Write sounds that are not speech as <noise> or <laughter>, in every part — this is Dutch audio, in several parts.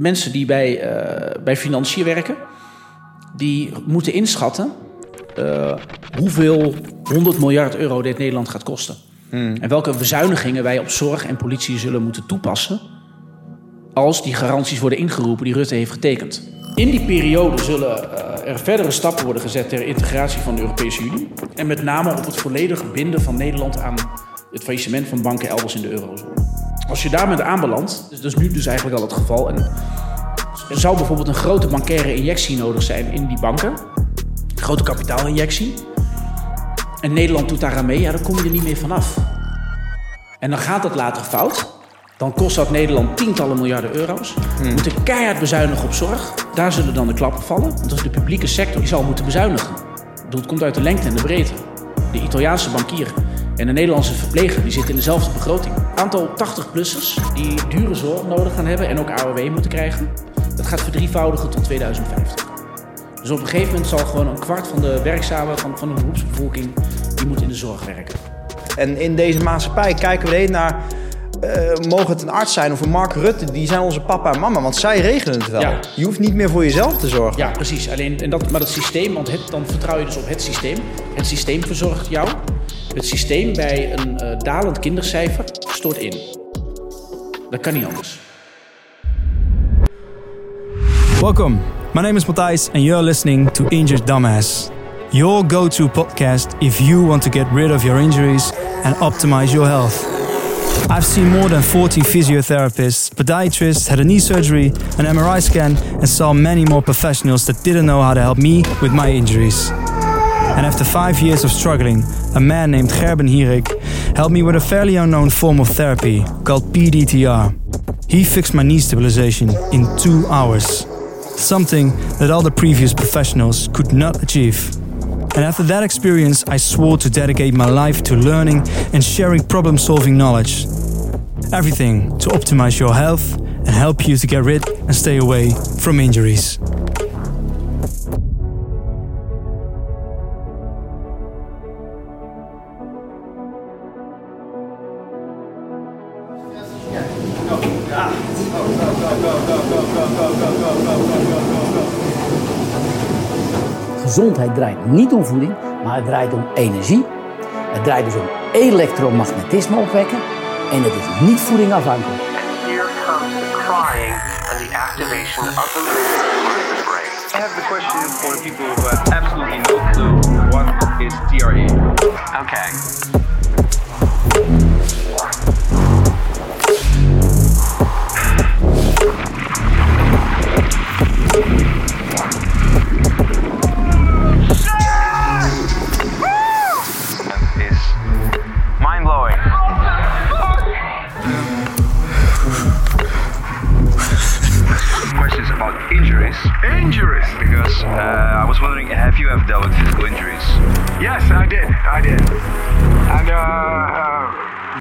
mensen die bij, uh, bij financiën werken, die moeten inschatten uh, hoeveel 100 miljard euro dit Nederland gaat kosten. Hmm. En welke bezuinigingen wij op zorg en politie zullen moeten toepassen als die garanties worden ingeroepen die Rutte heeft getekend. In die periode zullen uh, er verdere stappen worden gezet ter integratie van de Europese Unie. En met name op het volledig binden van Nederland aan het faillissement van banken elders in de eurozone. Als je daar bent aanbeland, dus dat is nu dus eigenlijk al het geval. En er zou bijvoorbeeld een grote bankaire injectie nodig zijn in die banken. Een grote kapitaalinjectie. En Nederland doet daar aan mee, ja, dan kom je er niet meer vanaf. En dan gaat dat later fout. Dan kost dat Nederland tientallen miljarden euro's. We hmm. moeten keihard bezuinigen op zorg. Daar zullen dan de klappen vallen. Want dat is de publieke sector die zal moeten bezuinigen. Het komt uit de lengte en de breedte. De Italiaanse bankier en de Nederlandse verpleger die zitten in dezelfde begroting. Aantal 80-plussers die dure zorg nodig gaan hebben en ook AOW moeten krijgen. Dat gaat verdrievoudigen tot 2050. Dus op een gegeven moment zal gewoon een kwart van de werkzamen van, van de beroepsbevolking die moet in de zorg werken. En in deze maatschappij kijken we naar uh, mogen het een arts zijn of een Mark Rutte, die zijn onze papa en mama, want zij regelen het wel. Je hoeft niet meer voor jezelf te zorgen. Ja, precies. Alleen, en dat, maar dat systeem, want het, dan vertrouw je dus op het systeem. Het systeem verzorgt jou. Het systeem bij een uh, dalend kindercijfer stort in. Dat kan niet anders. Welcome. My name is Matthijs and you're listening to Injured Dumbass. Your go-to podcast if you want to get rid of your injuries and optimize your health. I've seen more than 40 physiotherapists, podiatrists, had a knee surgery, an MRI scan, and saw many more professionals that didn't know how to help me with my injuries. And after five years of struggling, a man named Gerben Hierik helped me with a fairly unknown form of therapy called PDTR. He fixed my knee stabilization in two hours, something that all the previous professionals could not achieve. And after that experience, I swore to dedicate my life to learning and sharing problem solving knowledge. Everything to optimize your health and help you to get rid and stay away from injuries. Gezondheid draait niet om voeding, maar het draait om energie. Het draait dus om elektromagnetisme opwekken en het is niet voedingafhankelijk. Here comes the crying and the activation of the brain. I have the question for the people who have absolutely no clue what is TRE. Okay. Injuries? Because uh, I was wondering, have you ever dealt with physical injuries? Yes, I did. I did. And, uh, uh...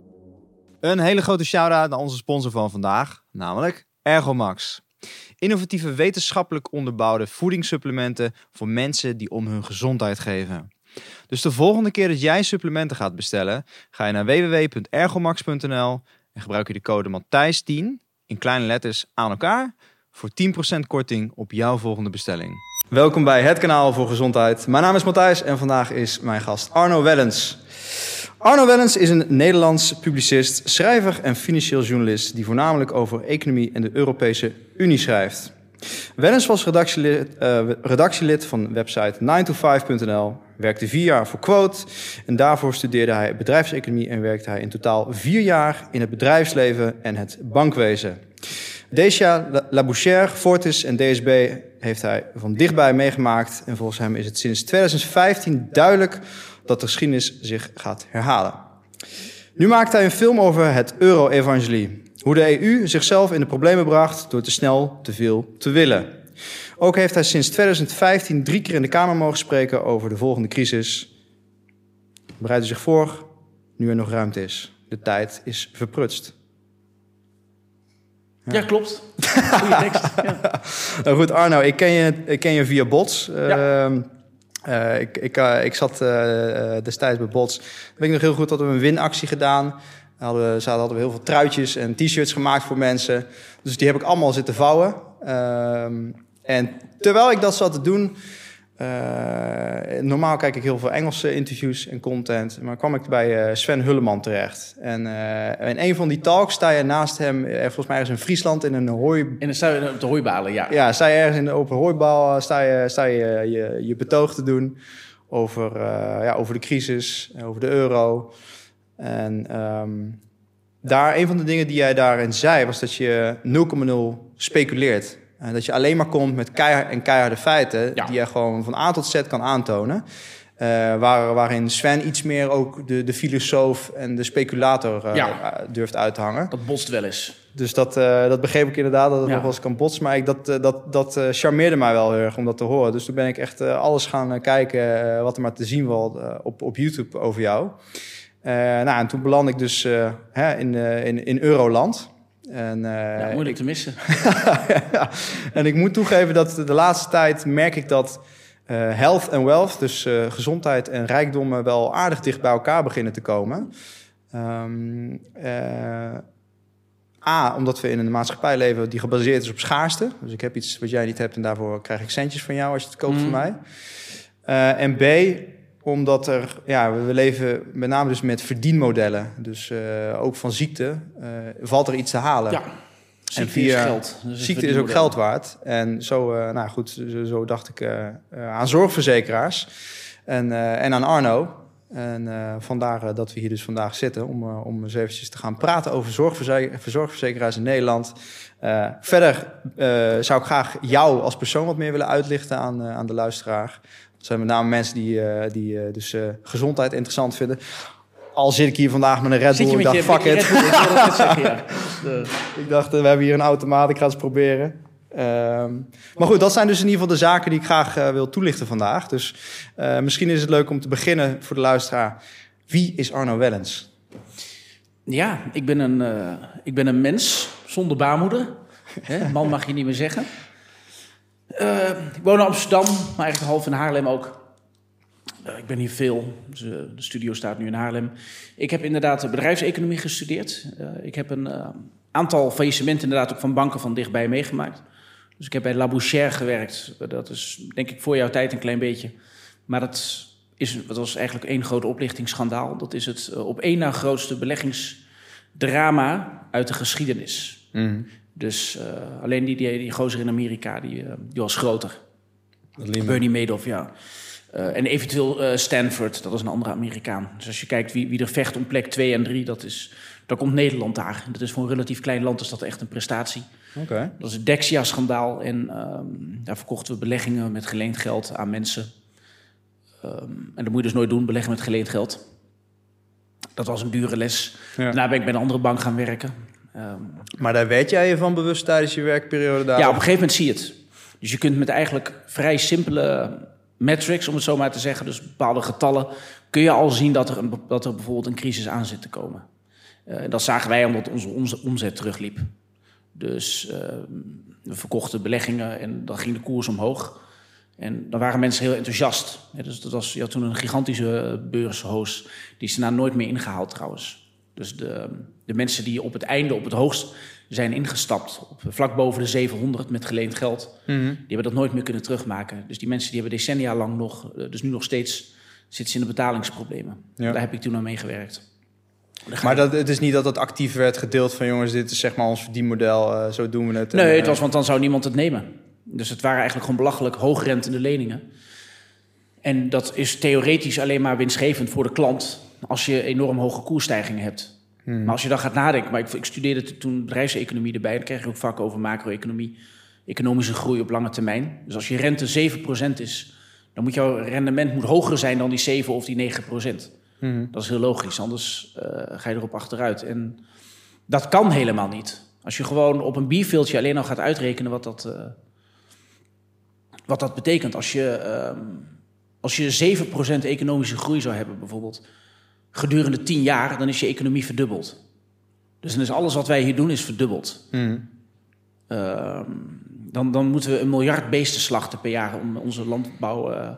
Een hele grote shout-out naar onze sponsor van vandaag, namelijk Ergomax. Innovatieve wetenschappelijk onderbouwde voedingssupplementen voor mensen die om hun gezondheid geven. Dus de volgende keer dat jij supplementen gaat bestellen, ga je naar www.ergomax.nl en gebruik je de code Matthijs10 in kleine letters aan elkaar voor 10% korting op jouw volgende bestelling. Welkom bij het kanaal voor gezondheid. Mijn naam is Matthijs en vandaag is mijn gast Arno Wellens. Arno Wellens is een Nederlands publicist, schrijver en financieel journalist die voornamelijk over economie en de Europese Unie schrijft. Wellens was redactielid, uh, redactielid van website 9to5.nl, werkte vier jaar voor Quote en daarvoor studeerde hij bedrijfseconomie en werkte hij in totaal vier jaar in het bedrijfsleven en het bankwezen. Decia, Labouchere, Fortis en DSB heeft hij van dichtbij meegemaakt. En volgens hem is het sinds 2015 duidelijk dat de geschiedenis zich gaat herhalen. Nu maakt hij een film over het euro-evangelie. Hoe de EU zichzelf in de problemen bracht door te snel te veel te willen. Ook heeft hij sinds 2015 drie keer in de Kamer mogen spreken over de volgende crisis. Bereid u zich voor, nu er nog ruimte is. De tijd is verprutst. Ja, klopt. Goeie tekst. Ja. <laughs> nou goed, Arno, ik ken je, ik ken je via Bots. Ehm, eh, ik, ik, uh, ik zat uh, destijds bij Bots. weet ik nog heel goed dat we een winactie gedaan. Hadden we, hadden we heel veel truitjes en t-shirts gemaakt voor mensen. Dus die heb ik allemaal zitten vouwen. Ehm, en terwijl ik dat zat te doen, eh, normaal kijk ik heel veel Engelse interviews en content, maar kwam ik bij eh, Sven Hulleman terecht. En eh, in een van die talks sta je naast hem, volgens mij ergens in Friesland, in een hooi... En dan staan we op de hooibalen, ja. Ja, sta je ergens in de open hooibal, eh, sta je sta je, je, je betoog te doen over, ja, over de crisis, over de euro. En ehm, daar, een van de dingen die jij daarin zei, was dat je 0,0 speculeert. En dat je alleen maar komt met keihard en keiharde feiten, Ja. die je gewoon van A tot Z kan aantonen. Eh, waar, waarin Sven iets meer ook de, de filosoof en de speculator eh, Ja. durft uit te hangen. Dat botst wel eens. Dus dat, eh, dat begreep ik inderdaad, dat het Ja. nog wel eens kan botsen. Maar ik, dat, eh, dat, dat eh, charmeerde mij wel heel erg om dat te horen. Dus toen ben ik echt eh, alles gaan eh, kijken eh, wat er maar te zien was eh, op, op YouTube over jou. Eh, nou, en toen beland ik dus eh, hè, in, eh, in, in Euroland. En, eh, Ja, moeilijk te missen. <laughs> ja. En ik moet toegeven dat de laatste tijd merk ik dat eh, health en wealth, dus eh, gezondheid en rijkdommen, wel aardig dicht bij elkaar beginnen te komen. Ehm, eh, A, omdat we in een maatschappij leven die gebaseerd is op schaarste. Dus ik heb iets wat jij niet hebt en daarvoor krijg ik centjes van jou als je het koopt van mij. En B, omdat er, ja, we leven met name dus met verdienmodellen. Dus eh, ook van ziekte eh, valt er iets te halen. Ja. Ziekte via- is geld. Ziekte is ook geld waard. En zo, eh, nou goed, zo, zo dacht ik aan zorgverzekeraars en, en aan Arno. En vandaar dat we hier dus vandaag zitten om, om eens eventjes te gaan praten over zorgverze- zorgverzekeraars in Nederland. Verder zou ik graag jou als persoon wat meer willen uitlichten aan, aan de luisteraar. Dat zijn met name mensen die, eh, die eh, dus eh, gezondheid interessant vinden. Al zit ik hier vandaag met een Red Bull, ik dacht, je, fuck it. Bull? Ik wilde net zeggen, ja. <laughs> De- Ik dacht, we hebben hier een automaat, ik ga het eens proberen. Ehm, maar goed, dat zijn dus in ieder geval de zaken die ik graag wil toelichten vandaag. Dus misschien is het leuk om te beginnen voor de luisteraar. Wie is Arno Wellens? Ja, ik ben een, ik ben een mens zonder baarmoeder. Hè, man mag je niet meer zeggen. Eh, ik woon in Amsterdam, maar eigenlijk half in Haarlem ook. Eh, ik ben hier veel. Dus, eh, de studio staat nu in Haarlem. Ik heb inderdaad bedrijfseconomie gestudeerd. Ik heb een aantal faillissementen inderdaad ook van banken van dichtbij meegemaakt. Dus ik heb bij La Bouchère gewerkt. Dat is denk ik voor jouw tijd een klein beetje. Maar dat, is, dat was eigenlijk één groot oplichtingsschandaal. Dat is het op één na grootste beleggingsdrama uit de geschiedenis. Dus eh, alleen die, die, die gozer in Amerika, die, eh, die was groter. Bernie Madoff, ja. Eh, en eventueel Stanford, dat is een andere Amerikaan. Dus als je kijkt wie, wie er vecht om plek 2 en 3, dat is, dan komt Nederland daar. Dat is voor een relatief klein land is dat echt een prestatie. Oké. Dat is het Dexia-schandaal. En ehm, daar verkochten we beleggingen met geleend geld aan mensen. Ehm, en dat moet je dus nooit doen, beleggen met geleend geld. Dat was een dure les. Ja. Daarna ben ik bij een andere bank gaan werken. Ehm, Maar daar werd jij je van bewust tijdens je werkperiode daar? ja, op een gegeven moment zie je het. Dus je kunt met eigenlijk vrij simpele metrics, om het zo maar te zeggen, dus bepaalde getallen, kun je al zien dat er, een, dat er bijvoorbeeld een crisis aan zit te komen. Eh, dat zagen wij omdat onze, onze omzet terugliep. Dus eh, we verkochten beleggingen en dan ging de koers omhoog. En dan waren mensen heel enthousiast. Ja, dus dat was, je had toen een gigantische eh, beurshoos. Die is daarna nooit meer ingehaald trouwens. Dus de, de mensen die op het einde, op het hoogst zijn ingestapt, op, vlak boven de 700 met geleend geld, Mhm. die hebben dat nooit meer kunnen terugmaken. Dus die mensen die hebben decennia lang nog, eh, dus nu nog steeds, zitten ze in de betalingsproblemen. Ja. Daar heb ik toen aan meegewerkt. Maar dat, het is niet dat dat actief werd gedeeld van jongens, dit is zeg maar ons verdienmodel, eh, zo doen we het. En, Nee, het eh, was, want dan zou niemand het nemen. Dus het waren eigenlijk gewoon belachelijk hoogrentende leningen. En dat is theoretisch alleen maar winstgevend voor de klant als je enorm hoge koersstijgingen hebt. Maar als je dan gaat nadenken, maar ik, ik studeerde toen bedrijfseconomie erbij, dan kreeg je ook vak over macro-economie, economische groei op lange termijn. Dus als je rente 7% is, dan moet jouw rendement moet hoger zijn dan die 7 of die 9%. Dat is heel logisch, anders eh, ga je erop achteruit. En dat kan helemaal niet. Als je gewoon op een bierveeltje alleen al gaat uitrekenen wat dat, eh, wat dat betekent. Als je, ehm, als je 7% economische groei zou hebben bijvoorbeeld, gedurende 10 jaar, dan is je economie verdubbeld. Dus dan is alles wat wij hier doen is verdubbeld. Mhm. Ehm, dan, dan moeten we een miljard beesten slachten per jaar om onze landbouw, eh,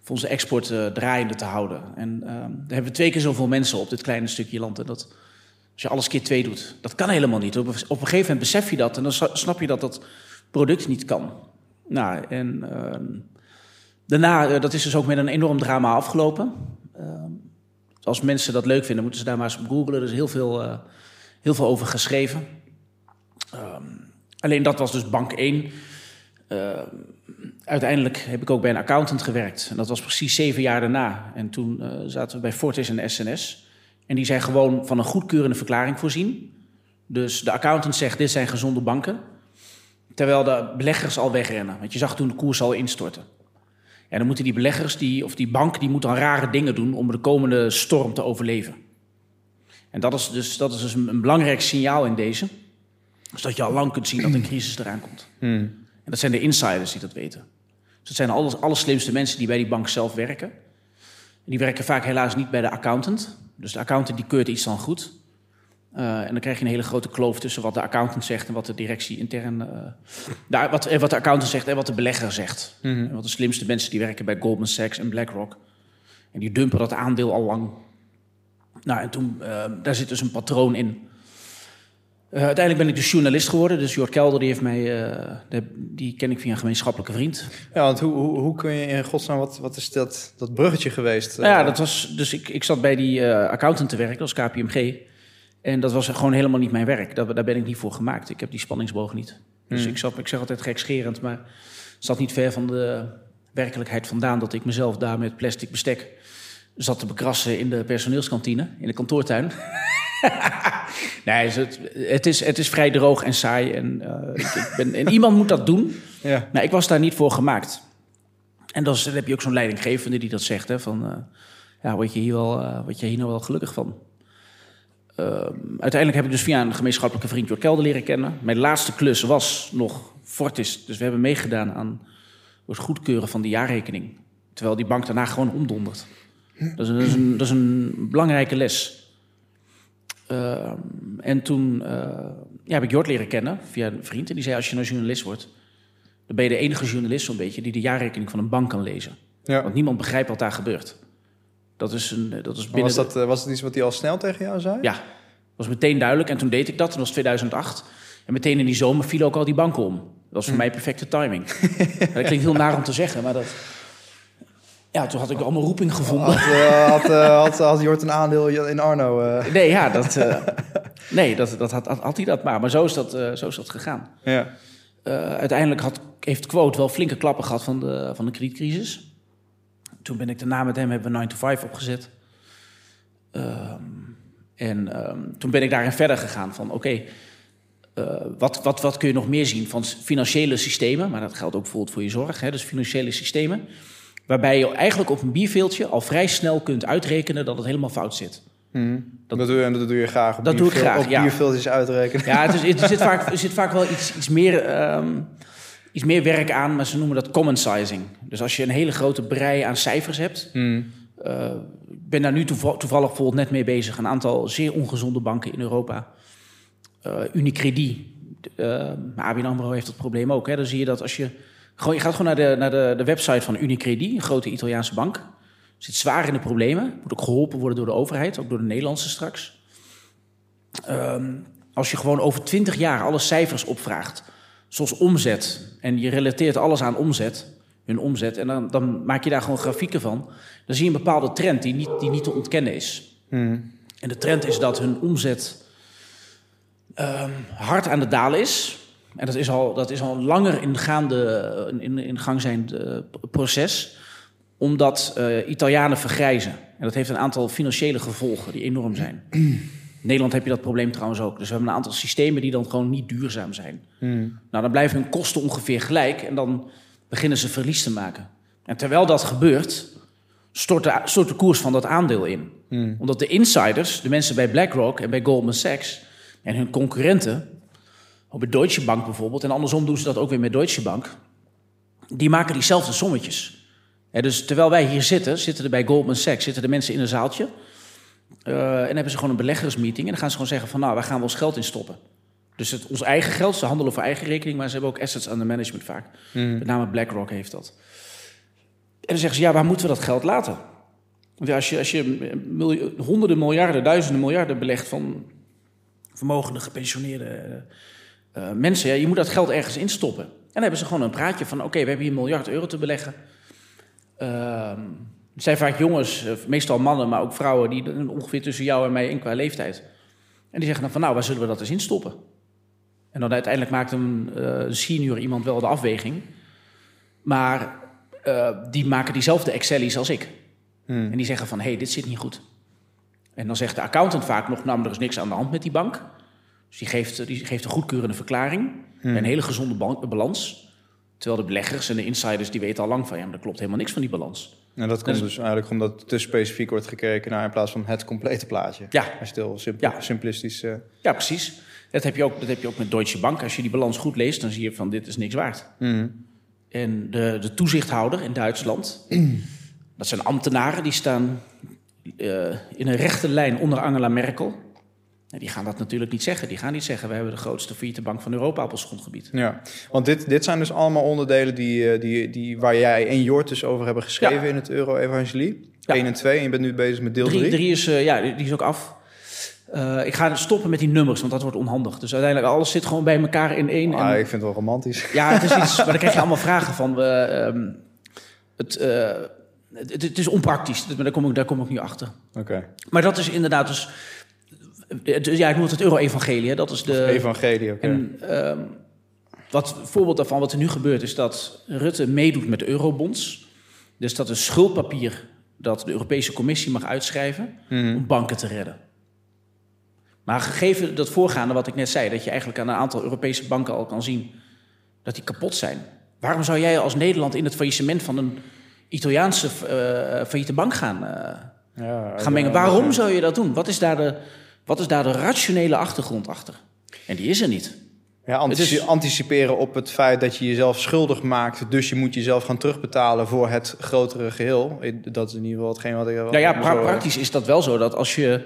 voor onze export eh, draaiende te houden. En ehm, daar hebben we twee keer zoveel mensen op dit kleine stukje land. En dat, als je alles keer twee doet, dat kan helemaal niet. Op, op een gegeven moment besef je dat en dan snap je dat dat product niet kan. Nou, en ehm, daarna, eh, dat is dus ook met een enorm drama afgelopen. Ehm, als mensen dat leuk vinden, moeten ze daar maar eens op googlen. Er is heel veel, eh, heel veel over geschreven. Ehm, alleen dat was dus bank 1. Ehm, uiteindelijk heb ik ook bij een accountant gewerkt. En dat was precies zeven jaar daarna. En toen eh, zaten we bij Fortis en SNS. En die zijn gewoon van een goedkeurende verklaring voorzien. Dus de accountant zegt, dit zijn gezonde banken. Terwijl de beleggers al wegrennen. Want je zag toen de koers al instorten. En dan moeten die beleggers, die, of die bank, die moet dan rare dingen doen om de komende storm te overleven. En dat is dus, dat is dus een belangrijk signaal in deze. Dus dat je al lang kunt zien dat een crisis eraan komt. En dat zijn de insiders die dat weten. Dus dat zijn de alles, allerslimste mensen die bij die bank zelf werken. En die werken vaak helaas niet bij de accountant. Dus de accountant die keurt iets dan goed. Uh, en dan krijg je een hele grote kloof tussen wat de accountant zegt en wat de directie intern. Uh, de, wat, en wat de accountant zegt en wat de belegger zegt. Mm -hmm. En wat de slimste mensen die werken bij Goldman Sachs en BlackRock. En die dumpen dat aandeel al lang. Nou, en toen, uh, daar zit dus een patroon in. uiteindelijk ben ik dus journalist geworden. Dus Jort Kelder, die, heeft mij, de, die ken ik via een gemeenschappelijke vriend. Ja, want hoe, hoe, hoe kun je in godsnaam, wat, wat is dat, dat bruggetje geweest? ja, dat was, dus ik, ik zat bij die accountant te werken, als KPMG. En dat was gewoon helemaal niet mijn werk. Daar, daar ben ik niet voor gemaakt. Ik heb die spanningsboog niet. Dus Hmm. ik, zat, ik zeg altijd gekscherend, maar het zat niet ver van de werkelijkheid vandaan dat ik mezelf daar met plastic bestek zat te bekrassen in de personeelskantine, in de kantoortuin. <laughs> nee, het, het, is, het is vrij droog en saai. En, uh, ik, ik ben, en iemand moet dat doen. <laughs> Ja. Nou, ik was daar niet voor gemaakt. En dan, dan heb je ook zo'n leidinggevende die dat zegt. Hè, van, uh, ja, word je hier, wel, uh, word je hier nou wel gelukkig van? Uh, uiteindelijk heb ik dus via een gemeenschappelijke vriend Jort Kelder leren kennen. Mijn laatste klus was nog Fortis. Dus we hebben meegedaan aan het goedkeuren van de jaarrekening. Terwijl die bank daarna gewoon omdondert. Dat is, dat is, een, dat is een, belangrijke les. Uh, en toen uh, ja, heb ik Jort leren kennen via een vriend. En die zei, als je nou journalist wordt... dan ben je de enige journalist zo'n beetje... die de jaarrekening van een bank kan lezen. Ja. Want niemand begrijpt wat daar gebeurt. Dat is, een, dat is binnen was, dat, uh, was het iets wat hij al snel tegen jou zei? Ja, dat was meteen duidelijk. En toen deed ik dat, dat was 2008. En meteen in die zomer viel ook al die banken om. Dat was voor hm. mij perfecte timing. <laughs> dat klinkt heel naar om te zeggen, maar dat... Ja, toen had ik allemaal roeping gevonden. Had, uh, had, uh, had, had Jort een aandeel in Arno? Uh. Nee, ja, dat, <laughs> nee, dat, dat had, had, hij dat maar. Maar zo is dat, zo is dat gegaan. Ja. uiteindelijk had, heeft Quote wel flinke klappen gehad van de, van de kredietcrisis. Toen ben ik daarna met hem hebben we 9 to 5 opgezet. Um, en um, toen ben ik daarin verder gegaan van oké, okay, uh, wat, wat, wat kun je nog meer zien van financiële systemen, maar dat geldt ook bijvoorbeeld voor je zorg, hè, dus financiële systemen, waarbij je eigenlijk op een bierveeltje al vrij snel kunt uitrekenen dat het helemaal fout zit. Hmm. Dat, dat, doe je, dat doe je graag. Op dat doe ik graag. Op ja. uitrekenen. Ja, het is, er, zit <laughs> vaak, er zit vaak wel iets, iets meer. Um, iets meer werk aan, maar ze noemen dat common sizing. Dus als je een hele grote brei aan cijfers hebt. Hmm. Uh, ik ben daar nu toevallig, toevallig bijvoorbeeld net mee bezig. Een aantal zeer ongezonde banken in Europa. Uh, Unicredit. Uh, ABN AMRO heeft dat probleem ook. Hè. Dan zie je dat als je... Gewoon, je gaat gewoon naar, de, naar de, de website van Unicredit, een grote Italiaanse bank. Zit zwaar in de problemen. Moet ook geholpen worden door de overheid, ook door de Nederlandse straks. Um, als je gewoon over twintig jaar alle cijfers opvraagt zoals omzet. En je relateert alles aan omzet, hun omzet. En dan, dan, maak je daar gewoon grafieken van. Dan zie je een bepaalde trend die niet, die niet te ontkennen is. Hmm. En de trend is dat hun omzet um, hard aan het dalen is. En dat is al, dat is al langer in, gaande, in, in gang zijn uh, proces. Omdat uh, Italianen vergrijzen. En dat heeft een aantal financiële gevolgen die enorm zijn. <clears throat> In Nederland heb je dat probleem trouwens ook. Dus we hebben een aantal systemen die dan gewoon niet duurzaam zijn. Hmm. Nou, dan blijven hun kosten ongeveer gelijk en dan beginnen ze verlies te maken. En terwijl dat gebeurt, stort de, stort de koers van dat aandeel in. Hmm. Omdat de insiders, de mensen bij BlackRock en bij Goldman Sachs en hun concurrenten, ook bij Deutsche Bank bijvoorbeeld, en andersom doen ze dat ook weer met Deutsche Bank, die maken diezelfde sommetjes. Dus terwijl wij hier zitten, zitten er bij Goldman Sachs zitten de mensen in een zaaltje. Uh, en hebben ze gewoon een beleggersmeeting. En dan gaan ze gewoon zeggen van nou, wij gaan wel eens geld in stoppen. Dus het, ons eigen geld, ze handelen voor eigen rekening, maar ze hebben ook assets under management vaak. Mm. Met name BlackRock heeft dat. En dan zeggen ze, ja, waar moeten we dat geld laten? Want als je, als je miljoen, honderden miljarden, duizenden miljarden belegt van vermogende, gepensioneerde uh, mensen, ja, je moet dat geld ergens instoppen. En dan hebben ze gewoon een praatje van: oké, we hebben hier een miljard euro te beleggen. Ehm, het zijn vaak jongens, eh, meestal mannen, maar ook vrouwen, die ongeveer tussen jou en mij in qua leeftijd. En die zeggen dan van: nou, waar zullen we dat eens in stoppen? En dan uiteindelijk maakt een, eh, senior iemand wel de afweging. Maar eh, die maken diezelfde Excelies als ik. En die zeggen van, hé, hey, dit zit niet goed. En dan zegt de accountant vaak nog, nou, er is niks aan de hand met die bank. Dus die geeft, die geeft een goedkeurende verklaring. Een hele gezonde balans. Terwijl de beleggers en de insiders, die weten al lang van... ja, maar er klopt helemaal niks van die balans. En dat komt dus eigenlijk omdat te specifiek wordt gekeken naar in plaats van het complete plaatje. Ja. Als je het heel simpel, Ja. simplistisch. eh, Ja, precies. Dat heb, je ook, dat heb je ook met Deutsche Bank. Als je die balans goed leest, dan zie je van, dit is niks waard. En de, de toezichthouder in Duitsland... <clears throat> dat zijn ambtenaren, die staan eh, in een rechte lijn onder Angela Merkel... Die gaan dat natuurlijk niet zeggen. Die gaan niet zeggen, we hebben de grootste failliete bank van Europa op ons grondgebied. Ja, want dit, dit zijn dus allemaal onderdelen die, eh, die, die, waar jij en Jort dus over hebben geschreven Ja. in het Euro-Evangelie. Ja. 1 en 2, en je bent nu bezig met deel 3. Drie, drie is, eh, ja, die is ook af. Eh, ik ga stoppen met die nummers, want dat wordt onhandig. Dus uiteindelijk, alles zit gewoon bij elkaar in één. Ah, en- ik vind het wel romantisch. Ja, het is iets, maar dan krijg je allemaal vragen van. we, ehm, het, het, het is onpraktisch, maar daar kom, ik, daar kom ik nu achter. Oké. Maar dat is inderdaad dus... Ja, ik noem het het Euro-evangelie. Dat is de... Evangelie, oké. En ehm, wat voorbeeld daarvan, wat er nu gebeurt, is dat Rutte meedoet met de eurobonds. Dus dat is schuldpapier dat de Europese Commissie mag uitschrijven om banken te redden. Maar gegeven dat voorgaande wat ik net zei, dat je eigenlijk aan een aantal Europese banken al kan zien dat die kapot zijn. Waarom zou jij als Nederland in het faillissement van een Italiaanse eh failliete bank gaan, eh, Ja, gaan mengen? Waarom zou je dat doen? Wat is, daar de, wat is daar de rationele achtergrond achter? En die is er niet. Ja, antici- Het is- anticiperen op het feit dat je jezelf schuldig maakt. Dus je moet jezelf gaan terugbetalen voor het grotere geheel. Eh, Dat is in ieder geval hetgeen wat ik... Nou ja, pra- praktisch is dat wel zo dat als je.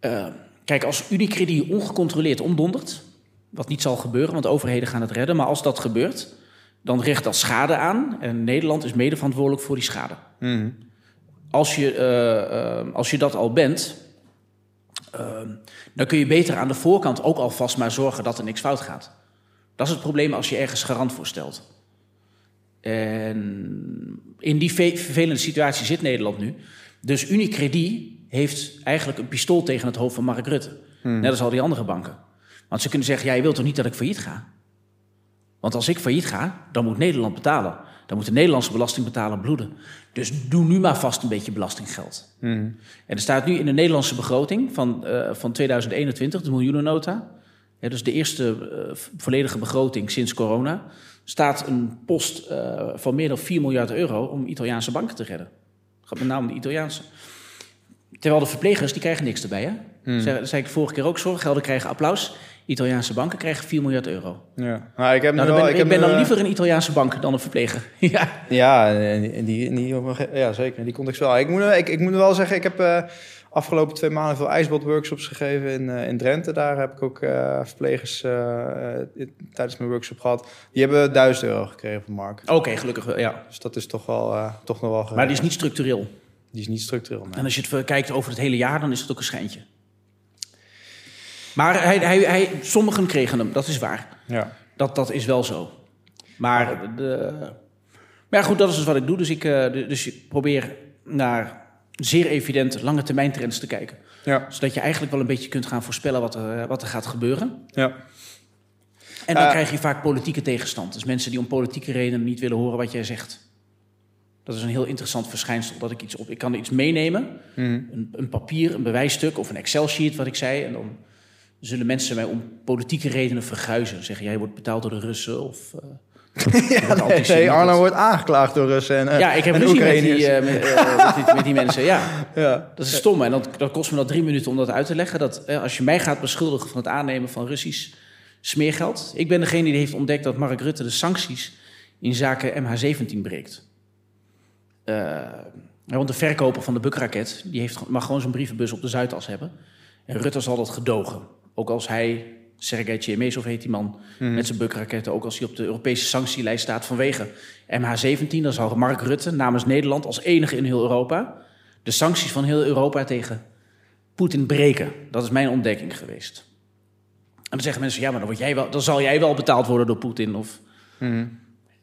eh, kijk, als Unicredit ongecontroleerd omdondert. Wat niet zal gebeuren, want overheden gaan het redden. Maar als dat gebeurt, dan richt dat schade aan. En Nederland is mede verantwoordelijk voor die schade. Mhm. Als, je, eh, eh, als je dat al bent. Eh, dan kun je beter aan de voorkant ook alvast maar zorgen dat er niks fout gaat. Dat is het probleem als je ergens garant voor stelt. En in die ve- vervelende situatie zit Nederland nu. Dus Unicredit heeft eigenlijk een pistool tegen het hoofd van Mark Rutte. Net als al die andere banken. Want ze kunnen zeggen, ja, je wilt toch niet dat ik failliet ga? Want als ik failliet ga, dan moet Nederland betalen. Dan moet de Nederlandse belastingbetaler bloeden. Dus doe nu maar vast een beetje belastinggeld. En er staat nu in de Nederlandse begroting van, eh, van 2021, de miljoenennota... Ja, dus de eerste eh, volledige begroting sinds corona... staat een post eh, van meer dan 4 miljard euro om Italiaanse banken te redden. Het gaat met name om de Italiaanse. Terwijl de verplegers, die krijgen niks erbij. Hè? Zei, dat zei ik vorige keer ook, zorggelden krijgen applaus. Italiaanse banken krijgen 4 miljard euro. Ja, nou, ik heb Nou, dan wel... ben, ik ben dan eh, liever een Italiaanse bank dan een verpleger. <laughs> ja. Ja, en die, die, ja, zeker. Die context wel. Ik moet, ik, ik moet wel zeggen, ik heb eh, afgelopen twee maanden veel ijsbadworkshops gegeven in, eh, in Drenthe. Daar heb ik ook eh, verplegers tijdens mijn workshop gehad. Die hebben 1000 euro gekregen van Mark. Oké, gelukkig wel, ja. Dus dat is toch wel, toch nog wel... Maar die is niet structureel. die is niet structureel. nee. En als je het kijkt over het hele jaar, dan is het ook een schijntje. Maar hij, hij, hij, sommigen kregen hem, dat is waar. Ja. Dat, dat is wel zo. Maar, de, maar goed, dat is dus wat ik doe. Dus ik eh, dus ik probeer naar zeer evident lange termijn trends te kijken. Ja. Zodat je eigenlijk wel een beetje kunt gaan voorspellen wat er, wat er gaat gebeuren. Ja. En dan Eh. krijg je vaak politieke tegenstand. Dus mensen die om politieke redenen niet willen horen wat jij zegt. Dat is een heel interessant verschijnsel. Dat ik, iets op, ik kan iets meenemen, een, een papier, een bewijsstuk of een Excel-sheet, wat ik zei. En dan zullen mensen mij om politieke redenen verguizen. Zeggen, jij wordt betaald door de Russen of... <laughs> je wordt Nee, antisemiet. Arno wordt aangeklaagd door Russen en eh, Ja, ik heb en ruzie met die, eh, met, eh, met, die, met die <laughs> mensen, ja. ja. Dat is stom. En dat, dat kost me dat drie minuten om dat uit te leggen. Dat als je mij gaat beschuldigen van het aannemen van Russisch smeergeld. Ik ben degene die heeft ontdekt dat Mark Rutte de sancties in zaken MH17 breekt. Want de verkoper van de bukraket die heeft, mag gewoon zijn brievenbus op de Zuidas hebben. En Rutte zal dat gedogen. Ook als hij, Sergei Chemezov heet die man, met zijn bukraketten... ook als hij op de Europese sanctielijst staat vanwege MH17... dan zal Mark Rutte namens Nederland als enige in heel Europa... de sancties van heel Europa tegen Poetin breken. Dat is mijn ontdekking geweest. En dan zeggen mensen, ja, maar dan, word jij wel, dan zal jij wel betaald worden door Poetin. Of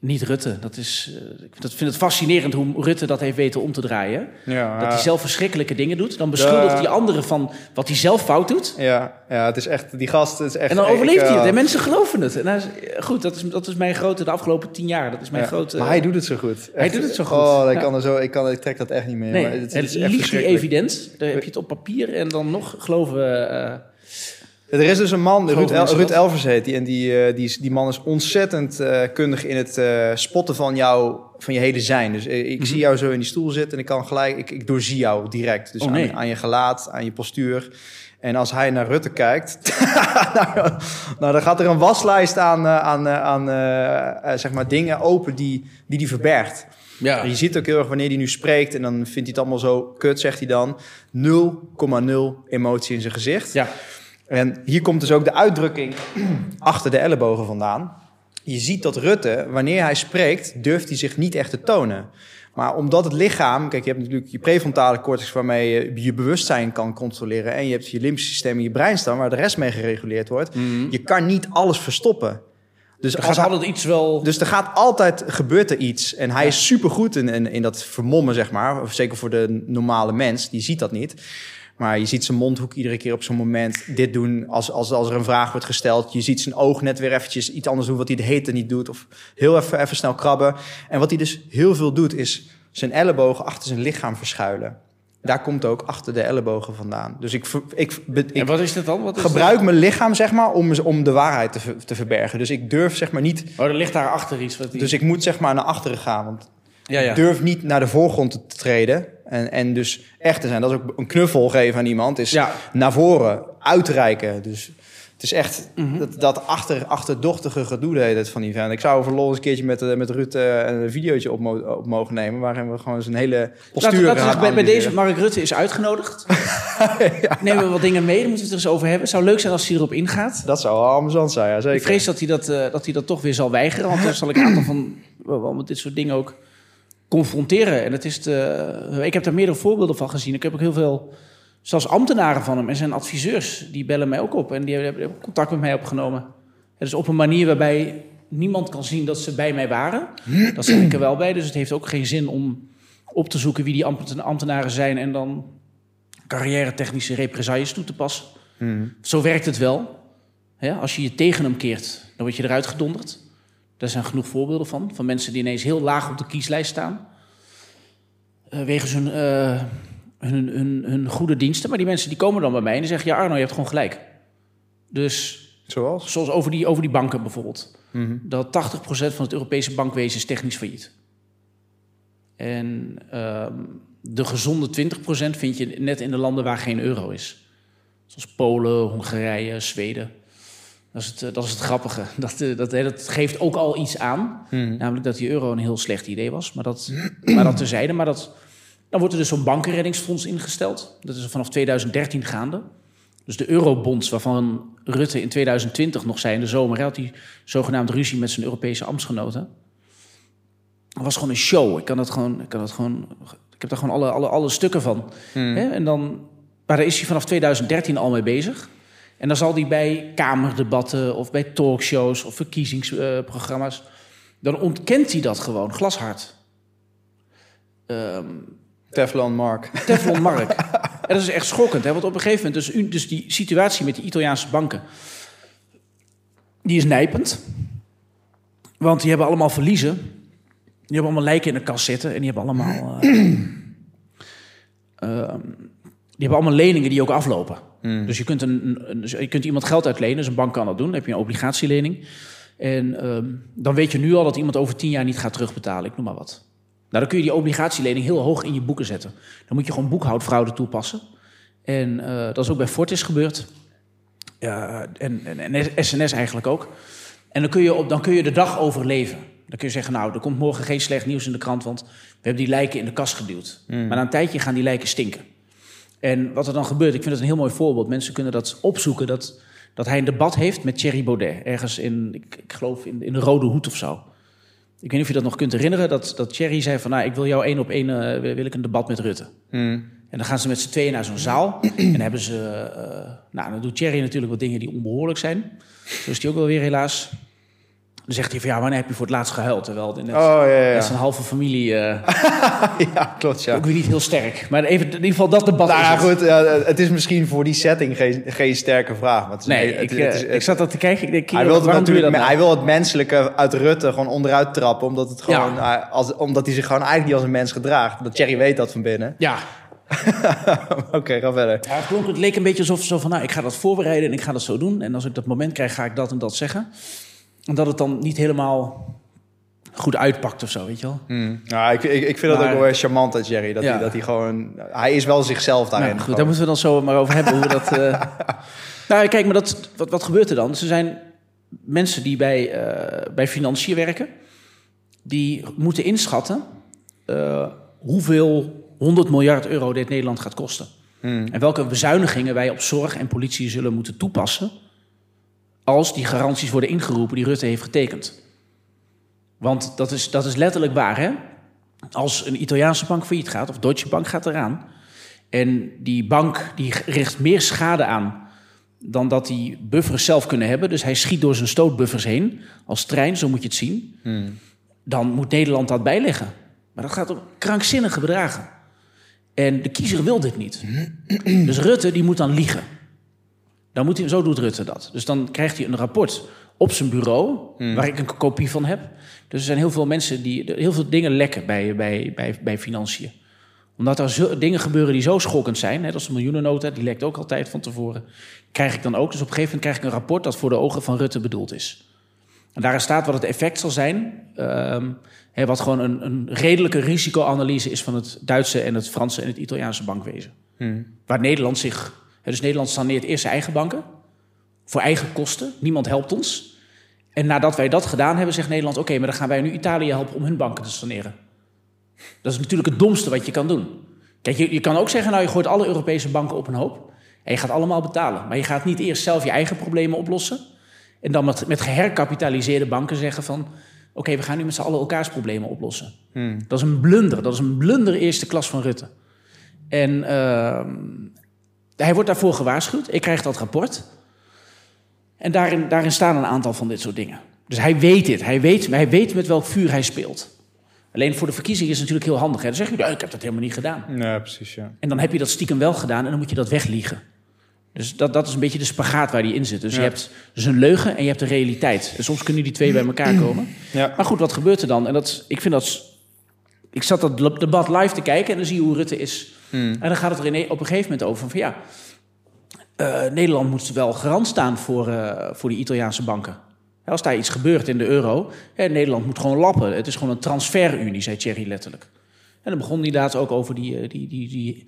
Niet Rutte. Dat is, eh, ik dat vind het fascinerend hoe Rutte dat heeft weten om te draaien. Ja, Dat hij zelf verschrikkelijke dingen doet. Dan beschuldigt Ja. hij anderen van wat hij zelf fout doet. Ja, ja, het is echt, die gast is echt... En dan ik, overleeft hij eh, het. En mensen geloven het. En is, goed, dat is, dat is mijn grote, de afgelopen tien jaar. Dat is mijn ja. grote... Maar hij doet het zo goed. Hij doet het zo goed. Oh, ik, Ja. kan er zo, ik, kan, ik trek dat echt niet meer. Nee, maar het, is echt evident. Dan heb je het op papier en dan nog geloven we... Er is dus een man, Ruud, El- Ruud? Elvers heet die. En die, eh, die, man is ontzettend eh, kundig in het eh, spotten van, jou, van je hele zijn. Dus ik zie jou zo in die stoel zitten en ik kan gelijk... Ik, ik doorzie jou direct. Dus Mhm. Oh, nee. aan, aan je gelaat, aan je postuur. En als hij naar Rutte kijkt... <laughs> nou, nou, dan gaat er een waslijst aan, aan, aan zeg maar dingen open die die, die verbergt. ja. Je ziet ook heel erg wanneer hij nu spreekt... en dan vindt hij het allemaal zo kut, zegt hij dan. 0,0 emotie in zijn gezicht. ja. En hier komt dus ook de uitdrukking <clears throat> achter de ellebogen vandaan. Je ziet dat Rutte, wanneer hij spreekt, durft hij zich niet echt te tonen. Maar omdat het lichaam, kijk, je hebt natuurlijk je prefrontale cortex waarmee je je bewustzijn kan controleren. En je hebt je limbisch systeem en je breinstam waar de rest mee gereguleerd wordt. Je kan niet alles verstoppen. Dus Er gaat altijd iets wel... dus er gaat altijd, gebeurt er iets. En hij is supergoed in, in, in dat vermommen, zeg maar. Zeker voor de normale mens, die ziet dat niet. Maar je ziet zijn mondhoek iedere keer op zo'n moment dit doen. Als, als, als er een vraag wordt gesteld. Je ziet zijn oog net weer eventjes iets anders doen wat hij de hete niet doet. Of heel even, even snel krabben. En wat hij dus heel veel doet, is zijn ellebogen achter zijn lichaam verschuilen. Daar komt ook achter de ellebogen vandaan. Dus ik, ik, ik, en wat is dit dan? Wat is gebruik mijn lichaam, zeg maar, om, om de waarheid te, te verbergen. Dus ik durf, zeg maar, niet... Oh, er ligt daar achter iets. Wat die... Dus ik moet, zeg maar, naar achteren gaan. Want ja, ja. ik durf niet naar de voorgrond te treden. En, en dus echt te zijn. Dat is ook een knuffel geven aan iemand. Is Ja. naar voren, uitreiken. Dus het is echt Mhm. dat, dat achter, achterdochtige gedoe deed het van die vent. Ik zou voor lol eens een keertje met, eh, met Ruud eh, een videootje op, mo- op mogen nemen. Waarin we gewoon zijn hele Laten, postuur laten zeggen, bij, bij deze. Mark Rutte is uitgenodigd. <laughs> Nemen we wat dingen mee, daar moeten we het er eens over hebben. Het zou leuk zijn als hij erop ingaat. Dat zou wel amusant zijn, ja, zeker. Ik vrees dat hij dat, eh, dat hij dat toch weer zal weigeren. Want dan zal ik een aantal van dit soort dingen ook confronteren. En het is de, ik heb daar meerdere voorbeelden van gezien. Ik heb ook heel veel, zelfs ambtenaren van hem en zijn adviseurs, die bellen mij ook op. En die hebben, hebben contact met mij opgenomen. Het is op een manier waarbij niemand kan zien dat ze bij mij waren. Dat zeg ik er wel bij. Dus het heeft ook geen zin om op te zoeken wie die ambten- ambtenaren zijn en dan carrière-technische represailles toe te passen. Zo werkt het wel. Als je je tegen hem keert, dan word je eruit gedonderd. Daar zijn genoeg voorbeelden van. Van mensen die ineens heel laag op de kieslijst staan. Eh, wegens hun, eh, hun, hun, hun goede diensten. Maar die mensen die komen dan bij mij en die zeggen... ja Arno, je hebt gewoon gelijk. Dus Zoals? zoals over die, over die banken bijvoorbeeld. Dat 80% van het Europese bankwezen is technisch failliet. En ehm, de gezonde 20% vind je net in de landen waar geen euro is. Zoals Polen, Hongarije, Zweden. Dat is het, eh, dat is het grappige. <laughs> Dat, eh, dat, geeft ook al iets aan. Namelijk dat die euro een heel slecht idee was. Maar dat, maar dat terzijde. Maar dat, dan wordt er dus zo'n bankenreddingsfonds ingesteld. Dat is vanaf 2013 gaande. Dus de eurobonds waarvan Rutte in 2020 nog zei in de zomer... hij had die zogenaamde ruzie met zijn Europese ambtsgenoten. Dat was gewoon een show. Ik kan dat gewoon... Ik, kan dat gewoon, ik heb daar gewoon alle, alle, alle stukken van. Hè? En dan, maar daar is hij vanaf 2013 al mee bezig. En dan zal hij bij kamerdebatten of bij talkshows of verkiezingsprogramma's... dan ontkent hij dat gewoon, glashard. Ehm, Teflon Mark. Teflon Mark. <laughs> En dat is echt schokkend, hè? want op een gegeven moment... Dus, dus die situatie met die Italiaanse banken... die is nijpend. Want die hebben allemaal verliezen. Die hebben allemaal lijken in de kast zitten... en die hebben allemaal... eh, <clears throat> ehm, die hebben allemaal leningen die ook aflopen. Dus je kunt, een, dus je kunt iemand geld uitlenen, dus een bank kan dat doen. Dan heb je een obligatielening. En ehm, dan weet je nu al dat iemand over tien jaar niet gaat terugbetalen. Ik noem maar wat. Nou, dan kun je die obligatielening heel hoog in je boeken zetten. Dan moet je gewoon boekhoudfraude toepassen. En eh, dat is ook bij Fortis gebeurd. Ja, en, en, en SNS eigenlijk ook. En dan kun, je op, dan kun je de dag overleven. Dan kun je zeggen, nou, er komt morgen geen slecht nieuws in de krant... want we hebben die lijken in de kast geduwd. Maar na een tijdje gaan die lijken stinken. En wat er dan gebeurt, ik vind het een heel mooi voorbeeld. Mensen kunnen dat opzoeken, dat, dat hij een debat heeft met Thierry Baudet. Ergens in, ik, ik geloof in, in de Rode Hoed of zo. Ik weet niet of je dat nog kunt herinneren, dat, dat Thierry zei van... nou, ik wil jou één op één, eh, wil wil ik een debat met Rutte. En dan gaan ze met z'n tweeën naar zo'n zaal. <clears throat> en dan hebben ze... eh, nou, dan doet Thierry natuurlijk wat dingen die onbehoorlijk zijn. Zo is die ook wel weer helaas. Dan zegt hij van ja, wanneer heb je voor het laatst gehuild? Terwijl het net, Oh, ja, ja, ja. net zijn halve familie eh, <laughs> ja, klopt, ja. ook weer niet heel sterk. Maar even in ieder geval dat debat Nou is ja, het. goed, ja, het is misschien voor die setting geen, geen sterke vraag. Maar het is, Nee, het- ik, het eh, is- ik zat dat te kijken. Ik denk, hij, wil het natuurlijk, dat hij nou? wil het menselijke uit Rutte gewoon onderuit trappen. Omdat, het gewoon, hij- als, omdat hij zich gewoon eigenlijk niet als een mens gedraagt. Dat Thierry weet dat van binnen. Ja, <laughs> Oké, ga verder. Ja, het, klonk, het leek een beetje alsof zo van, nou, ik ga dat voorbereiden en ik ga dat zo doen. En als ik dat moment krijg, ga ik dat en dat zeggen. En dat het dan niet helemaal goed uitpakt of zo, weet je wel. Nou, ik, ik, ik vind dat ook wel weer charmant aan Jerry. Dat, Ja. hij, dat hij gewoon... Hij is wel zichzelf daarin. Nou, goed, gewoon. daar moeten we dan zo maar over hebben. Hoe we dat, eh <laughs> Nou, kijk, maar dat, wat, wat gebeurt er dan? Er zijn mensen die bij, eh, bij financiën werken... die moeten inschatten eh, hoeveel 100 miljard euro dit Nederland gaat kosten. En welke bezuinigingen wij op zorg en politie zullen moeten toepassen... als die garanties worden ingeroepen die Rutte heeft getekend. Want dat is, dat is letterlijk waar, hè? Als een Italiaanse bank failliet gaat, of Deutsche Bank gaat eraan... en die bank die richt meer schade aan dan dat die buffers zelf kunnen hebben... dus hij schiet door zijn stootbuffers heen, als trein, zo moet je het zien... dan moet Nederland dat bijleggen. Maar dat gaat om krankzinnige bedragen. En de kiezer wil dit niet. Dus Rutte die moet dan liegen. Dan moet hij, zo doet Rutte dat. Dus dan krijgt hij een rapport op zijn bureau, waar ik een kopie van heb. Dus er zijn heel veel mensen die heel veel dingen lekken bij, bij, bij, bij financiën. Omdat er zo, dingen gebeuren die zo schokkend zijn, net als de miljoenennota, die lekt ook altijd van tevoren. Krijg ik dan ook. Dus op een gegeven moment krijg ik een rapport dat voor de ogen van Rutte bedoeld is. En daarin staat wat het effect zal zijn. hè, wat gewoon een, een redelijke risicoanalyse is van het Duitse en het Franse en het Italiaanse bankwezen. Waar Nederland zich. Dus Nederland saneert eerst zijn eigen banken. Voor eigen kosten. Niemand helpt ons. En nadat wij dat gedaan hebben, zegt Nederland: Oké, maar dan gaan wij nu Italië helpen om hun banken te saneren. Dat is natuurlijk het domste wat je kan doen. Kijk, je, je kan ook zeggen: Nou, je gooit alle Europese banken op een hoop. En je gaat allemaal betalen. Maar je gaat niet eerst zelf je eigen problemen oplossen. En dan met, met geherkapitaliseerde banken zeggen van... oké, we gaan nu met z'n allen elkaars problemen oplossen. Dat is een blunder. Dat is een blunder eerste klas van Rutte. En ehm, hij wordt daarvoor gewaarschuwd. Ik krijg dat rapport. En daarin, daarin staan een aantal van dit soort dingen. Dus hij weet dit. Hij weet, hij weet met welk vuur hij speelt. Alleen voor de verkiezingen is het natuurlijk heel handig. Hè? Dan zeg je, "Ja, ik heb dat helemaal niet gedaan. Ja, precies, ja. En dan heb je dat stiekem wel gedaan en dan moet je dat wegliegen. Dus dat, dat is een beetje de spagaat waar die in zit. Dus Ja. je hebt dus een leugen en je hebt de realiteit. En soms kunnen die twee bij elkaar <clears throat> komen. Ja. Maar goed, wat gebeurt er dan? En dat, ik vind dat... Ik zat dat debat live te kijken en dan zie je hoe Rutte is. En dan gaat het er op een gegeven moment over van ja... eh, Nederland moet wel garant staan voor, eh, voor die Italiaanse banken. Ja, Als daar iets gebeurt in de euro, hè, Nederland moet gewoon lappen. Het is gewoon een transferunie, zei Thierry letterlijk. En dan begon hij inderdaad ook over die, eh, die, die, die,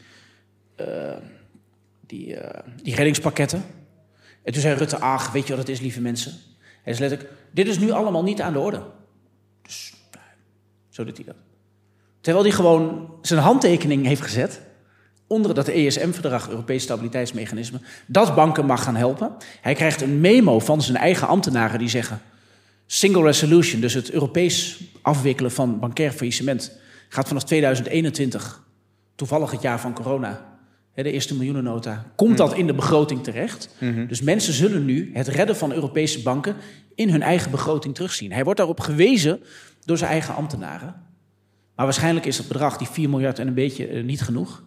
die, die reddingspakketten. En toen zei Rutte, ach, weet je wat het is, lieve mensen? Hij is letterlijk, dit is nu allemaal niet aan de orde. Dus, zo doet hij dat. Terwijl hij gewoon zijn handtekening heeft gezet onder dat ESM-verdrag, Europees Stabiliteitsmechanisme, dat banken mag gaan helpen. Hij krijgt een memo van zijn eigen ambtenaren die zeggen: single resolution, dus het Europees afwikkelen van bankair faillissement, gaat vanaf 2021, toevallig het jaar van corona, de eerste miljoenennota, komt dat in de begroting terecht. Dus mensen zullen nu het redden van Europese banken in hun eigen begroting terugzien. Hij wordt daarop gewezen door zijn eigen ambtenaren. Maar waarschijnlijk is dat bedrag, die 4 miljard en een beetje, eh, niet genoeg.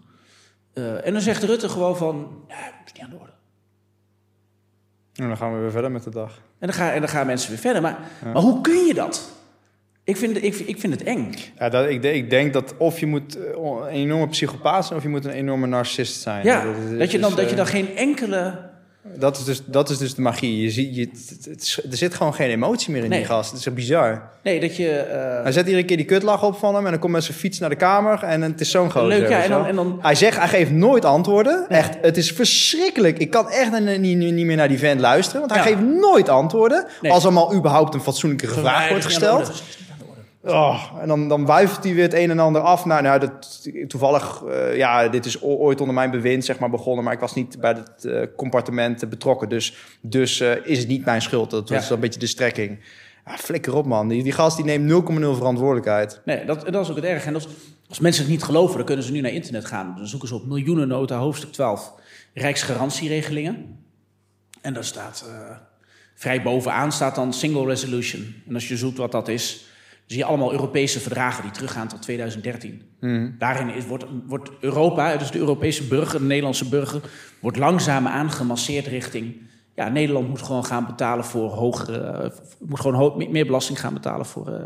Eh, en dan zegt Rutte gewoon van, ja, dat is niet aan de orde. En dan gaan we weer verder met de dag. En dan, gaan, en dan gaan mensen weer verder. Maar, maar hoe kun je dat? Ik vind, ik, ik vind het eng. Ja, dat, ik, ik denk dat of je moet eh, een enorme psychopaat zijn... of je moet een enorme narcist zijn. Ja, is- dat je dan, is, dat je dan geen enkele... Dat is dus, dat is dus de magie. Je ziet, je, het- er zit gewoon geen emotie meer in Nee. die gast. Het is zo bizar. Nee, dat je... eh, Hij zet iedere keer die kutlach op van hem... en dan komt met zijn fiets naar de kamer... en het is zo'n gozer. Leuk, ja, en dan- en dan- Hij zegt, hij geeft nooit antwoorden. Echt, het is verschrikkelijk. Ik kan echt niet, meer naar die vent luisteren... want hij Ja. geeft nooit antwoorden... Nee. als er maar überhaupt een fatsoenlijke vraag wordt gesteld. Oh, en dan, dan wuift hij weer het een en ander af. Nou, nou dat, toevallig, eh, ja, dit is ooit onder mijn bewind zeg maar, begonnen, maar ik was niet bij het eh, compartiment betrokken. Dus, dus eh, is het niet mijn schuld. Dat was Ja. een beetje de strekking. Ja, flikker op, man. Die, die gast die neemt 0,0 verantwoordelijkheid. Nee, dat, dat is ook het erg. En als, als mensen het niet geloven, dan kunnen ze nu naar internet gaan. Dan zoeken ze op miljoenennota, hoofdstuk 12, Rijksgarantieregelingen. En daar staat vrij bovenaan staat dan single resolution. En als je zoekt wat dat is, zie je allemaal Europese verdragen die teruggaan tot 2013. Daarin is, wordt, wordt Europa, dus de Europese burger, de Nederlandse burger, wordt langzaam aangemasseerd richting. Ja, Nederland moet gewoon gaan betalen voor hogere. eh, moet gewoon meer belasting gaan betalen voor. eh,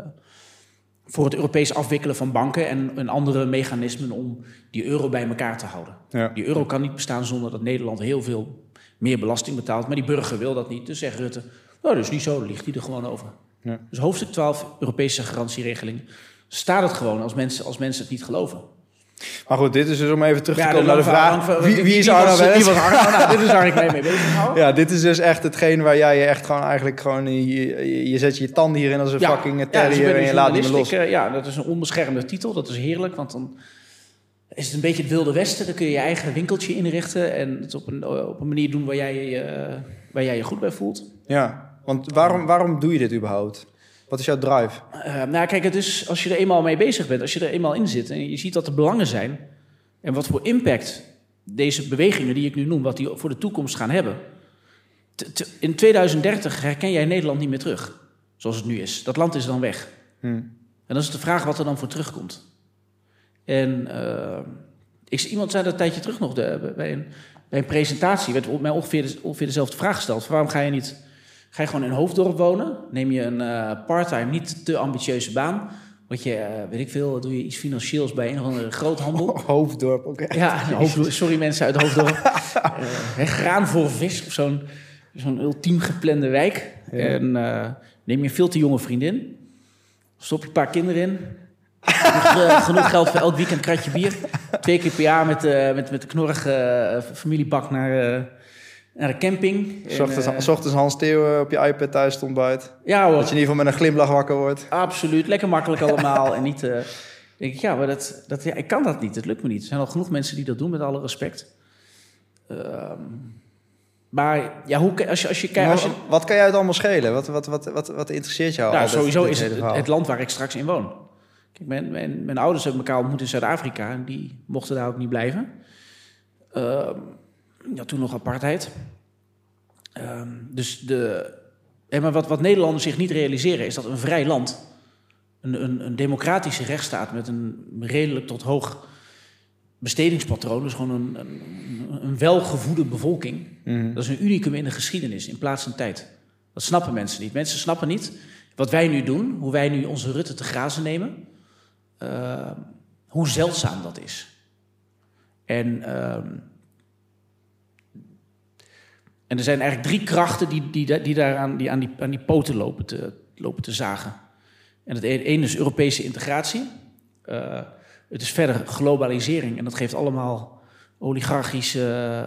voor het Europees afwikkelen van banken en, en andere mechanismen om die euro bij elkaar te houden. Ja. Die euro kan niet bestaan zonder dat Nederland heel veel meer belasting betaalt. Maar die burger wil dat niet. Dus zegt Rutte, nou, dat is niet zo, dan ligt hij er gewoon over. Ja. Dus hoofdstuk 12, Europese garantieregeling, staat het gewoon als mensen, als mensen het niet geloven. Maar goed, dit is dus om even terug te Ja, komen naar de vraag. wie, wie is Arno? Nou, dit is waar ik mee, mee bezig <laughs> hou. Ja, dit is dus echt hetgeen waar jij je echt gewoon eigenlijk gewoon... Je, je, je zet je tanden hierin als een fucking dus terrier ben en je laat niet meer journalist. los. Ik, eh, ja, dat is een onbeschermde titel. Dat is heerlijk, want dan is het een beetje het wilde westen. Dan kun je je eigen winkeltje inrichten en het op een, op een manier doen waar jij je, eh, waar jij je goed bij voelt. Ja, want waarom, waarom doe je dit überhaupt? Wat is jouw drive? Eh, nou, kijk, het is, als je er eenmaal mee bezig bent, als je er eenmaal in zit en je ziet wat de belangen zijn en wat voor impact deze bewegingen die ik nu noem, wat die voor de toekomst gaan hebben. In 2030 herken jij Nederland niet meer terug, zoals het nu is. Dat land is dan weg. Hm. En dan is de vraag wat er dan voor terugkomt. En eh, ik, iemand zei dat een tijdje terug nog de, bij, een, bij een presentatie, werd mij ongeveer, ongeveer dezelfde vraag gesteld. Waarom ga je niet, ga je gewoon in hoofddorp wonen? Neem je een eh parttime, niet te ambitieuze baan? Wat je, eh, weet ik veel, doe je iets financieels bij een of andere groothandel? <laughs> Hoofddorp, oké. Ja, hoofddorp- sorry mensen uit Hoofddorp. <laughs> Eh, graan voor vis of zo'n zo'n ultiem geplande wijk. En neem je veel te jonge vriendin. Stop je een paar kinderen in. Genoeg, <laughs> genoeg geld voor elk weekend kratje bier. Twee keer per jaar met, met, met de knorrige familiebak naar, naar de camping. En, Ochtends, eh, s ochtends Hans Theo op je iPad thuis stond buiten. ja hoor, Dat je in ieder geval met een glimlach wakker wordt. absoluut. Lekker makkelijk allemaal. en niet... eh, denk ik, ja, maar dat, dat, ja, ik kan dat niet. Het lukt me niet. Er zijn al genoeg mensen die dat doen, met alle respect. Ehm, maar ja, hoe, als je, als je kijkt... Als je, wat kan jij het allemaal schelen? Wat, wat, wat, wat, wat interesseert jou? nou, sowieso is het het land waar ik straks in woon. Kijk, mijn, mijn, mijn ouders hebben elkaar ontmoet in Zuid-Afrika en die mochten daar ook niet blijven. Ehm ja, toen nog apartheid. Ehm, dus de, maar wat, wat Nederlanders zich niet realiseren is dat een vrij land, een, een, een democratische rechtsstaat met een redelijk tot hoog bestedingspatroon, dus gewoon een, een, een welgevoede bevolking, Mhm. dat is een unicum in de geschiedenis, in plaats en tijd. Dat snappen mensen niet. Mensen snappen niet wat wij nu doen, hoe wij nu onze Rutte te grazen nemen, eh, hoe zeldzaam dat is. En, ehm, en er zijn eigenlijk drie krachten die, die, die daar aan die, aan die, aan die poten lopen te, lopen te zagen. En het ene is Europese integratie. Eh, het is verder globalisering en dat geeft allemaal oligarchische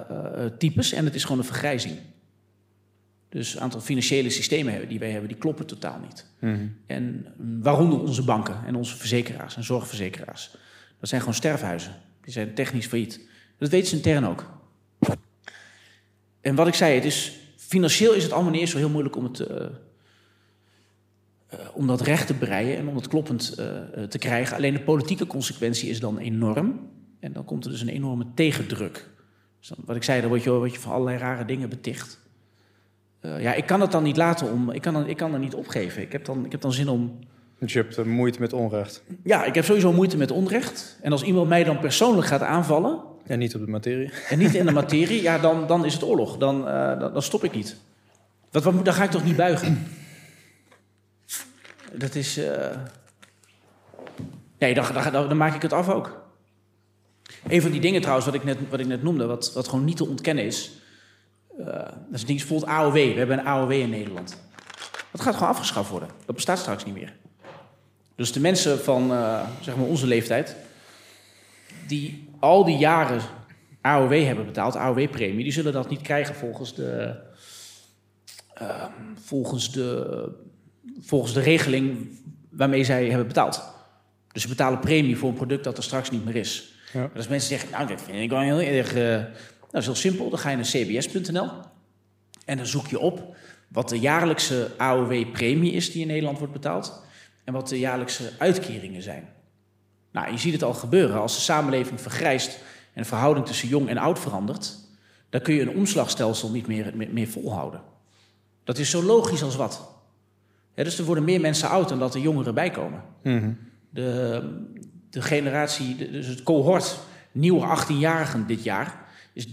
eh, eh, types. En het is gewoon een vergrijzing. Dus een aantal financiële systemen hebben- die wij hebben, die kloppen totaal niet. Mhm. En mm, waaronder onze banken en onze verzekeraars en zorgverzekeraars. Dat zijn gewoon sterfhuizen. Die zijn technisch failliet. Dat weten ze intern ook. En wat ik zei, het is, financieel is het allemaal niet eens zo heel moeilijk om, het, eh, eh, om dat recht te breien en om het kloppend eh, te krijgen. Alleen de politieke consequentie is dan enorm. En dan komt er dus een enorme tegendruk. Dus dan, wat ik zei, dan word je, word je van allerlei rare dingen beticht. Ja, ik kan het dan niet laten om. Ik kan, dan, ik kan er niet opgeven. Ik heb dan, ik heb dan zin om. Dus je hebt moeite met onrecht. Ja, ik heb sowieso moeite met onrecht. En als iemand mij dan persoonlijk gaat aanvallen. En niet op de materie. en niet in de materie, ja, dan, dan is het oorlog. Dan, eh, dan, stop ik niet. Wat, wat, dan ga ik toch niet buigen? Dat is. eh, Nee, dan, dan, dan, maak ik het af ook. Een van die dingen trouwens, wat ik net, wat ik net noemde, wat, wat gewoon niet te ontkennen is. eh, dat is ding, bijvoorbeeld AOW. We hebben een AOW in Nederland. Dat gaat gewoon afgeschaft worden. Dat bestaat straks niet meer. Dus de mensen van zeg maar onze leeftijd, die al die jaren AOW hebben betaald, AOW-premie, die zullen dat niet krijgen volgens de, eh, volgens de, volgens de regeling waarmee zij hebben betaald. Dus ze betalen premie voor een product dat er straks niet meer is. Ja. Maar als mensen zeggen, nou, dat vind ik wel heel erg... eh, nou, dat is heel simpel. Dan ga je naar cbs.nl en dan zoek je op wat de jaarlijkse AOW-premie is die in Nederland wordt betaald... en wat de jaarlijkse uitkeringen zijn. Nou, je ziet het al gebeuren. Als de samenleving vergrijst en de verhouding tussen jong en oud verandert... dan kun je een omslagstelsel niet meer, meer, meer volhouden. Dat is zo logisch als wat. Dus er worden meer mensen oud dan dat er jongeren bij komen. De, de generatie, dus het cohort nieuwe 18-jarigen dit jaar is 30%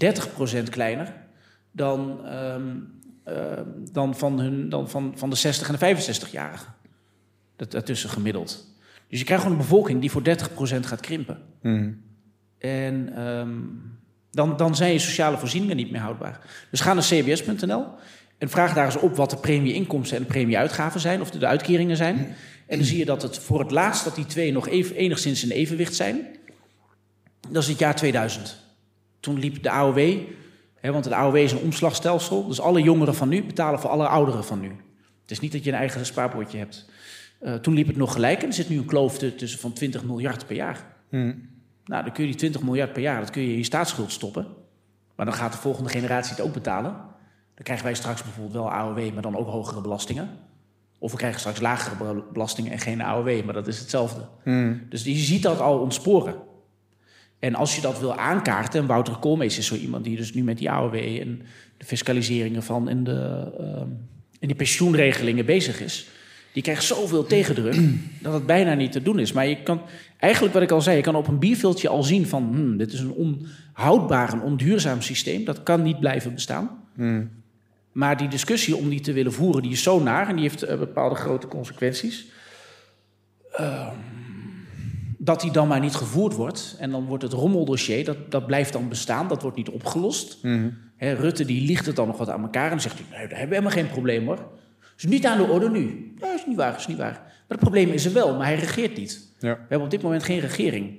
kleiner dan, ehm, ehm, dan, van, hun, dan van, van de 60 en de 65-jarigen. Dat daartussen gemiddeld. Dus je krijgt gewoon een bevolking die voor 30% gaat krimpen. En ehm, dan, dan zijn je sociale voorzieningen niet meer houdbaar. Dus ga naar cbs.nl en vraag daar eens op wat de premie-inkomsten en de premie-uitgaven zijn, of de, de uitkeringen zijn. En dan zie je dat het voor het laatst dat die twee nog even, enigszins in evenwicht zijn. Dat is het jaar 2000. Toen liep de AOW, hè, want de AOW is een omslagstelsel. Dus alle jongeren van nu betalen voor alle ouderen van nu. Het is niet dat je een eigen spaarpotje hebt. Eh, toen liep het nog gelijk en er zit nu een kloof tussen van 20 miljard per jaar. Nou, dan kun je die 20 miljard per jaar, dat kun je in je staatsschuld stoppen. Maar dan gaat de volgende generatie het ook betalen. Dan krijgen wij straks bijvoorbeeld wel AOW, maar dan ook hogere belastingen. Of we krijgen straks lagere bel- belastingen en geen AOW, maar dat is hetzelfde. Dus je ziet dat al ontsporen. En als je dat wil aankaarten, en Wouter Koolmees is zo iemand die dus nu met die AOW en de fiscaliseringen van en de, ehm, en die pensioenregelingen bezig is. Die krijgt zoveel tegendruk <clears throat> dat het bijna niet te doen is. Maar je kan, eigenlijk wat ik al zei, je kan op een bierveeltje al zien van... Hmm, dit is een onhoudbaar, een onduurzaam systeem. Dat kan niet blijven bestaan. Maar die discussie om die te willen voeren, die is zo naar... en die heeft eh, bepaalde grote consequenties. Ehm, dat die dan maar niet gevoerd wordt. En dan wordt het rommeldossier, dat, dat blijft dan bestaan. Dat wordt niet opgelost. Hè, Rutte die liegt het dan nog wat aan elkaar en zegt. Nee, daar hebben we helemaal geen probleem hoor. Is niet aan de orde nu. Nee, dat is niet waar, is niet waar. Maar het probleem is er wel, maar hij regeert niet. Ja. We hebben op dit moment geen regering.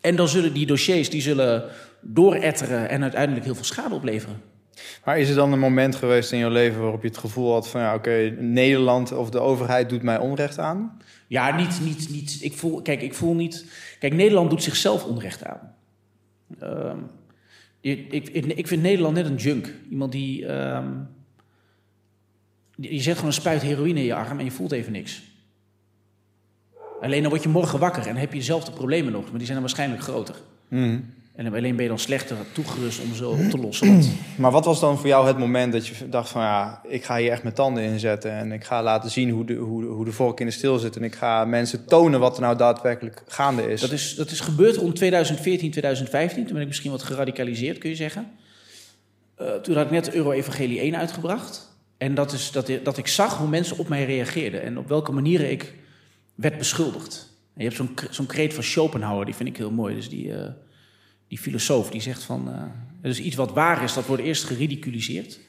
En dan zullen die dossiers die zullen dooretteren en uiteindelijk heel veel schade opleveren. Maar is er dan een moment geweest in jouw leven waarop je het gevoel had van ja, oké, Nederland of de overheid doet mij onrecht aan? Ja, niet, niet, niet. Ik voel, kijk, ik voel niet. Kijk, Nederland doet zichzelf onrecht aan. Ehm, ik, ik, ik vind Nederland net een junk. Iemand die. ehm, die- je zet gewoon een spuit heroïne in je arm en je voelt even niks. Alleen dan word je morgen wakker en heb je dezelfde problemen nog, maar die zijn dan waarschijnlijk groter. En alleen ben je dan slechter toegerust om ze op te lossen. <clears throat> Maar wat was dan voor jou het moment dat je dacht van ja, ik ga hier echt mijn tanden in zetten en ik ga laten zien hoe de, hoe, de- hoe de vork in de steel zit en ik ga mensen tonen wat er nou daadwerkelijk gaande is? Dat is, dat is gebeurd rond 2014, 2015. Toen ben ik misschien wat geradicaliseerd, kun je zeggen. Eh, toen had ik net Euro-Evangelie 1 uitgebracht. En dat is dat, dat ik zag hoe mensen op mij reageerden. En op welke manieren ik werd beschuldigd. En je hebt zo'n zo'n kreet van Schopenhauer, die vind ik heel mooi. Dus die, eh, die filosoof, die zegt van... eh, dus iets wat waar is, dat wordt eerst geridiculiseerd.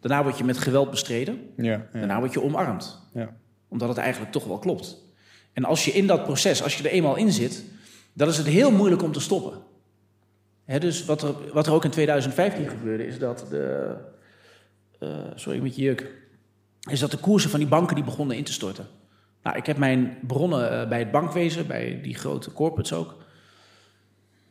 Daarna word je met geweld bestreden. ja, ja, Daarna word je omarmd ja. omdat het eigenlijk toch wel klopt. En als je in dat proces, als je er eenmaal in zit, dan is het heel moeilijk om te stoppen. Hè, dus wat er, wat er ook in 2015 gebeurde, is dat de. Eh, sorry, met je juk. Is dat de koersen van die banken die begonnen in te storten. Nou, ik heb mijn bronnen eh, bij het bankwezen, bij die grote corporates ook.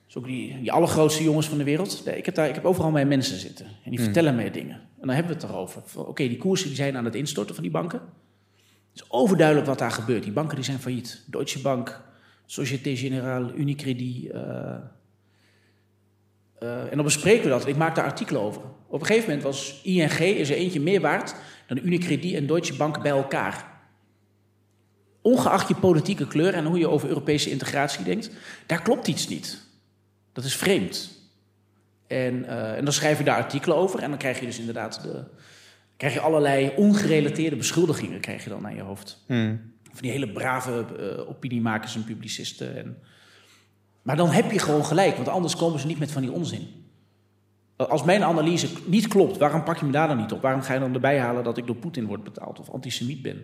Dus ook die, die allergrootste jongens van de wereld. Ik heb, daar, ik heb overal mijn mensen zitten. En die vertellen mij dingen. En dan hebben we het erover. Oké, die koersen die zijn aan het instorten van die banken. Het is overduidelijk wat daar gebeurt. Die banken die zijn failliet. Deutsche Bank, Société Générale, Unicredit. eh, en dan bespreken we dat. Ik maak daar artikelen over. Op een gegeven moment was ING is er eentje meer waard dan Unicredit en Deutsche Bank bij elkaar. Ongeacht je politieke kleur en hoe je over Europese integratie denkt, daar klopt iets niet. Dat is vreemd. En, eh, en dan schrijf je daar artikelen over en dan krijg je dus inderdaad de, krijg je allerlei ongerelateerde beschuldigingen krijg je dan naar je hoofd. Hmm. Van die hele brave eh, opiniemakers en publicisten. En... Maar dan heb je gewoon gelijk, want anders komen ze niet met van die onzin. Eh, Als mijn analyse niet klopt, waarom pak je me daar dan niet op? Waarom ga je dan erbij halen dat ik door Poetin word betaald of antisemiet ben?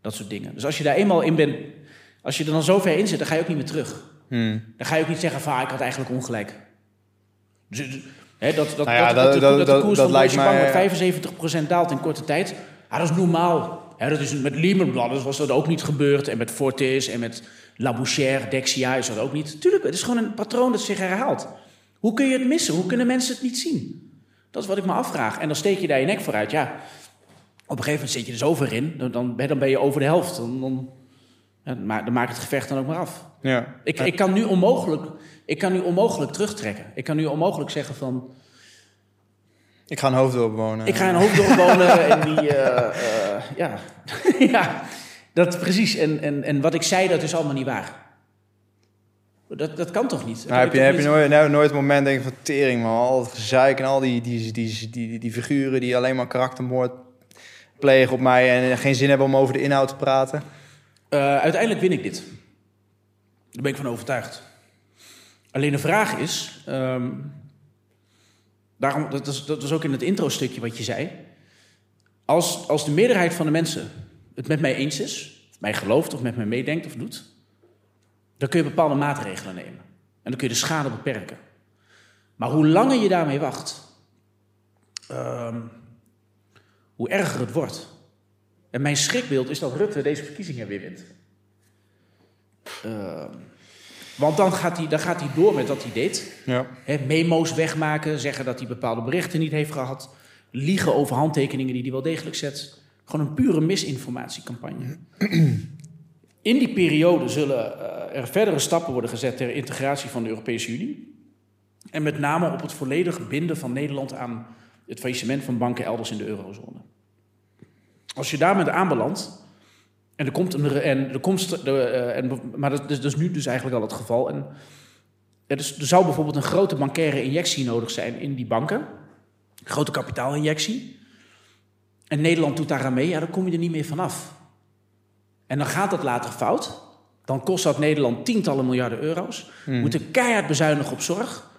Dat soort dingen. Dus als je daar eenmaal in bent, als je er dan zo ver in zit, dan ga je ook niet meer terug. Hmm. Dan ga je ook niet zeggen van, ah, ik had eigenlijk ongelijk. Dus, dus, hè, dat, dat, Nou ja, dat, dat- dat, de koers van Deutsche Bank met 75% daalt in korte tijd. Ja, dat is normaal. Hè, dat is met Lehman Brothers was dat ook niet gebeurd. En met Fortis en met Labouchere, Dexia is dat ook niet. Tuurlijk, het is gewoon een patroon dat zich herhaalt. Hoe kun je het missen? Hoe kunnen mensen het niet zien? Dat is wat ik me afvraag. En dan steek je daar je nek vooruit. Ja, op een gegeven moment zit je er zo ver in. Dan, dan, ben- dan ben je over de helft. Dan, dan, dan maak het gevecht dan ook maar af. Ja. Ik, ik, kan nu onmogelijk, ik kan nu onmogelijk terugtrekken. Ik kan nu onmogelijk zeggen van... Ik ga een hoofddorp wonen. Ik ga in een hoofddorp wonen <laughs> en die, eh, eh, ja, <laughs> ja, dat precies. En, en, en wat ik zei, dat is allemaal niet waar. Dat, dat kan toch niet? Dat Maar heb je, heb je nooit, nou, nooit het moment denk van tering man, al het gezeik en al die, die, die, die, die, die figuren die alleen maar karaktermoord plegen op mij en geen zin hebben om over de inhoud te praten? Eh, uiteindelijk win ik dit. Daar ben ik van overtuigd. Alleen de vraag is, ehm, daarom, dat, is, dat was ook in het intro-stukje wat je zei. Als, als de meerderheid van de mensen het met mij eens is, of mij gelooft of met mij meedenkt of doet, dan kun je bepaalde maatregelen nemen. En dan kun je de schade beperken. Maar hoe langer je daarmee wacht, ehm, hoe erger het wordt. En mijn schrikbeeld is dat Rutte deze verkiezingen weer wint. Ehm, want dan gaat, hij, dan gaat hij door met wat hij deed. Ja. Memo's wegmaken, zeggen dat hij bepaalde berichten niet heeft gehad. Liegen over handtekeningen die hij wel degelijk zet. Gewoon een pure misinformatiecampagne. In die periode zullen eh, er verdere stappen worden gezet ter integratie van de Europese Unie. En met name op het volledig binden van Nederland aan het faillissement van banken elders in de eurozone. Als je daarmee aanbelandt, en er komt en er komt, de, eh, en, maar dat, is- nu dus eigenlijk al het geval. En er, is, er zou bijvoorbeeld een grote bankaire injectie nodig zijn in die banken. Grote kapitaalinjectie. En Nederland doet daaraan mee, ja, dan kom je er niet meer vanaf. En dan gaat dat later fout. Dan kost dat Nederland tientallen miljarden euro's. We moeten keihard bezuinigen op zorg.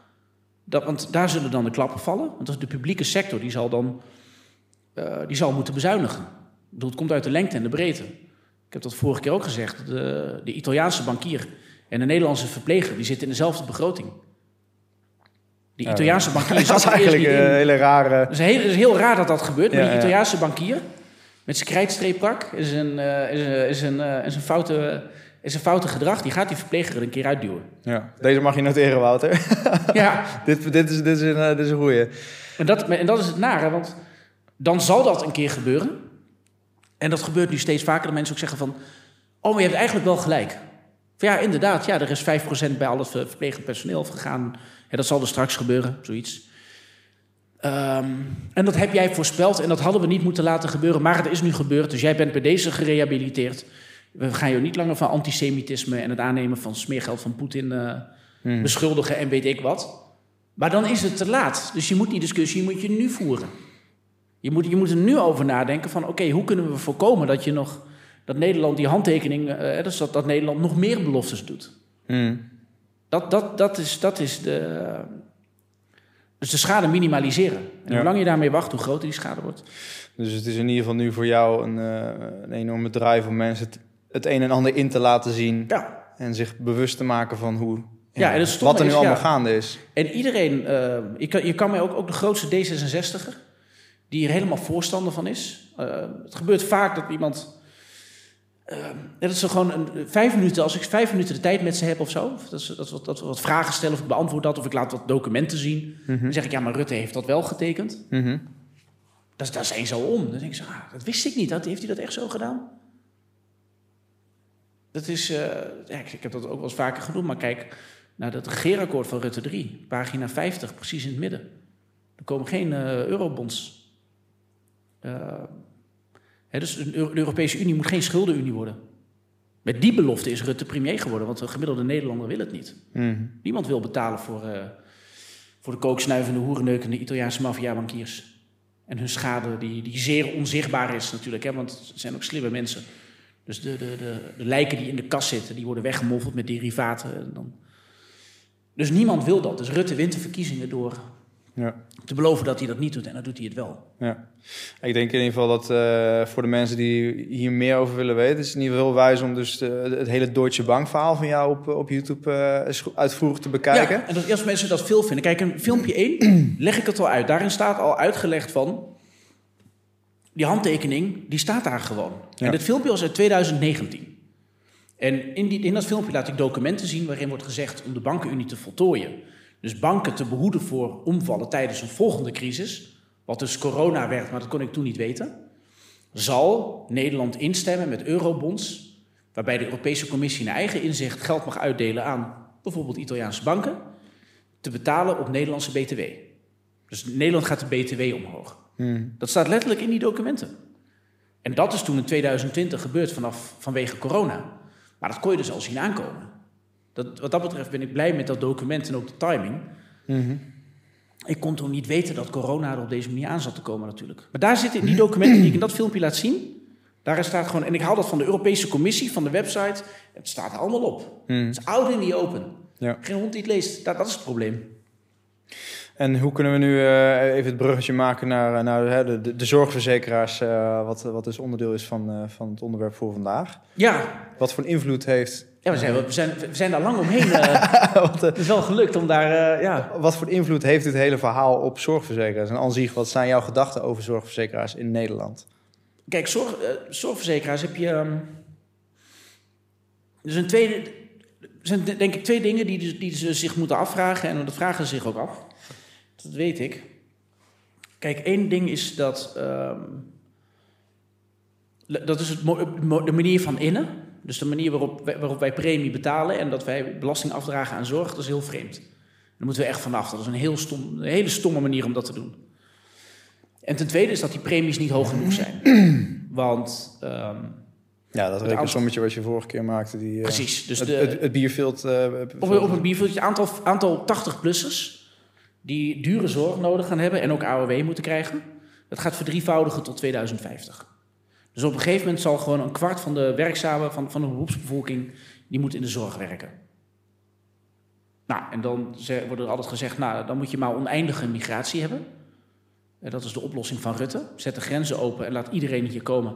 Dat, want daar zullen dan de klappen vallen. Want dat is de publieke sector die zal dan eh, die zal moeten bezuinigen. Ik bedoel, het komt uit de lengte en de breedte. Ik heb dat vorige keer ook gezegd. De, de Italiaanse bankier en de Nederlandse verpleger die zitten in dezelfde begroting. Die Italiaanse bankier <laughs> Dat zat is eigenlijk niet een in. hele rare... Het is, heel, het is heel raar dat dat gebeurt. Maar die. Italiaanse bankier met zijn krijtstreeppak is een, eh, is een, is een, eh, is een, foute, is een foute gedrag. Die gaat die verpleger er een keer uitduwen. Ja. Deze mag je noteren, Wouter. Ja, <laughs> dit, dit, is, dit, is een, eh, dit is een goeie. En dat, en dat is het nare, want dan zal dat een keer gebeuren. En dat gebeurt nu steeds vaker, dat mensen ook zeggen van... oh, maar je hebt eigenlijk wel gelijk. Van, ja, inderdaad, ja, er is 5% bij al het ver- verplegend personeel gegaan. Ja, dat zal er straks gebeuren, zoiets. Ehm, en dat heb jij voorspeld en dat hadden we niet moeten laten gebeuren. Maar het is nu gebeurd, dus jij bent bij deze gerehabiliteerd. We gaan je niet langer van antisemitisme en het aannemen van smeergeld van Poetin eh, beschuldigen en weet ik wat. Maar dan is het te laat. Dus je moet die discussie moet je nu voeren. Je moet, je moet er nu over nadenken van... oké, hoe kunnen we voorkomen dat je nog... dat Nederland die handtekening... eh, dus dat, dat Nederland nog meer beloftes doet. Dat, dat, dat, is, dat is de... Dus de schade minimaliseren. En Ja. hoe langer je daarmee wacht, hoe groter die schade wordt. Dus het is in ieder geval nu voor jou een, eh, een enorme drive om mensen het, het een en ander in te laten zien. Ja. En zich bewust te maken van hoe, Ja, en het wat er nu is, allemaal ja. gaande is. En iedereen... eh, je, kan, je kan mij ook, ook de grootste D66er... die er helemaal voorstander van is. Eh, het gebeurt vaak dat iemand... eh, dat ze gewoon een, vijf minuten, als ik vijf minuten de tijd met ze heb of zo, dat, dat, we wat- dat we wat vragen stellen of ik beantwoord dat, of ik laat wat documenten zien, dan zeg ik ja, maar Rutte heeft dat wel getekend. Mhm. Dat, daar zijn zo om. Dan denk ik zo, ah, dat wist ik niet. Dat, heeft hij dat echt zo gedaan? Dat is, eh, ja, ik, ik heb dat ook wel eens vaker genoemd, maar kijk naar het regeerakkoord van Rutte 3, pagina 50, precies in het midden. Er komen geen eh, eurobonds. Eh, dus de Eu- de Europese Unie moet geen schuldenunie worden. Met die belofte is Rutte premier geworden, want de gemiddelde Nederlander wil het niet. Mhm. Niemand wil betalen voor, eh, voor de kooksnuivende, hoerenneukende Italiaanse maffiabankiers. En hun schade, die, die zeer onzichtbaar is natuurlijk, hè, want het zijn ook slimme mensen. Dus de, de, de, de lijken die in de kas zitten, die worden weggemoffeld met derivaten. En dan... Dus niemand wil dat. Dus Rutte wint de verkiezingen door Ja. te beloven dat hij dat niet doet. En dan doet hij het wel. Ja. Ik denk in ieder geval dat eh, voor de mensen die hier meer over willen weten, is het in ieder geval heel wijs om dus de- het hele Deutsche Bank verhaal van jou op, op YouTube eh, goed- uitvoerig te bekijken. Ja, en dat, als mensen dat veel vinden. Kijk, in filmpje 1 <clears throat> leg ik het al uit. Daarin staat al uitgelegd van... Die handtekening, die staat daar gewoon. Ja. En dit filmpje was uit 2019. En in, die, in dat filmpje laat ik documenten zien... waarin wordt gezegd om de bankenunie te voltooien. Dus banken te behoeden voor omvallen tijdens een volgende crisis... wat dus corona werd, maar dat kon ik toen niet weten... zal Nederland instemmen met eurobonds... waarbij de Europese Commissie naar eigen inzicht geld mag uitdelen aan bijvoorbeeld Italiaanse banken... te betalen op Nederlandse BTW. Dus Nederland gaat de BTW omhoog. Dat staat letterlijk in die documenten. En dat is toen in 2020 gebeurd vanaf, vanwege corona. Maar dat kon je dus al zien aankomen. Dat, wat dat betreft ben ik blij met dat document en ook de timing. Ik kon toen niet weten dat corona er op deze manier aan zat te komen natuurlijk. Maar daar zitten in die documenten die ik in dat filmpje laat zien... Daar staat gewoon, en ik haal dat van de Europese Commissie, van de website. Het staat er allemaal op. Het is oud in die open. Ja. Geen hond die het leest. Dat, dat is het probleem. En hoe kunnen we nu eh, even het bruggetje maken naar, naar hè, de, de, de zorgverzekeraars, eh, wat, wat dus onderdeel is van, eh, van het onderwerp voor vandaag? Ja, Wat voor invloed heeft, ja we, zijn, we, zijn, we zijn daar lang omheen. eh, <laughs> wat, eh, het is wel gelukt om daar, eh, ja... wat voor invloed heeft dit hele verhaal op zorgverzekeraars? En aan zich, wat zijn jouw gedachten over zorgverzekeraars in Nederland? Kijk, zorg, zorgverzekeraars heb je... ehm, er zijn, twee, er zijn de- denk ik twee dingen die, die, die ze zich moeten afvragen. En dat vragen ze zich ook af. Dat weet ik. Kijk, één ding is dat... ehm, dat is het, de manier van innen. Dus de manier waarop wij, waarop wij premie betalen... en dat wij belasting afdragen aan zorg, dat is heel vreemd. Daar moeten we echt vanaf. Dat is een, heel stom, een hele stomme manier om dat te doen. En ten tweede is dat die premies niet hoog genoeg zijn. <clears throat> Want... ehm, Ja, dat rekensommetje wat je vorige keer maakte. Die, eh, Precies, dus het, de- het, het bierveld. eh, Op, een- op een bierveeltje aantal, aantal 80-plussers die dure zorg nodig gaan hebben en ook AOW moeten krijgen. Dat gaat verdrievoudigen tot 2050. Dus op een gegeven moment zal gewoon een kwart van de werkzamen van, van de beroepsbevolking, die moet in de zorg werken. Nou, en dan wordt er altijd gezegd, nou, dan moet je maar oneindige migratie hebben. En dat is de oplossing van Rutte. Zet de grenzen open en laat iedereen hier komen.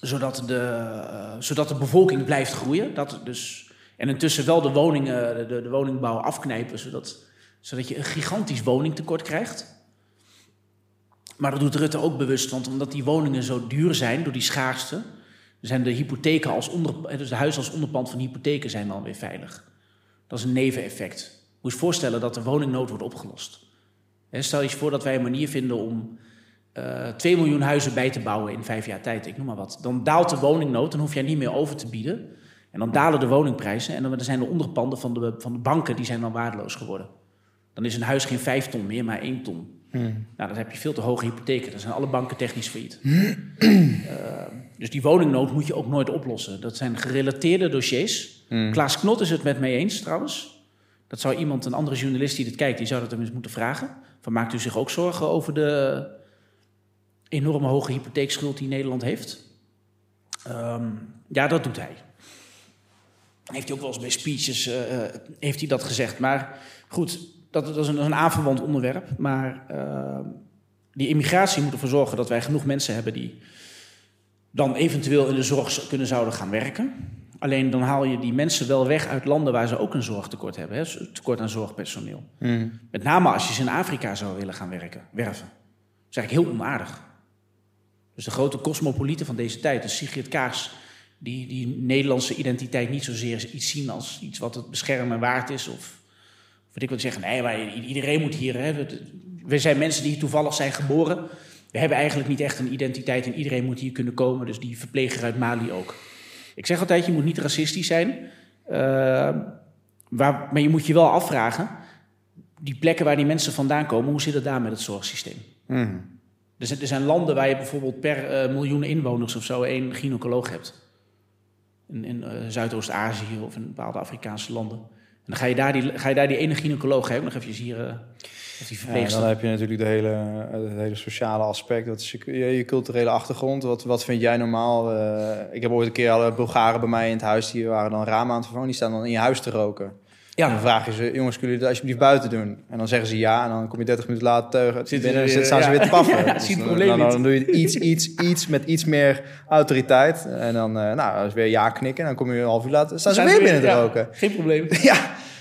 Zodat de, eh, zodat de bevolking blijft groeien. Dat dus, en intussen wel de, woningen, de, de woningbouw afknijpen, zodat, zodat je een gigantisch woningtekort krijgt. Maar dat doet Rutte ook bewust, want omdat die woningen zo duur zijn door die schaarste, zijn de hypotheken als onder, dus de huizen als onderpand van hypotheken zijn dan weer veilig. Dat is een neveneffect. Moet je voorstellen dat de woningnood wordt opgelost. Stel je voor dat wij een manier vinden om eh 2 miljoen huizen bij te bouwen in vijf jaar tijd, ik noem maar wat. Dan daalt de woningnood, dan hoef jij niet meer over te bieden. En dan dalen de woningprijzen en dan zijn de onderpanden van de, van de banken die zijn dan waardeloos geworden. Dan is een huis geen vijf ton meer, maar één ton. Nou, dan heb je veel te hoge hypotheken. Dan zijn alle banken technisch failliet. <clears throat> Eh, dus die woningnood moet je ook nooit oplossen. Dat zijn gerelateerde dossiers. Klaas Knot is het met mij eens trouwens. Dat zou iemand, een andere journalist die dit kijkt, die zou dat hem eens moeten vragen. Van maakt u zich ook zorgen over de enorme hoge hypotheekschuld die Nederland heeft? Ehm, ja, dat doet hij. Heeft hij ook wel eens bij speeches eh, heeft hij dat gezegd. Maar goed, dat, dat is een, een aanverwant onderwerp. Maar eh, die immigratie moet ervoor zorgen dat wij genoeg mensen hebben die dan eventueel in de zorg kunnen zouden gaan werken. Alleen dan haal je die mensen wel weg uit landen waar ze ook een zorgtekort hebben. Hè? Tekort aan zorgpersoneel. Met name als je ze in Afrika zou willen gaan werken, werven. Dat is eigenlijk heel onaardig. Dus de grote cosmopolieten van deze tijd, dus Sigrid Kaas, die die Nederlandse identiteit niet zozeer iets zien als iets wat het beschermen waard is. Of weet ik wat zeggen, nee, maar iedereen moet hier. Hè, we- zijn mensen die hier toevallig zijn geboren. We hebben eigenlijk niet echt een identiteit en iedereen moet hier kunnen komen. Dus die verpleger uit Mali ook. Ik zeg altijd, je moet niet racistisch zijn. eh, waar, maar je moet je wel afvragen, die plekken waar die mensen vandaan komen, hoe zit het daar met het zorgsysteem? Er zijn, er zijn landen waar je bijvoorbeeld per eh, miljoen inwoners of zo één gynaecoloog hebt. In, in eh, Zuidoost-Azië of in bepaalde Afrikaanse landen. En dan ga je daar die, ga je daar die ene gynaecoloog geven, nog even hier, eh of die Ja, dan heb je natuurlijk de hele, het hele sociale aspect. Dat is je, je, je culturele achtergrond. Wat, wat vind jij normaal? Eh, ik heb ooit een keer alle Bulgaren bij mij in het huis. Die waren dan ramen aan het vervangen. Die staan dan in je huis te roken. En dan ja, vraag je ze, jongens, kunnen jullie dat alsjeblieft buiten doen? En dan zeggen ze ja. En dan kom je 30 minuten later teugen. Zitten binnen, ze en weer, staan ze ja. weer te paffen. <laughs> Ja, Dus dan- niet. dan doe je iets, iets, iets met iets meer autoriteit. En dan, eh, nou, is weer ja knikken. En dan kom je een half uur later, staan ze weer we binnen te ja, roken. Geen probleem. <laughs> Ja,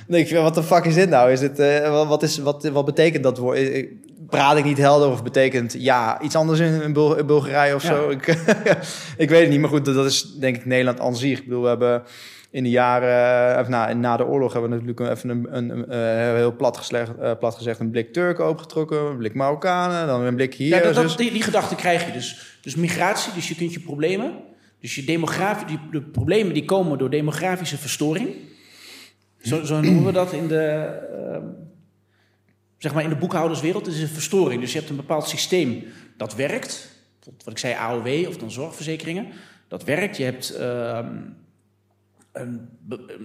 dan denk ik, wat de fuck is dit nou? Is dit, eh, wat, is, wat, wat betekent dat woord? Eh, Praat ik niet helder of betekent ja iets anders in, in, Bul- in Bulgarije of Ja. zo? <laughs> Ik, ik weet het niet, maar goed, dat, dat is denk ik Nederland aan zich. Ik bedoel, we hebben in de jaren, of na, na de oorlog hebben we natuurlijk even een, een, een, eh, heel plat, geslegd, eh, plat gezegd een blik Turken opgetrokken, een blik Marokkanen, dan een blik hier. Ja, dat, dus- dat- die, die gedachte krijg je dus. Dus migratie, dus je kunt je problemen... Dus je demografi- die, de problemen die komen door demografische verstoring. Zo, zo noemen we dat in de... ehm, zeg maar in de boekhouderswereld is een verstoring. Dus je hebt een bepaald systeem dat werkt. Wat ik zei, AOW of dan zorgverzekeringen. Dat werkt. Je hebt ehm, een,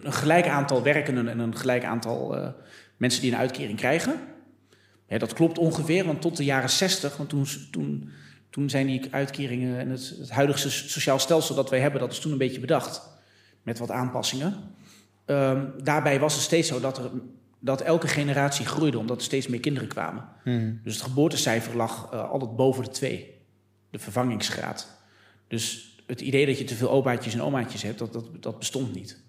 een, gelijk aantal werkenden en een gelijk aantal uh, mensen die een uitkering krijgen. Ja, dat klopt ongeveer, want tot de jaren 60, want toen, toen, toen zijn die uitkeringen en het, het huidige sociaal stelsel dat wij hebben, dat is toen een beetje bedacht. Met wat aanpassingen. Ehm, daarbij was het steeds zo dat, er, dat elke generatie groeide, omdat er steeds meer kinderen kwamen. Hmm. Dus het geboortecijfer lag uh, altijd boven de twee, de vervangingsgraad. Dus het idee dat je te veel opaatjes en omaatjes hebt, dat, dat, dat bestond niet.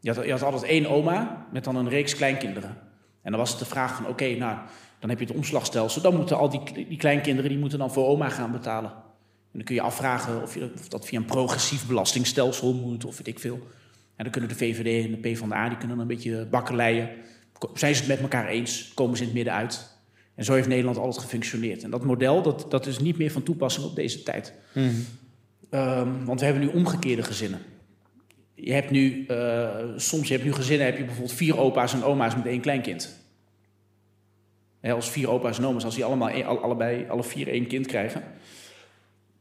Je had, je altijd één oma met dan een reeks kleinkinderen. En dan was het de vraag van, oké, nou, dan heb je het omslagstelsel. Dan moeten al die, die kleinkinderen, die moeten dan voor oma gaan betalen. En dan kun je afvragen of, of dat via een progressief belastingstelsel moet, of weet ik veel. En dan kunnen de VVD en de PvdA, die kunnen dan een beetje bakkeleien. Zijn ze het met elkaar eens, komen ze in het midden uit. En zo heeft Nederland altijd gefunctioneerd. En dat model, dat, dat is niet meer van toepassing op deze tijd. Mm. Um, want we hebben nu omgekeerde gezinnen. Je hebt nu, uh, soms je hebt nu gezinnen, heb je bijvoorbeeld vier opa's en oma's met één kleinkind. He, als vier opa's en oma's, als die allemaal, allebei, alle vier één kind krijgen,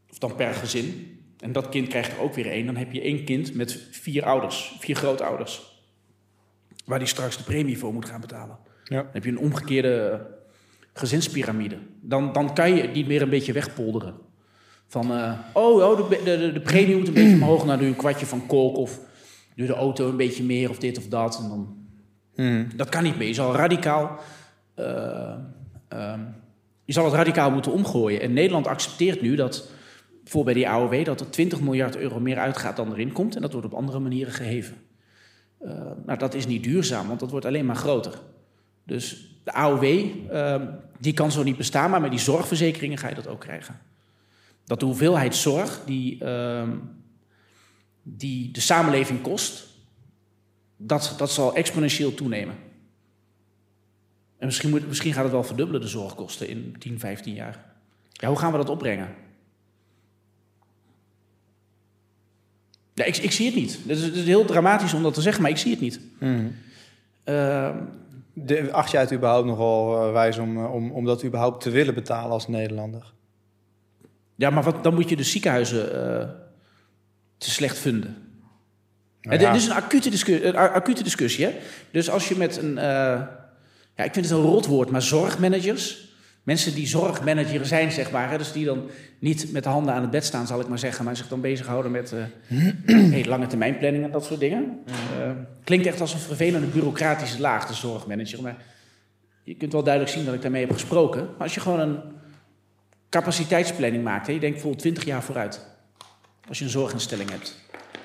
of dan per gezin, en dat kind krijgt er ook weer één, dan heb je één kind met vier ouders, vier grootouders, waar die straks de premie voor moet gaan betalen. Ja. Dan heb je een omgekeerde gezinspyramide. Dan, dan kan je niet meer een beetje wegpolderen. Van, uh, oh, oh de, de, de, premie moet een beetje omhoog. Nou, doe een kwartje van kolk of doe de auto een beetje meer of dit of dat. En dan, hmm. Dat kan niet meer. Je zal radicaal... Uh, uh, je zal het radicaal moeten omgooien. En Nederland accepteert nu dat, voor bij die AOW... dat er 20 miljard euro meer uitgaat dan erin komt. En dat wordt op andere manieren geheven. Uh, nou, dat is niet duurzaam, want dat wordt alleen maar groter. Dus de AOW, die kan zo niet bestaan... maar met die zorgverzekeringen ga je dat ook krijgen dat de hoeveelheid zorg die, uh, die de samenleving kost, dat, dat zal exponentieel toenemen. En misschien, moet, misschien gaat het wel verdubbelen, de zorgkosten, in 10, 15 jaar. Ja, hoe gaan we dat opbrengen? Ja, ik, ik zie het niet. Het is, het is, heel dramatisch om dat te zeggen, maar ik zie het niet. Mm. Uh, de, acht jij het überhaupt nogal uh, wijs om, om, om dat überhaupt te willen betalen als Nederlander? Ja, maar wat, dan moet je de ziekenhuizen uh, te slecht vinden. Nou ja. Dit is een acute, discussie, een acute discussie. Hè? Dus als je met een, uh, ja, ik vind het een rotwoord, maar zorgmanagers. Mensen die zorgmanager zijn, zeg maar. Hè? Dus die dan niet met de handen aan het bed staan, zal ik maar zeggen. Maar zich dan bezighouden met uh, <clears throat> hey, lange termijn planning en dat soort dingen. Uh, klinkt echt als een vervelende bureaucratische laag, de zorgmanager. Maar je kunt wel duidelijk zien dat ik daarmee heb gesproken. Maar als je gewoon een capaciteitsplanning maakt. Hè? Je denkt bijvoorbeeld 20 jaar vooruit. Als je een zorginstelling hebt.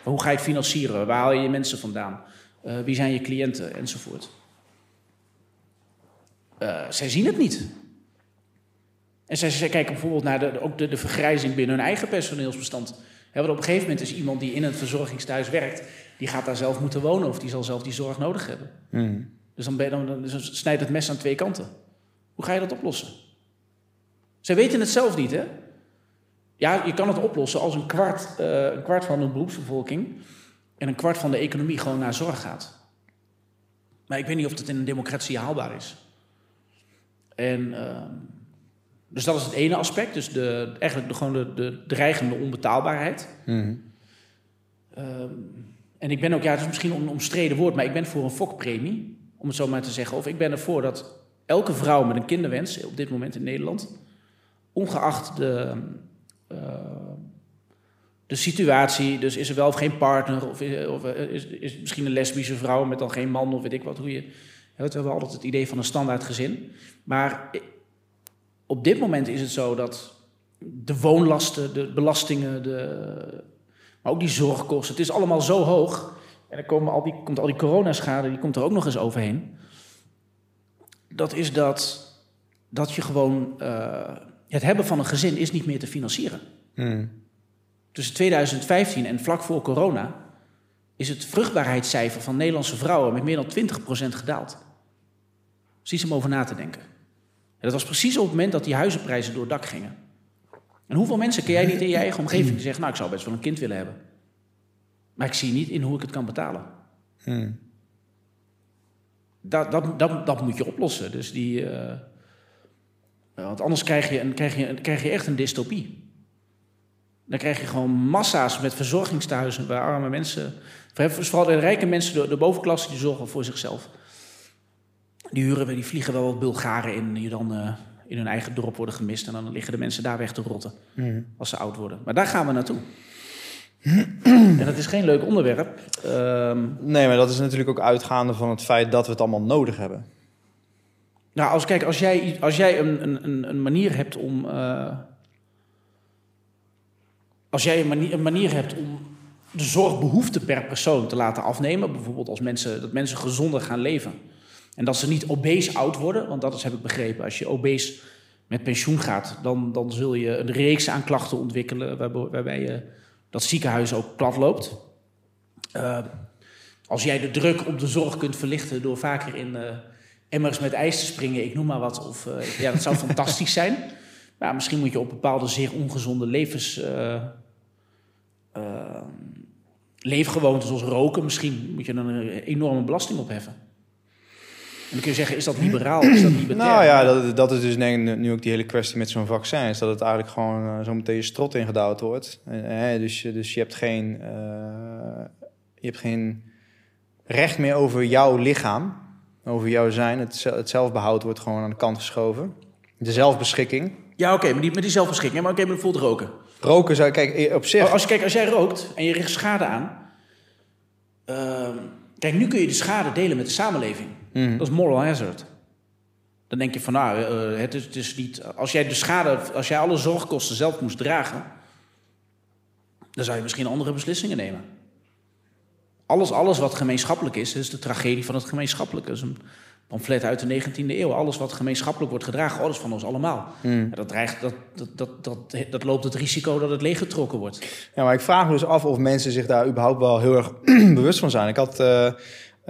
Hoe ga je het financieren? Waar haal je je mensen vandaan? Uh, wie zijn je cliënten? Enzovoort. Uh, zij zien het niet. En zij, zij kijken bijvoorbeeld naar de, ook de, de, vergrijzing binnen hun eigen personeelsbestand. He, want op een gegeven moment is iemand die in een verzorgingstehuis werkt... die gaat daar zelf moeten wonen of die zal zelf die zorg nodig hebben. Mm. Dus dan, ben, dan, dan snijdt het mes aan twee kanten. Hoe ga je dat oplossen? Zij weten het zelf niet, hè? Ja, je kan het oplossen als een kwart, uh, een kwart van de beroepsbevolking en een kwart van de economie gewoon naar zorg gaat. Maar ik weet niet of dat in een democratie haalbaar is. En, uh, dus dat is het ene aspect, dus de, eigenlijk de, gewoon de, de dreigende onbetaalbaarheid. Mm. Uh, en ik ben ook, ja, het is misschien een omstreden woord, maar ik ben voor een fokpremie, om het zo maar te zeggen. Of ik ben ervoor dat elke vrouw met een kinderwens op dit moment in Nederland ongeacht de, uh, de situatie, dus is er wel of geen partner, of, of is, is misschien een lesbische vrouw met dan geen man, of weet ik wat, hoe je. We hebben altijd het idee van een standaard gezin. Maar op dit moment is het zo dat de woonlasten, de belastingen, de, maar ook die zorgkosten, het is allemaal zo hoog. En dan komen al die, komt al die coronaschade, die komt er ook nog eens overheen. Dat is dat, dat je gewoon. Het hebben van een gezin is niet meer te financieren. Mm. Tussen 2015 en vlak voor corona is het vruchtbaarheidscijfer van Nederlandse vrouwen met meer dan 20% gedaald. Precies om over na te denken. En dat was precies op het moment dat die huizenprijzen door het dak gingen. En hoeveel mensen kun jij niet in je eigen omgeving die zeggen: Nou, ik zou best wel een kind willen hebben. Maar ik zie niet in hoe ik het kan betalen. Mm. dat, dat, dat, dat moet je oplossen. Dus die, eh, want anders krijg je, een, krijg, je, krijg je echt een dystopie. Dan krijg je gewoon massa's met verzorgingstehuizen bij arme mensen. Vooral de rijke mensen, de, de bovenklasse, die zorgen voor zichzelf. Die huren we, die vliegen wel wat Bulgaren in, die dan eh, in hun eigen dorp worden gemist. En dan liggen de mensen daar weg te rotten als ze oud worden. Maar daar gaan we naartoe. en dat is geen leuk onderwerp. Ehm, Nee, maar dat is natuurlijk ook uitgaande van het feit dat we het allemaal nodig hebben. Nou, als, kijk, als jij, als jij een, een- een, manier hebt om. eh, als jij een manier, een manier hebt om de zorgbehoefte per persoon te laten afnemen, bijvoorbeeld als mensen, dat mensen gezonder gaan leven. En dat ze niet obese oud worden, want dat is, heb ik begrepen. Als je obese met pensioen gaat, dan, dan zul je een reeks aan klachten ontwikkelen waarbij, waarbij je dat ziekenhuis ook plat loopt. Eh, als jij de druk op de zorg kunt verlichten door vaker in eh, emmers met ijs te springen, ik noem maar wat. Of, eh, ja, dat zou fantastisch zijn. Maar misschien moet je op bepaalde zeer ongezonde levens, eh, eh, leefgewoonten zoals roken, misschien moet je dan een enorme belasting opheffen. En dan kun je zeggen, is dat liberaal? Is dat libertair? Nou ja, dat, dat is dus nu ook die hele kwestie met zo'n vaccin. Is dat het eigenlijk gewoon eh, zo meteen je strot ingedouwd wordt. Hè, dus, dus je hebt geen... je hebt geen recht meer over jouw lichaam. Over jouw zijn. Het, het zelfbehoud wordt gewoon aan de kant geschoven. De zelfbeschikking. Ja, oké, maar die, met die zelfbeschikking. Maar oké, maar bijvoorbeeld roken. Roken zou... Kijk, eh, op zich... Als, je, kijk, als jij rookt en je richt schade aan. ehm, kijk, nu kun je de schade delen met de samenleving. Mhm. Dat is moral hazard. Dan denk je van, nou, eh, het, is, het is niet. Als jij de schade, als jij alle zorgkosten zelf moest dragen. dan zou je misschien andere beslissingen nemen. Alles, alles wat gemeenschappelijk is, is de tragedie van het gemeenschappelijke. Dat is een pamflet uit de 19e eeuw. Alles wat gemeenschappelijk wordt gedragen, oh, is van ons allemaal. Ja, dat, dreigt, dat, dat, dat, dat, dat loopt het risico dat het leeggetrokken wordt. Ja, maar ik vraag me dus af of mensen zich daar überhaupt wel heel erg <clears throat> bewust van zijn. Ik had eh,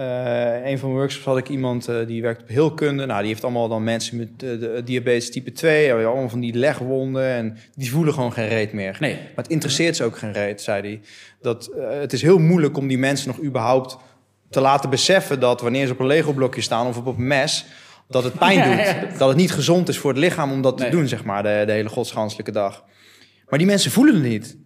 eh, een van mijn workshops had ik iemand eh, die werkt op heelkunde. Nou, die heeft allemaal dan mensen met eh, diabetes type 2, ja, allemaal van die legwonden en die voelen gewoon geen reet meer. Nee. Maar het interesseert ze ook geen reet, zei hij. Dat het is heel moeilijk om die mensen nog überhaupt te laten beseffen dat wanneer ze op een Lego-blokje staan of op een mes, dat het pijn Ja, doet. ja. Dat het niet gezond is voor het lichaam om dat Nee. te doen, zeg maar, de, de hele godsganselijke dag. Maar die mensen voelen het niet.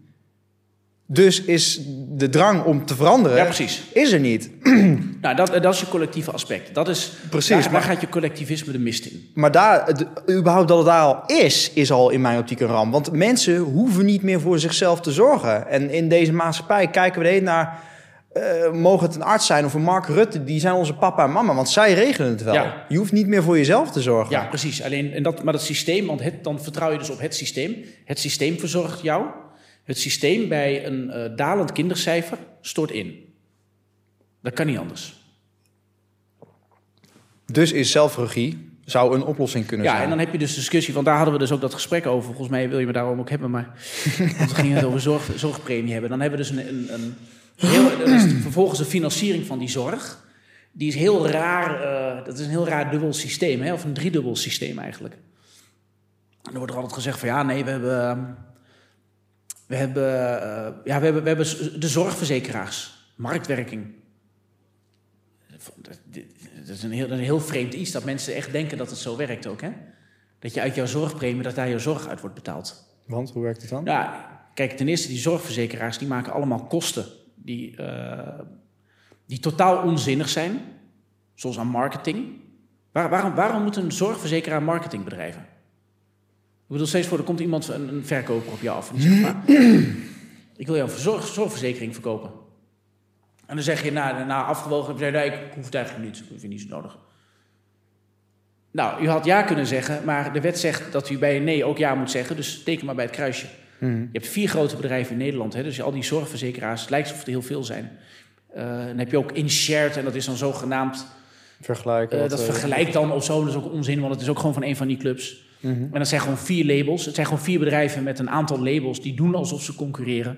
Dus is de drang om te veranderen, Ja, precies. is er niet. <clears throat> Nou, dat, dat is je collectieve aspect. Dat is, Precies, Daar, daar maar- gaat je collectivisme de mist in. Maar daar, überhaupt dat het daar al is, is al in mijn optiek een ramp. Want mensen hoeven niet meer voor zichzelf te zorgen. En in deze maatschappij kijken we de naar... eh, mogen het een arts zijn of een Mark Rutte, die zijn onze papa en mama, want zij regelen het wel. Ja. Je hoeft niet meer voor jezelf te zorgen. Ja, precies. Alleen, en dat, maar dat systeem, want het, dan vertrouw je dus op het systeem. Het systeem verzorgt jou. Het systeem bij een eh, dalend kindercijfer stort in. Dat kan niet anders. Dus is zelfregie zou een oplossing kunnen Ja, zijn. en dan heb je dus discussie, want daar hadden we dus ook dat gesprek over. Volgens mij wil je me daarom ook hebben, maar <laughs> want we gingen het over zorg, zorgpremie hebben. Dan hebben we dus een, een, een heel, is vervolgens de financiering van die zorg. Die is heel raar, eh, dat is een heel raar dubbel systeem, hè? of een driedubbel systeem eigenlijk. En er wordt er altijd gezegd van ja, nee, we hebben, ehm, we hebben, eh, ja, we hebben, we hebben de zorgverzekeraars, marktwerking. Dat- is een heel, een heel vreemd iets, dat mensen echt denken dat het zo werkt ook. Hè? Dat je uit jouw zorgpremie, dat daar jouw zorg uit wordt betaald. Want, hoe werkt het dan? Nou, kijk, ten eerste, die zorgverzekeraars die maken allemaal kosten die, eh, die totaal onzinnig zijn. Zoals aan marketing. Waar, waarom, waarom moet een zorgverzekeraar marketing bedrijven? Ik bedoel, steeds voor, er komt iemand, een, een verkoper op jou af. En die zegt, maar, <clears throat> ik wil jou een zorg, zorgverzekering verkopen. En dan zeg je, na, na afgewogen, heb je nee, ik hoef het eigenlijk niet. Ik vind het niet zo nodig. Nou, u had ja kunnen zeggen, maar de wet zegt dat u bij een nee ook ja moet zeggen. Dus teken maar bij het kruisje. Je hebt vier grote bedrijven in Nederland. Hè, dus al die zorgverzekeraars, het lijkt alsof er heel veel zijn. Eh, dan heb je ook InShared en dat is dan zogenaamd... Vergelijken. wat, dat vergelijkt dan of zo, dat is ook onzin, want het is ook gewoon van een van die clubs. En dat zijn gewoon vier labels. Het zijn gewoon vier bedrijven met een aantal labels die doen alsof ze concurreren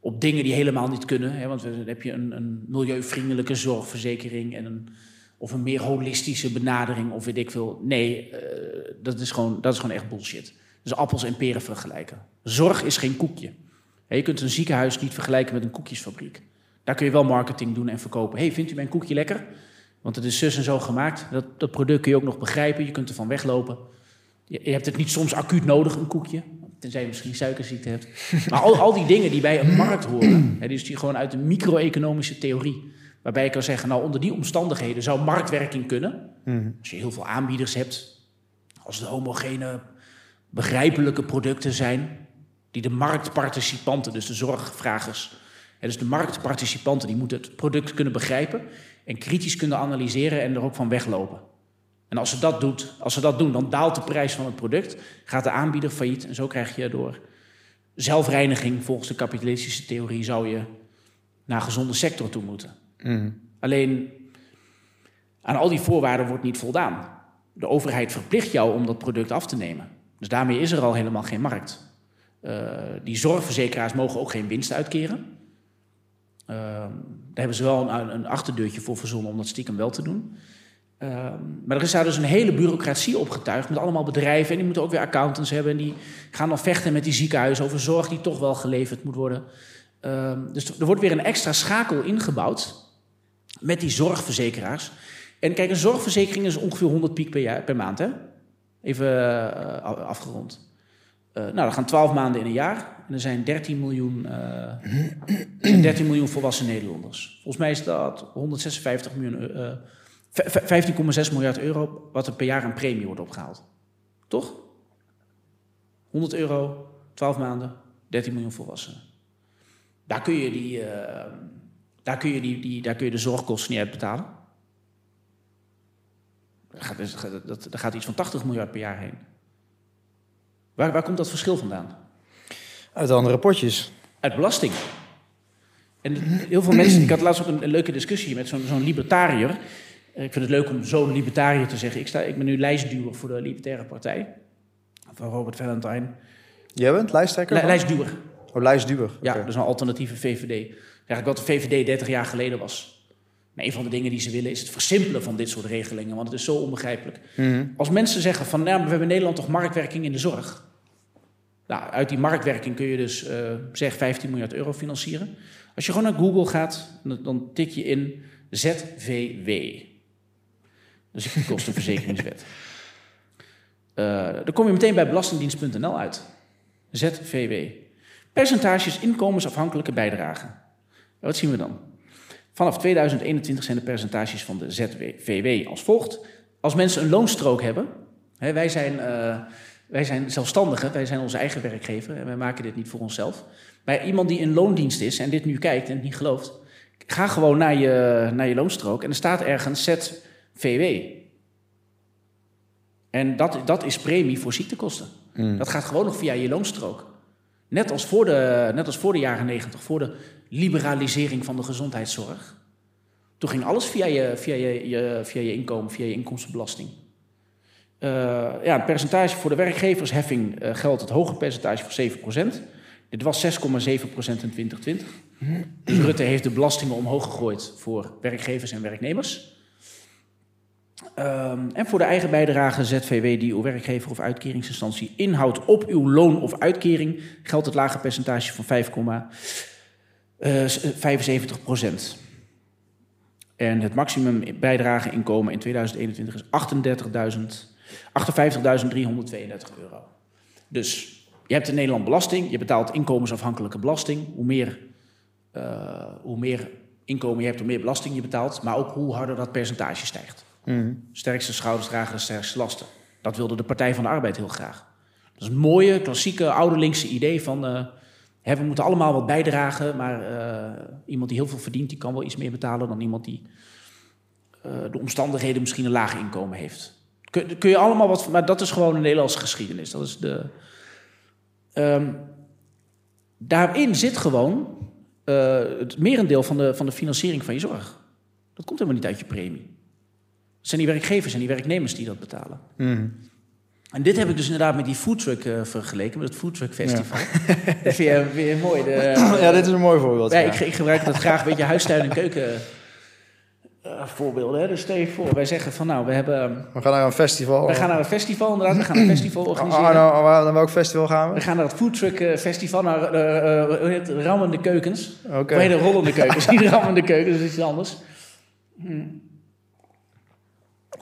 op dingen die helemaal niet kunnen. Hè? Want dan heb je een, een milieuvriendelijke zorgverzekering en een, of een meer holistische benadering of weet ik veel. Nee, eh, dat, is gewoon, dat is gewoon echt bullshit. Dus appels en peren vergelijken. Zorg is geen koekje. Je kunt een ziekenhuis niet vergelijken met een koekjesfabriek. Daar kun je wel marketing doen en verkopen. hey, vindt u mijn koekje lekker? Want het is zus en zo gemaakt. Dat, dat product kun je ook nog begrijpen. Je kunt ervan weglopen. Je, je hebt het niet soms acuut nodig, een koekje. Tenzij je misschien suikerziekte hebt. Maar al, al die dingen die bij een markt horen. Hè, dus die gewoon uit de micro-economische theorie. Waarbij je kan zeggen, nou onder die omstandigheden zou marktwerking kunnen. Als je heel veel aanbieders hebt. Als het homogene, begrijpelijke producten zijn. Die de marktparticipanten, dus de zorgvragers. Hè, dus de marktparticipanten, die moeten het product kunnen begrijpen. En kritisch kunnen analyseren en er ook van weglopen. En als ze, dat doet, als ze dat doen, dan daalt de prijs van het product, gaat de aanbieder failliet. En zo krijg je door zelfreiniging, volgens de kapitalistische theorie, zou je naar een gezonde sector toe moeten. Alleen aan al die voorwaarden wordt niet voldaan. De overheid verplicht jou om dat product af te nemen. Dus daarmee is er al helemaal geen markt. Uh, die zorgverzekeraars mogen ook geen winst uitkeren. Uh, daar hebben ze wel een, een, achterdeurtje voor verzonnen om dat stiekem wel te doen. Uh, maar er is daar dus een hele bureaucratie opgetuigd met allemaal bedrijven. En die moeten ook weer accountants hebben. En die gaan dan vechten met die ziekenhuizen over zorg die toch wel geleverd moet worden. dus er wordt weer een extra schakel ingebouwd met die zorgverzekeraars. En kijk, een zorgverzekering is ongeveer 100 piek per, jaar, per maand. Hè? Even uh, afgerond. Uh, nou, dat gaan 12 maanden in een jaar. En er zijn 13 miljoen, <clears throat> uh, 13 miljoen volwassen Nederlanders. Volgens mij is dat 156 miljoen, 15,6 miljard euro wat er per jaar aan premie wordt opgehaald. Toch? 100 euro, 12 maanden, 13 miljoen volwassenen. Daar kun je, die, daar kun je, die, die, daar kun je de zorgkosten niet uit betalen. Daar gaat, dat, daar gaat iets van 80 miljard per jaar heen. Waar, waar komt dat verschil vandaan? Uit andere potjes. Uit belasting. En heel veel mensen, ik had laatst ook een, een leuke discussie met zo'n zo'n libertariër. Ik vind het leuk om zo'n libertariër te zeggen. Ik, sta, ik ben nu lijstduwer voor de Libertaire Partij. Van Robert Valentine. Jij bent lijsttrekker? Li lijstduwer. Oh, lijstduwer. Ja, dat is een alternatieve VVD. Eigenlijk wat de VVD 30 jaar geleden was. Maar een van de dingen die ze willen is het versimpelen van dit soort regelingen. Want het is zo onbegrijpelijk. Mhm. Mm -hmm. Als mensen zeggen van, nou, we hebben in Nederland toch marktwerking in de zorg. Nou, uit die marktwerking kun je dus, uh, zeg, 15 miljard euro financieren. Als je gewoon naar Google gaat, dan tik je in ZVW. Dus de kostenverzekeringswet. Uh, <laughs> dan kom je meteen bij belastingdienst.nl uit. ZVW. Percentages inkomensafhankelijke bijdragen. Wat zien we dan? Vanaf 2021 zijn de percentages van de ZVW als volgt. Als mensen een loonstrook hebben, hè, wij, zijn, uh, wij zijn zelfstandigen, wij zijn onze eigen werkgever en wij maken dit niet voor onszelf. Maar iemand die in loondienst is en dit nu kijkt en het niet gelooft, ga gewoon naar je, naar je loonstrook en er staat ergens ZVW. En dat, dat is premie voor ziektekosten. Mm. Dat gaat gewoon nog via je loonstrook. Net als voor de, net als voor de jaren negentig, voor de liberalisering van de gezondheidszorg. Toen ging alles via je, via je, je, via je inkomen, via je inkomstenbelasting. Uh, ja, een percentage voor de werkgeversheffing uh, geldt het hoge percentage voor 7%. Dit was 6,7% in 2020. Dus Rutte heeft de belastingen omhoog gegooid voor werkgevers en werknemers. Um, en voor de eigen bijdrage ZVW die uw werkgever of uitkeringsinstantie inhoudt op uw loon of uitkering geldt het lage percentage van 5,75 procent. En het maximum bijdrage inkomen in 2021 is 58.332 euro. Dus je hebt in Nederland belasting, je betaalt inkomensafhankelijke belasting. Hoe meer, uh, hoe meer inkomen je hebt, hoe meer belasting je betaalt. Maar ook hoe harder dat percentage stijgt. Mm. Sterkste schouders dragen sterkste lasten. Dat wilde de Partij van de Arbeid heel graag. Dat is een mooie, klassieke, ouderlinkse idee van... Uh, we moeten allemaal wat bijdragen, maar uh, iemand die heel veel verdient... die kan wel iets meer betalen dan iemand die uh, de omstandigheden misschien een laag inkomen heeft. Kun, kun, je allemaal wat... Maar dat is gewoon een Nederlandse geschiedenis. Dat is de... Um, daarin zit gewoon het merendeel van de, van de financiering van je zorg. Dat komt helemaal niet uit je premie. Het zijn die werkgevers en die werknemers die dat betalen. Mm. En dit heb ik dus inderdaad met die foodtruck uh, vergeleken, met het foodtruck festival. Ja. <laughs> dat vind je mooi. De, <clears throat> ja, dit is een mooi voorbeeld. Ja, ja. Ik, ik, gebruik dat graag een beetje huistuin- en keuken uh, voorbeelden. Hè. Dus stel je voor, wij zeggen van nou, we hebben... We gaan naar een festival. We gaan naar een festival, inderdaad. We gaan een festival <clears throat> organiseren. Oh, nou, waar, naar welk festival gaan we? We gaan naar het foodtruck festival, naar uh, rammende keukens. Oké. Okay. de rollende keukens, <laughs> niet rammende keukens, dat is iets anders. Hm.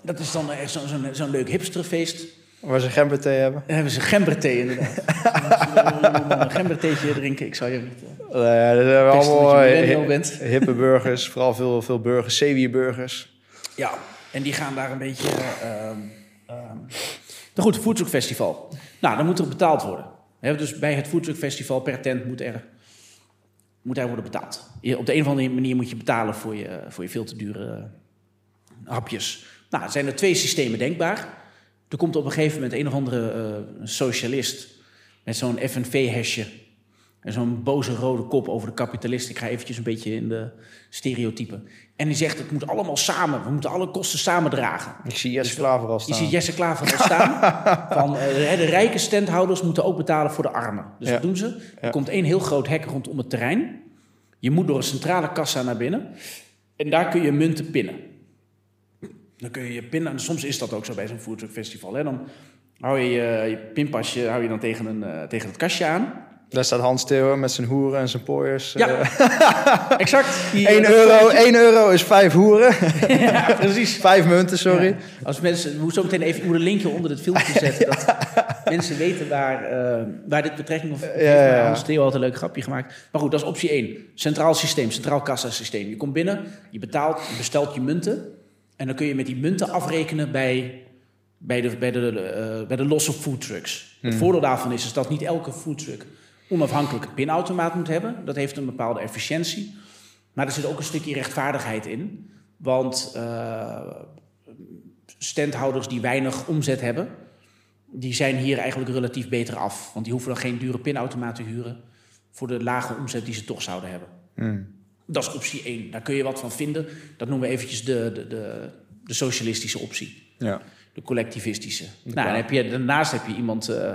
Dat is dan echt zo'n leuk hipsterfeest. Waar ze gemberthee hebben. Dan hebben ze gemberthee inderdaad. <laughs> Een gembertheetje drinken. Ik zou je niet... eh, ja, dat zijn Best allemaal je eh, bent. hippe burgers. Vooral veel, veel burgers, zeewierburgers. Ja, en die gaan daar een beetje... ehm nou goed, Foodtruck Festival. Nou, dan moet er betaald worden. Dus bij het Foodtruck Festival per tent moet er, moet er worden betaald. Je- op de een of andere manier moet je betalen voor je, voor je veel te dure hapjes. Nou, er zijn er twee systemen denkbaar. Er komt op een gegeven moment een of andere eh, socialist met zo'n FNV-hesje en zo'n boze rode kop over de kapitalist. Ik ga eventjes een beetje in de stereotypen. En die zegt, het moet allemaal samen. We moeten alle kosten samen dragen. Ik zie Jesse Klaver al Je staan. ziet Jesse Klaver al staan. <laughs> van, eh, de rijke standhouders moeten ook betalen voor de armen. Dus Ja. wat doen ze? Er komt één heel groot hek rondom het terrein. Je moet door een centrale kassa naar binnen. En daar kun je munten pinnen. Dan kun je je pinnen. En soms is dat ook zo bij zo'n foodtruck festival. Hè? Dan hou je je, je pinpasje hou je dan tegen, een, eh, tegen het kastje aan. Daar staat Hans Theeuwen met zijn hoeren en zijn pooiers. Ja, Eh, <laughs> exact. Die, 1 dat euro, spelletje. 1 euro is 5 hoeren. <laughs> ja, precies. 5 munten, sorry. Ja. Als mensen, we moeten zo meteen even een linkje onder dit filmpje <laughs> zetten. Dat mensen weten waar, eh, waar dit betrekking op ja. Hans Theo had een leuk grapje gemaakt. Maar goed, dat is optie 1. Centraal systeem, centraal kassasysteem. Je komt binnen, je betaalt, je bestelt je munten. En dan kun je met die munten afrekenen bij, bij, de, bij, de, eh, bij de losse foodtrucks. Het voordeel daarvan is, is dat niet elke foodtruck onafhankelijk een pinautomaat moet hebben. Dat heeft een bepaalde efficiëntie. Maar er zit ook een stukje rechtvaardigheid in. Want eh, standhouders die weinig omzet hebben, die zijn hier eigenlijk relatief beter af. Want die hoeven dan geen dure pinautomaat te huren voor de lage omzet die ze toch zouden hebben. Dat is optie 1. Daar kun je wat van vinden. Dat noemen we eventjes de, de, de, de socialistische optie. Ja. De collectivistische. Nou, dan heb je, daarnaast heb je iemand, eh,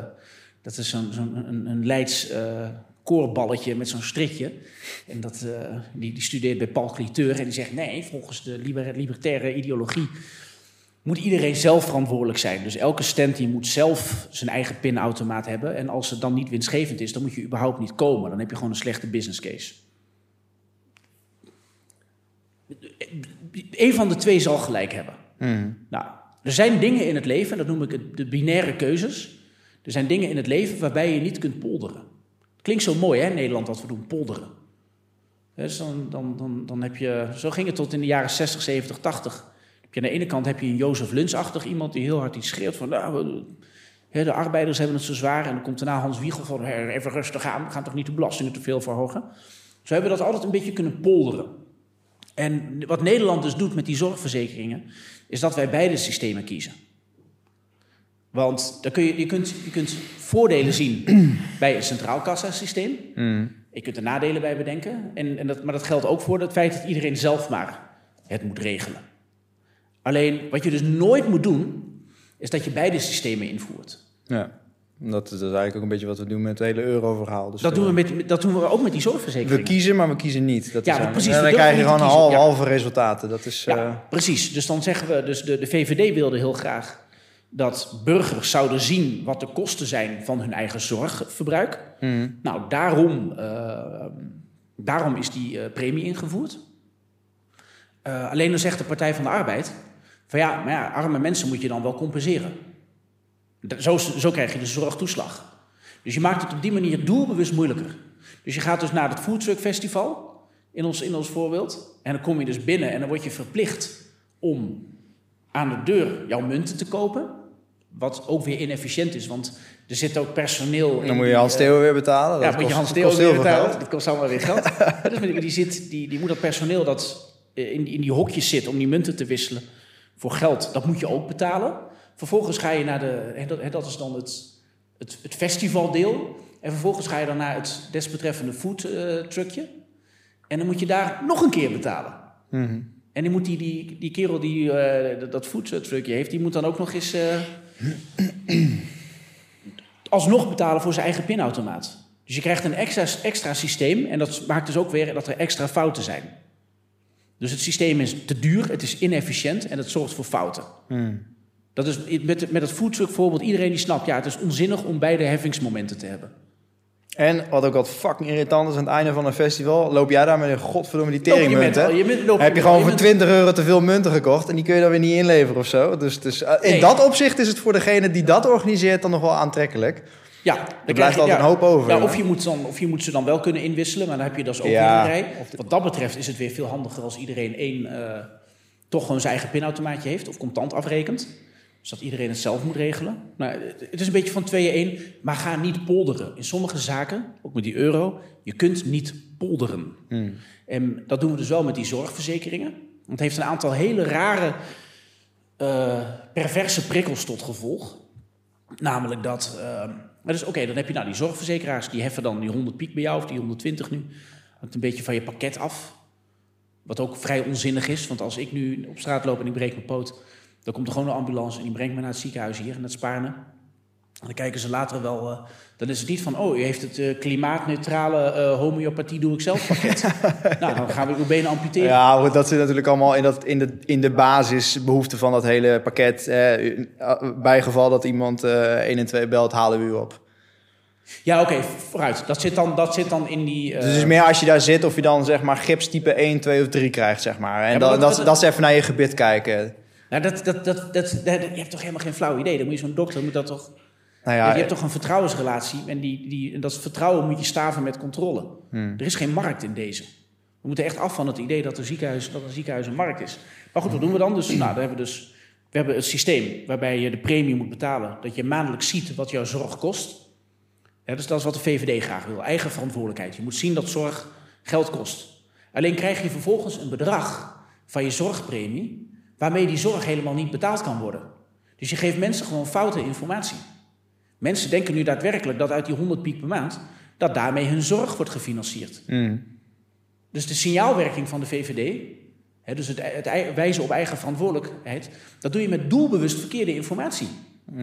dat is zo'n zo'n een, een Leids eh, koorballetje met zo'n stritje. En dat, eh, die, die studeert bij Paul Cliteur en die zegt... nee, volgens de liber- libertaire ideologie moet iedereen zelf verantwoordelijk zijn. Dus elke stand die moet zelf zijn eigen pinautomaat hebben. En als het dan niet winstgevend is, dan moet je überhaupt niet komen. Dan heb je gewoon een slechte business case. Eén van de twee zal gelijk hebben. Nou, er zijn dingen in het leven, en dat noem ik het- de binaire keuzes. Er zijn dingen in het leven waarbij je niet kunt polderen. Klinkt zo mooi, hè, in Nederland, wat we doen, polderen. Dus dan, dan, dan, dan heb je, zo ging het tot in de jaren 60, 70, 80. Heb je aan de ene kant heb je een Jozef Luns-achtig iemand die heel hard iets schreeuwt van... Nou, de arbeiders hebben het zo zwaar. En dan komt daarna Hans Wiegel van "Hè, even rustig aan. We gaan toch niet de belastingen te veel verhogen. Zo hebben we dat altijd een beetje kunnen polderen. En wat Nederland dus doet met die zorgverzekeringen, is dat wij beide systemen kiezen. Want dan kun je, je, kunt, je kunt voordelen zien <clears throat> bij een centraal kassasysteem. Je kunt er nadelen bij bedenken. En, en dat, maar dat geldt ook voor het feit dat iedereen zelf maar het moet regelen. Alleen wat je dus nooit moet doen, is dat je beide systemen invoert. ja. Dat, dat is eigenlijk ook een beetje wat we doen met het hele euro-verhaal. Dus Dat eh, doen we, met, dat doen we ook met die We zorgverzekeringen. kiezen, maar we kiezen niet. Dat Ja, is eigenlijk- precies, En we dan krijg je gewoon halve, halve resultaten. Dat is... Ja, eh, precies. Dus dan zeggen we, dus de, de VVD wilde heel graag dat burgers zouden zien wat de kosten zijn van hun eigen zorgverbruik. Nou, daarom, eh, daarom is die eh, premie ingevoerd. Eh, alleen dan zegt de Partij van de Arbeid van ja, maar ja, arme mensen moet je dan wel compenseren. Zo, zo krijg je de zorgtoeslag. Dus je maakt het op die manier doelbewust moeilijker. Dus je gaat dus naar het Foodtruck Festival, in ons, in ons voorbeeld. En dan kom je dus binnen en dan word je verplicht om aan de deur jouw munten te kopen. Wat ook weer inefficiënt is, want er zit ook personeel in. dan moet je Hans eh, Theo weer betalen. ja, Dat moet je Hans Theo weer betalen. geld. Dat kost allemaal weer geld. <laughs> Dus die, zit, die, die moet dat personeel dat eh, in, in die hokjes zit om die munten te wisselen voor geld, dat moet je ook betalen. Vervolgens ga je naar de, en dat, is dan het, het, het festivaldeel. En vervolgens ga je dan naar het desbetreffende foodtruckje. en dan moet je daar nog een keer betalen. Mhm. En die, moet die, die, die kerel die eh, dat- foodtruckje heeft, die moet dan ook nog eens eh, <clears throat> alsnog betalen voor zijn eigen pinautomaat. Dus je krijgt een extra, extra systeem en dat maakt dus ook weer dat er extra fouten zijn. Dus het systeem is te duur, het is inefficiënt en het zorgt voor fouten. Dat is met, met het voorbeeld, iedereen die snapt, ja, het is onzinnig om beide heffingsmomenten te hebben. En wat ook wat fucking irritant is aan het einde van een festival, loop jij daar met een godverdomme die bent- loop je Heb je gewoon je voor bent- 20 euro te veel munten gekocht en die kun je dan weer niet inleveren of zo. Dus, dus eh, in Nee. dat opzicht is het voor degene die dat organiseert dan nog wel aantrekkelijk. Ja, dan blijft altijd een hoop over, Ja, hè? of, je moet dan, of je moet ze dan wel kunnen inwisselen, maar dan heb je dus ook Ja. weer een rij. Wat dat betreft is het weer veel handiger als iedereen één, eh, toch gewoon zijn eigen pinautomaatje heeft of contant afrekent. Dus dat iedereen het zelf moet regelen. Nou, het- is een beetje van tweeën één, maar ga niet polderen. In sommige zaken, ook met die euro, je kunt niet polderen. En dat doen we dus wel met die zorgverzekeringen. Want het heeft een aantal hele rare, eh, perverse prikkels tot gevolg. Namelijk dat. maar dus oké, dan heb je nou die zorgverzekeraars, die heffen dan die 100 piek bij jou of die 120 nu. Hangt een beetje van je pakket af. Wat ook vrij onzinnig is, want als ik nu op straat loop en ik breek mijn poot, dan komt er gewoon een ambulance en die brengt me naar het ziekenhuis hier in het Spaarne. En dan kijken ze later wel, eh, dan is het niet van, oh, u heeft het eh, klimaatneutrale eh, homeopathie doe ik zelf pakket. <laughs> nou, dan gaan we uw benen amputeren. Ja, dat zit natuurlijk allemaal in, dat, in, de, in de basisbehoefte van dat hele pakket. Eh, bij geval dat iemand eh 1 en 2 belt, halen we u op. Ja, oké, vooruit. Dat zit, dan, dat zit dan in die... Dus het is meer als je daar zit of je dan zeg maar gips type 1, 2 of 3 krijgt, zeg maar. En Ja, maar dat- dat, dat- dat is even naar je gebit kijken. Nou, dat, dat, dat, dat, dat- je hebt toch helemaal geen flauw idee. Dan moet je zo'n dokter, moet dat toch... Nou Ja, je hebt toch een vertrouwensrelatie en, die, die, dat vertrouwen moet je staven met controle. Hmm. Er is geen markt in deze. We moeten echt af van het idee dat, een ziekenhuis, dat een ziekenhuis een markt is. Maar goed, wat doen we dan? Dus, nou, dan hebben we, dus, we hebben het systeem waarbij je de premie moet betalen. Dat je maandelijks ziet wat jouw zorg kost. Ja, dus dat is wat de VVD graag wil. Eigen verantwoordelijkheid. Je moet zien dat zorg geld kost. Alleen krijg je vervolgens een bedrag van je zorgpremie... waarmee die zorg helemaal niet betaald kan worden. Dus je geeft mensen gewoon foute informatie. Mensen denken nu daadwerkelijk dat uit die 100 piek per maand... dat daarmee hun zorg wordt gefinancierd. Dus de signaalwerking van de VVD... Hè, dus het, wijzen op eigen verantwoordelijkheid... dat doe je met doelbewust verkeerde informatie.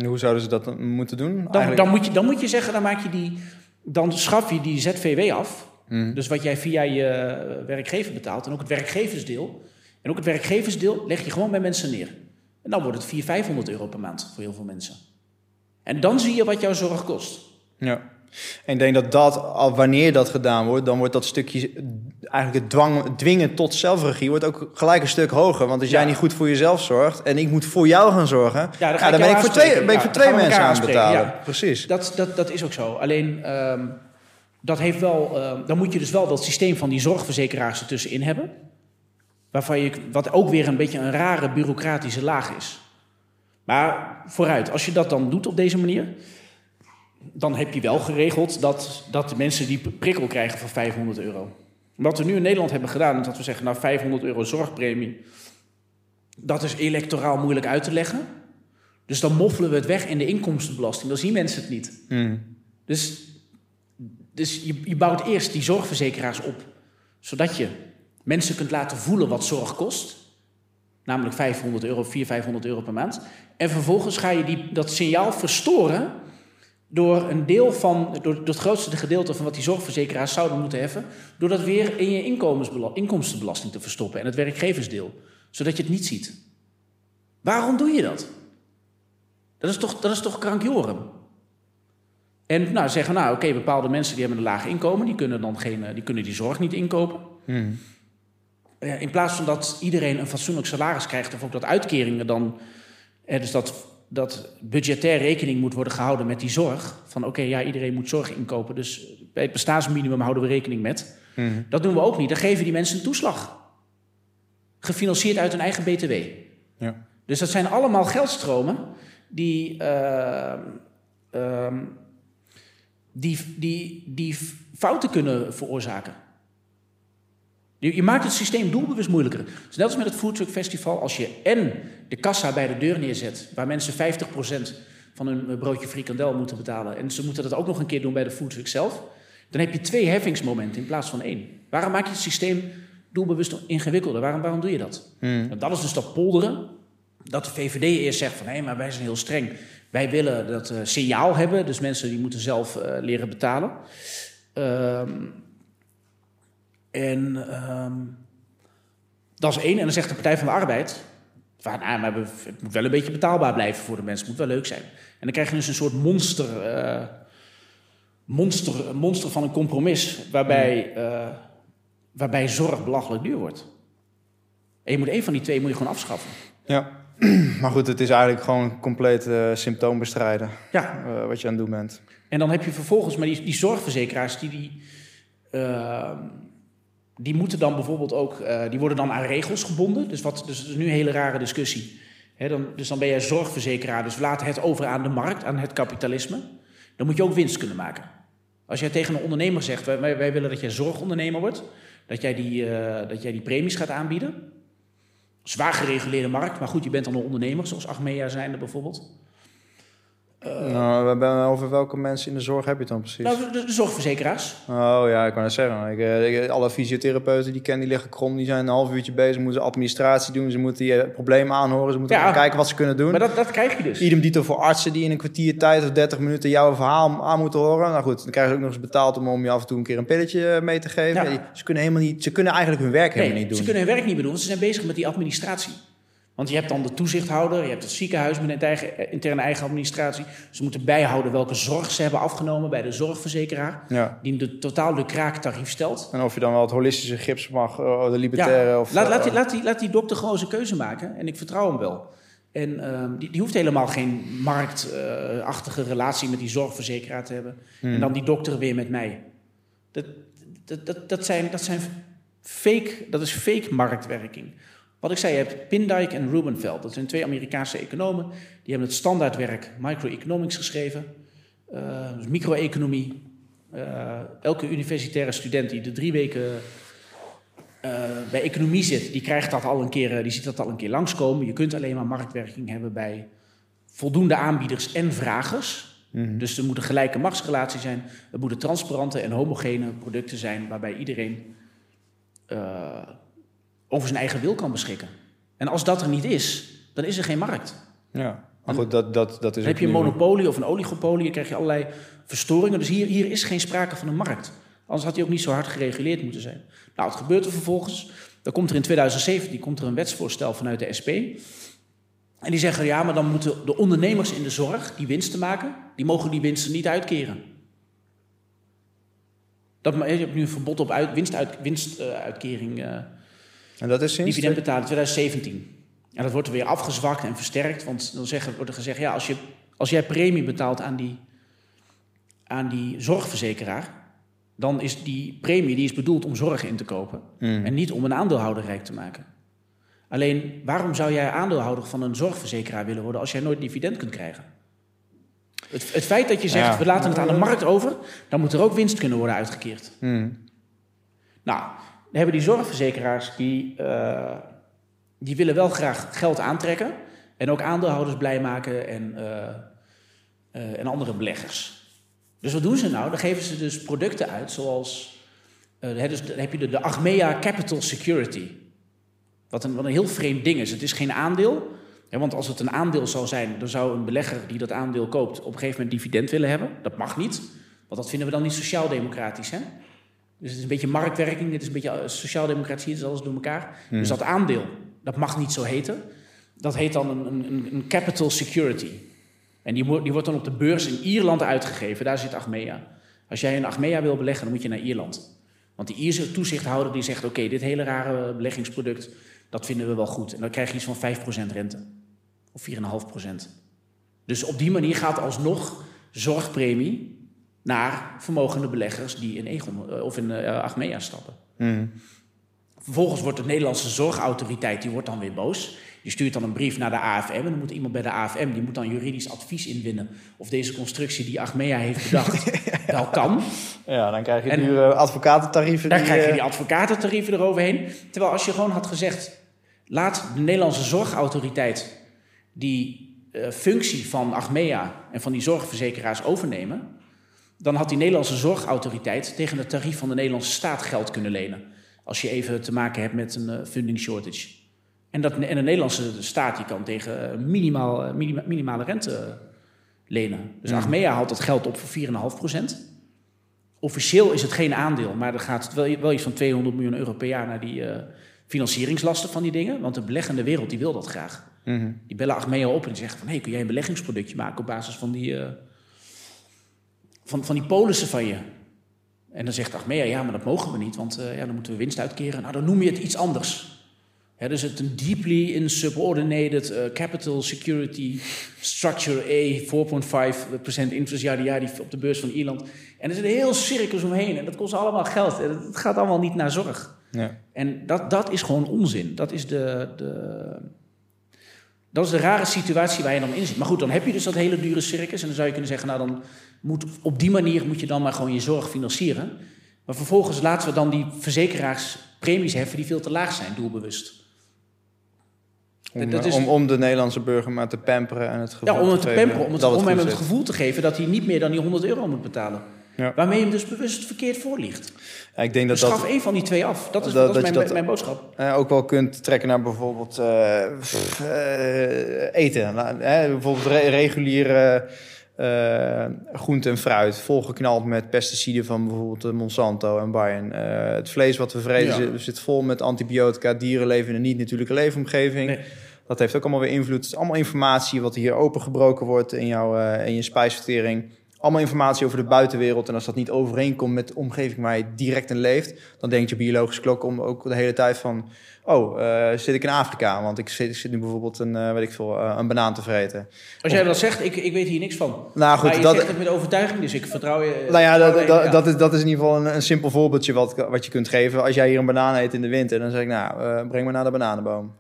hoe zouden ze dat dan moeten doen? Dan, dan, moet je, dan moet je zeggen, dan, maak je die, dan schaf je die ZVW af. Dus wat jij via je eh, werkgever betaalt en ook het werkgeversdeel. En ook het werkgeversdeel leg je gewoon bij mensen neer. En dan wordt het 400, 500 euro per maand voor heel veel mensen. En dan zie je wat jouw zorg kost. Ja. En ik denk dat dat, wanneer dat gedaan wordt, dan wordt dat stukje, eigenlijk het dwang, dwingen tot zelfregie, wordt ook gelijk een stuk hoger. Want als jij Ja. niet goed voor jezelf zorgt en ik moet voor jou gaan zorgen, ja, dan ga ik ben ik voor twee, ben ik Ja, voor twee mensen aan het betalen. ja. Precies. Dat, dat, dat is ook zo. Alleen, ehm, dat heeft wel, ehm, dan moet je dus wel dat systeem van die zorgverzekeraars ertussenin hebben. Waarvan je, wat ook weer een beetje een rare bureaucratische laag is. Maar vooruit, als je dat dan doet op deze manier, dan heb je wel geregeld dat, dat de mensen die prikkel krijgen van 500 euro. Wat we nu in Nederland hebben gedaan, is dat we zeggen, nou 500 euro zorgpremie, dat is electoraal moeilijk uit te leggen. Dus dan moffelen we het weg in de inkomstenbelasting. Dan zien mensen het niet. Dus, dus je, je bouwt eerst die zorgverzekeraars op, zodat je mensen kunt laten voelen wat zorg kost. Namelijk 500 euro, 400, 500 euro per maand. En vervolgens ga je die, dat signaal verstoren door een deel van, door, het grootste gedeelte van wat die zorgverzekeraars zouden moeten heffen, door dat weer in je inkomstenbelasting te verstoppen en het werkgeversdeel, zodat je het niet ziet. Waarom doe je dat? Dat is toch, dat is toch krankjoren? En nou, zeggen nou, oké, bepaalde mensen die hebben een laag inkomen, die kunnen dan geen, eh, die, kunnen die zorg niet inkopen. Eh, in plaats van dat iedereen een fatsoenlijk salaris krijgt, of ook dat uitkeringen dan, dus dat, dat budgetair rekening moet worden gehouden met die zorg. Van oké, ja, iedereen moet zorg inkopen, dus bij het bestaansminimum houden we rekening met. Dat doen we ook niet. Dan geven die mensen een toeslag. Gefinancierd uit hun eigen BTW. Ja. Dus dat zijn allemaal geldstromen die, eh, ehm, die, die, die fouten kunnen veroorzaken. Je, je maakt het systeem doelbewust moeilijker. Dus net als met het Foodtruck Festival, als je en de kassa bij de deur neerzet, waar mensen 50% van hun eh, broodje frikandel moeten betalen, en ze moeten dat ook nog een keer doen bij de Foodtruck zelf, dan heb je twee heffingsmomenten in plaats van één. Waarom maak je het systeem doelbewust ingewikkelder? Waarom, waarom doe je dat? En dat is dus dat polderen. Dat de VVD eerst zegt van hé, maar wij zijn heel streng. Wij willen dat eh, signaal hebben, dus mensen die moeten zelf eh, leren betalen. Ehm, en ehm, dat is één. En dan zegt de Partij van de Arbeid... Van, nou, maar het moet wel een beetje betaalbaar blijven voor de mensen. Het moet wel leuk zijn. En dan krijg je dus een soort monster... eh, monster, monster van een compromis waarbij, eh, waarbij zorg belachelijk duur wordt. En je moet één van die twee moet je gewoon afschaffen. Ja. <clears throat> Maar goed, het is eigenlijk gewoon compleet eh, symptoombestrijden Ja, wat je aan het doen bent. En dan heb je vervolgens, maar die, die zorgverzekeraars, die, die, eh, die moeten dan bijvoorbeeld ook, eh, die worden dan aan regels gebonden. Dus, wat, dus dat is nu een hele rare discussie. Dan, dus dan ben jij zorgverzekeraar, dus laten het over aan de markt, aan het kapitalisme. Dan moet je ook winst kunnen maken. Als jij tegen een ondernemer zegt, wij, wij, willen dat jij zorgondernemer wordt, dat jij, die, eh, dat jij die premies gaat aanbieden. Zwaar gereguleerde markt, maar goed, je bent dan een ondernemer, zoals Achmea zijnde bijvoorbeeld. Nou, we hebben over welke mensen in de zorg heb je het dan precies? Nou, de, de zorgverzekeraars. Oh ja, ik kan het zeggen. Ik, eh, ik- alle fysiotherapeuten die ik ken, die liggen krom. Die zijn een half uurtje bezig. Moeten administratie doen. Ze moeten je problemen aanhoren. Ze moeten Ja. kijken wat ze kunnen doen. Maar dat, dat krijg je dus. Idem dito voor artsen die in een kwartier tijd of 30 minuten jouw verhaal aan moeten horen. Nou goed, dan krijgen ze ook nog eens betaald om, om je af en toe een keer een pilletje eh, mee te geven. Ja. Ze kunnen helemaal niet, ze kunnen eigenlijk hun werk helemaal niet doen. ze kunnen hun werk niet doen, want ze zijn bezig met die administratie. Want je hebt dan de toezichthouder, je hebt het ziekenhuis met een eigen, interne eigen administratie. Ze moeten bijhouden welke zorg ze hebben afgenomen bij de zorgverzekeraar, Ja. die de, totaal de kraaktarief stelt. En of je dan wel het holistische gips mag, eh, de libertaire of... laat, laat, eh, die, laat, die, laat die dokter gewoon zijn keuze maken en ik vertrouw hem wel. En ehm, die, die hoeft helemaal geen marktachtige relatie met die zorgverzekeraar te hebben. Hmm. En dan die dokter weer met mij. Dat, dat, dat, dat, zijn, dat, zijn fake, dat is fake marktwerking. Wat ik zei, je hebt Pindijk en Rubenfeld. Dat zijn twee Amerikaanse economen. Die hebben het standaardwerk Microeconomics geschreven. Eh, dus micro-economie. Eh, elke universitaire student die de drie weken eh, bij economie zit, die krijgt dat al een keer, die ziet dat al een keer langskomen. Je kunt alleen maar marktwerking hebben bij voldoende aanbieders en vragers. Dus er moet een gelijke machtsrelatie zijn. Het moeten transparante en homogene producten zijn waarbij iedereen over zijn eigen wil kan beschikken. En als dat er niet is, dan is er geen markt. Ja, maar goed, dat, dat, dat is Dan heb je een monopolie of een oligopolie, dan krijg je allerlei verstoringen. Dus hier, hier is geen sprake van een markt. Anders had hij ook niet zo hard gereguleerd moeten zijn. Nou, het gebeurt er vervolgens. Dan komt er in 2017 komt er een wetsvoorstel vanuit de SP. En die zeggen, ja, maar dan moeten de ondernemers in de zorg die winsten maken, die mogen die winsten niet uitkeren. Dat, je hebt nu een verbod op uit, winstuit, winstuitkering. eh, En dat is sinds... dividend betalen in 2017. En dat wordt er weer afgezwakt en versterkt. Want dan zeggen, wordt er gezegd, ja, als, je, als jij premie betaalt aan die, aan die zorgverzekeraar... dan is die premie die is bedoeld om zorg in te kopen... en niet om een aandeelhouder rijk te maken. Alleen, waarom zou jij aandeelhouder van een zorgverzekeraar willen worden... als jij nooit dividend kunt krijgen? Het, het feit dat je zegt, Ja. we laten het aan de markt over... dan moet er ook winst kunnen worden uitgekeerd. Hmm. Nou, hebben die zorgverzekeraars die, eh, die willen wel graag geld aantrekken en ook aandeelhouders blij maken en, eh, eh, en andere beleggers. Dus wat doen ze nou? Dan geven ze dus producten uit zoals, dus dan heb je de, de Achmea Capital Security. Wat een, wat een heel vreemd ding is. Het is geen aandeel. Hè, want als het een aandeel zou zijn, dan zou een belegger die dat aandeel koopt op een gegeven moment dividend willen hebben. Dat mag niet. Want dat vinden we dan niet sociaal-democratisch. Hè? Dus het is een beetje marktwerking, dit is een beetje eh, sociaaldemocratie, het is alles door elkaar. Dus dat aandeel, dat mag niet zo heten. Dat heet dan een, een, een capital security. En die wordt dan op de beurs in Ierland uitgegeven, daar zit Achmea. Als jij in Achmea wil beleggen, dan moet je naar Ierland. Want die Ierse toezichthouder die zegt, oké, dit hele rare beleggingsproduct, dat vinden we wel goed. En dan krijg je iets van 5% rente. Of 4,5%. Dus op die manier gaat alsnog zorgpremie naar vermogende beleggers die in Egon eh, of in eh, Achmea stappen. Vervolgens wordt de Nederlandse zorgautoriteit die wordt dan weer boos. Die stuurt dan een brief naar de AFM en dan moet iemand bij de AFM die moet dan juridisch advies inwinnen of deze constructie die Achmea heeft bedacht <laughs> wel kan. Ja, dan krijg je En- eh, advocatentarieven. Dan die, krijg je eh, die advocatentarieven eroverheen. Terwijl als je gewoon had gezegd, laat de Nederlandse zorgautoriteit die eh, functie van Achmea en van die zorgverzekeraars overnemen, dan had die Nederlandse zorgautoriteit tegen het tarief van de Nederlandse staat geld kunnen lenen. Als je even te maken hebt met een eh, funding shortage. En, dat, en de Nederlandse staat die kan tegen eh, minimaal, eh, minima- minimale rente lenen. Dus Achmea haalt dat geld op voor 4,5% Officieel is het geen aandeel, maar er gaat wel, wel iets van 200 miljoen euro per jaar naar die financieringslasten van die dingen. Want de beleggende wereld die wil dat graag. Die bellen Achmea op en die zeggen van... hey, kun jij een beleggingsproductje maken op basis van die, van, van die polissen van je. En dan zegt Achmea, ja, maar dat mogen we niet, want eh, ja, dan moeten we winst uitkeren. Nou, dan noem je het iets anders. Hè, dus het een deeply insubordinated uh, capital security structure A, 4,5% interest jaar jaar die op de beurs van Ierland. En er zit een heel circus omheen en dat kost allemaal geld. En het gaat allemaal niet naar zorg. Ja. En dat, dat is gewoon onzin. Dat is de, de, dat is de rare situatie waar je dan in zit. Maar goed, dan heb je dus dat hele dure circus. En dan zou je kunnen zeggen, nou dan moet op die manier moet je dan maar gewoon je zorg financieren. Maar vervolgens laten we dan die verzekeraars premies heffen die veel te laag zijn, doelbewust. Om, Dat is- om, om de Nederlandse burger maar te pamperen en het gevoel Ja, om het te geven pamperen, om, het, om hem het gevoel te geven dat hij niet meer dan die 100 euro moet betalen. Ja. Waarmee je hem dus bewust verkeerd voor ligt. Ja, ik denk dat Dus dat... schaf één van die twee af. Dat is, dat- dat, is dat mijn, dat- mijn boodschap. eh, ook wel kunt trekken naar bijvoorbeeld eh, pff, eh, eten. Hè, bijvoorbeeld re- reguliere eh, groente en fruit, volgeknald met pesticiden van bijvoorbeeld Monsanto en Bayern. Het vlees wat we vreten Ja. zit, zit vol met antibiotica. Dieren leven in een niet-natuurlijke leefomgeving. Nee. Dat heeft ook allemaal weer invloed. Het is allemaal informatie wat hier opengebroken wordt in, jouw, in je spijsvertering. Allemaal informatie over de buitenwereld. En als dat niet overeenkomt met de omgeving waar je direct in leeft, dan denkt je biologische klok om ook de hele tijd van: Oh, eh, zit ik in Afrika? Want ik zit, ik zit nu bijvoorbeeld een, eh, weet ik veel, eh, een banaan te vreten. Als jij dat zegt, ik, ik weet hier niks van. Nou goed, maar je dat, zegt het met overtuiging, dus ik vertrouw je. nou ja, dat, dat, dat, is, dat is in ieder geval een, een simpel voorbeeldje wat, wat je kunt geven. Als jij hier een banaan eet in de winter, dan zeg ik: Nou, breng me naar de bananenboom.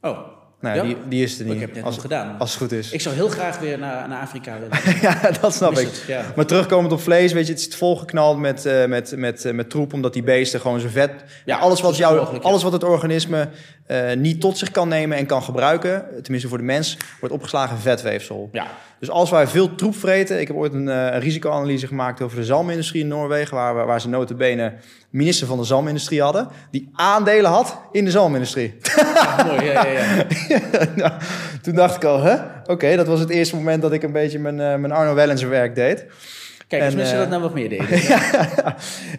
Oh, Nou, Ja? die, die is er niet. ik heb het net als, nog gedaan. als het goed is. Ik zou heel graag weer naar, naar Afrika willen. <laughs> ja, dat snap ik. het, ja. Maar terugkomend op vlees, weet je, het is volgeknald met, eh, met, met, eh, met troep, omdat die beesten gewoon zo vet. Ja, alles wat, jou, mogelijk, alles wat het organisme eh, niet tot zich kan nemen en kan gebruiken, tenminste voor de mens, wordt opgeslagen in vetweefsel. Ja. Dus als wij veel troep vreten, ik heb ooit een, eh, een risicoanalyse gemaakt over de zalmindustrie in Noorwegen, waar, waar ze notabene minister van de zalmindustrie hadden, die aandelen had in de zalmindustrie. Ah, mooi, ja, ja, ja. <laughs> nou, toen dacht ik al, hè? Oké, dat was het eerste moment dat ik een beetje mijn, eh, mijn Arno Wellenser werk deed. Kijk, als En, mensen eh, dat nou wat meer <laughs> deden.